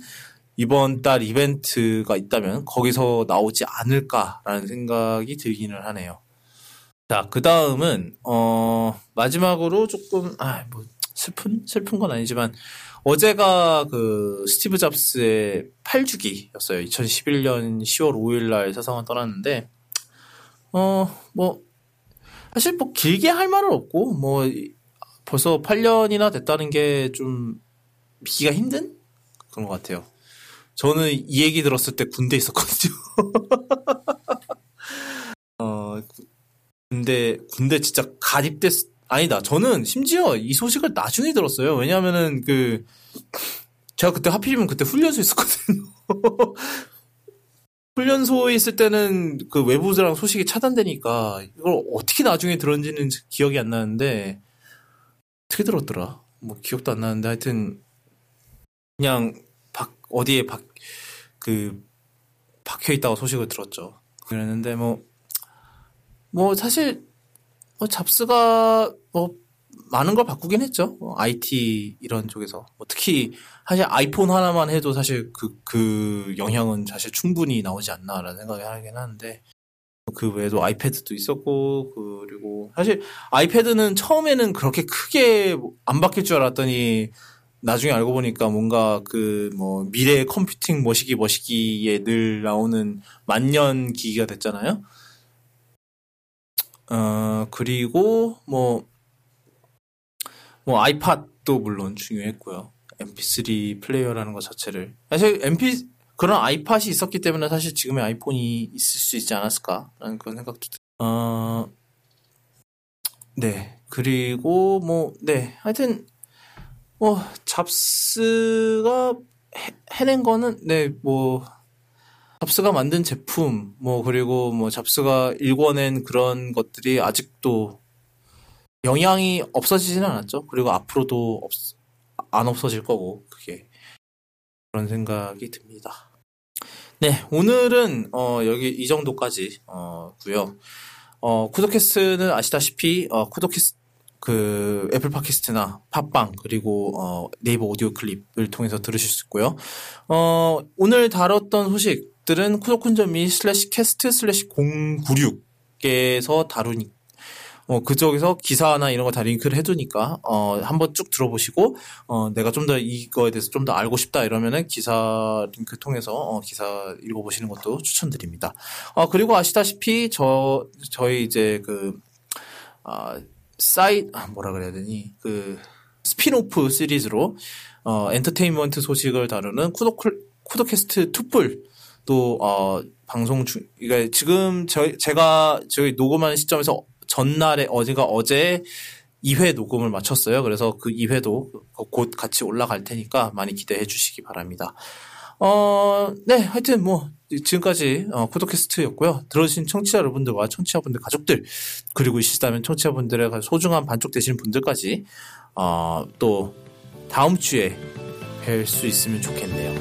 이번 달 이벤트가 있다면 거기서 나오지 않을까라는 생각이 들기는 하네요. 자, 그 다음은, 어, 마지막으로 조금, 아, 뭐, 슬픈? 슬픈 건 아니지만, 어제가 그 스티브 잡스의 8주기였어요. 2011년 10월 5일 날 세상을 떠났는데, 어, 뭐, 사실 뭐 길게 할 말은 없고, 뭐, 벌써 8년이나 됐다는 게좀 믿기가 힘든 그런 것 같아요. 저는 이 얘기 들었을 때 군대 있었거든요. 어, 군대, 군대 진짜 가입됐, 아니다. 저는 심지어 이 소식을 나중에 들었어요. 왜냐하면은 그 제가 그때 하필이면 그때 훈련소 있었거든요. 훈련소에 있을 때는 그 외부랑 소식이 차단되니까 이걸 어떻게 나중에 들었는지는 기억이 안 나는데 어떻게 들었더라? 뭐 기억도 안 나는데 하여튼 그냥 박 어디에 박 그 박혀 있다고 소식을 들었죠. 그랬는데 뭐뭐 뭐 사실 뭐 잡스가 뭐 많은 걸 바꾸긴 했죠. 뭐 IT 이런 쪽에서 뭐 특히 사실 아이폰 하나만 해도 사실 그, 그 영향은 사실 충분히 나오지 않나라는 생각이 하긴 하는데 그 외에도 아이패드도 있었고 그리고 사실 아이패드는 처음에는 그렇게 크게 안 바뀔 줄 알았더니 나중에 알고 보니까 뭔가 그 뭐 미래 컴퓨팅 머시기 머시기에 늘 나오는 만년 기기가 됐잖아요. 어, 그리고 뭐, 뭐 아이팟도 물론 중요했고요. MP3 플레이어라는 것 자체를. 사실 MP, 그런 아이팟이 있었기 때문에 사실 지금의 아이폰이 있을 수 있지 않았을까라는 그런 생각도 들 어, 네. 그리고 뭐, 네. 하여튼, 뭐, 잡스가 해, 해낸 거는, 네, 뭐, 잡스가 만든 제품, 뭐, 그리고 뭐, 잡스가 일궈낸 그런 것들이 아직도 영향이 없어지지는 않았죠. 그리고 앞으로도 없, 안 없어질 거고, 그게. 그런 생각이 듭니다. 네, 오늘은, 어, 여기 이 정도까지, 어, 고요 어, 쿠도캐스트는 아시다시피, 어, 쿠도캐스트, 그 애플 팟캐스트나 팟빵 그리고 어, 네이버 오디오 클립을 통해서 들으실 수 있고요. 어, 오늘 다뤘던 소식 들은 쿠도쿤점이 slash cast slash 096에서 다루니 어, 그쪽에서 기사나 이런 거 다 링크를 해두니까, 어, 한번 쭉 들어보시고, 어, 내가 좀 더 이거에 대해서 좀 더 알고 싶다 이러면은 기사 링크 통해서, 어, 기사 읽어보시는 것도 추천드립니다. 어, 그리고 아시다시피, 저, 저희 이제 그, 아, 사이, 아, 뭐라 그래야 되니, 그, 스피노프 시리즈로, 어, 엔터테인먼트 소식을 다루는 쿠도, 쿠도캐스트 투뿔, 또, 어, 방송 중, 그러니까 지금 저, 제가 저희 녹음하는 시점에서 전날에 어제가 어제 2회 녹음을 마쳤어요. 그래서 그 2회도 곧 같이 올라갈 테니까 많이 기대해 주시기 바랍니다. 어, 네, 하여튼 뭐 지금까지 어, 쿠도캐스트였고요. 들어주신 청취자 여러분들과 청취자분들 가족들 그리고 있으시다면 청취자분들의 소중한 반쪽 되시는 분들까지 어, 또 다음 주에 뵐 수 있으면 좋겠네요.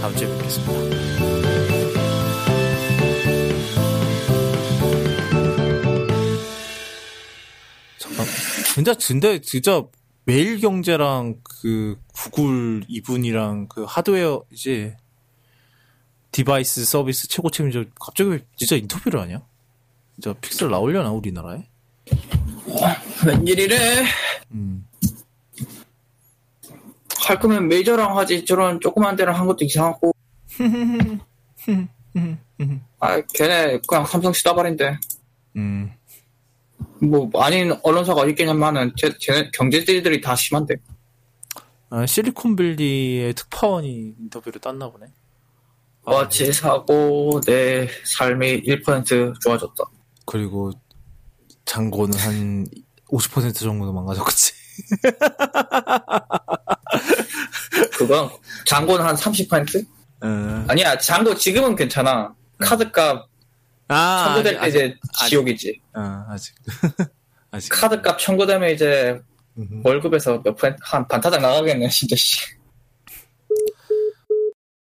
다음 주에 뵙겠습니다. 잠깐. 근데 근데 진짜 매일 경제랑 그 구글 이분이랑 그 하드웨어 이제 디바이스 서비스 최고 책임자 갑자기 진짜 인터뷰를 하냐? 진짜 픽셀 나오려나 우리나라에? 웬일이래? 음. 할 거면 메이저랑 하지 저런 조그만 데랑 한 것도 이상하고 아 걔네 그냥 삼성 쓰다발인데 음. 뭐 아닌 언론사가 쟤, 쟤네 경제들이 다 심한데 아, 실리콘밸리의 특파원이 인터뷰를 땄나 보네. 아, 어치 사고 내 삶이 1% 좋아졌다 그리고 장고는 한 50% 정도 망가졌겠지. 그건 장고는 한 30%? 어. 아니야 장고 지금은 괜찮아 카드값 아, 청구될 때 아직, 이제 아직. 지옥이지 어, 아직. 아직. 카드 값 청구되면 이제 음. 월급에서 몇 퍼센트 한 반타작 나가겠네 진짜 씨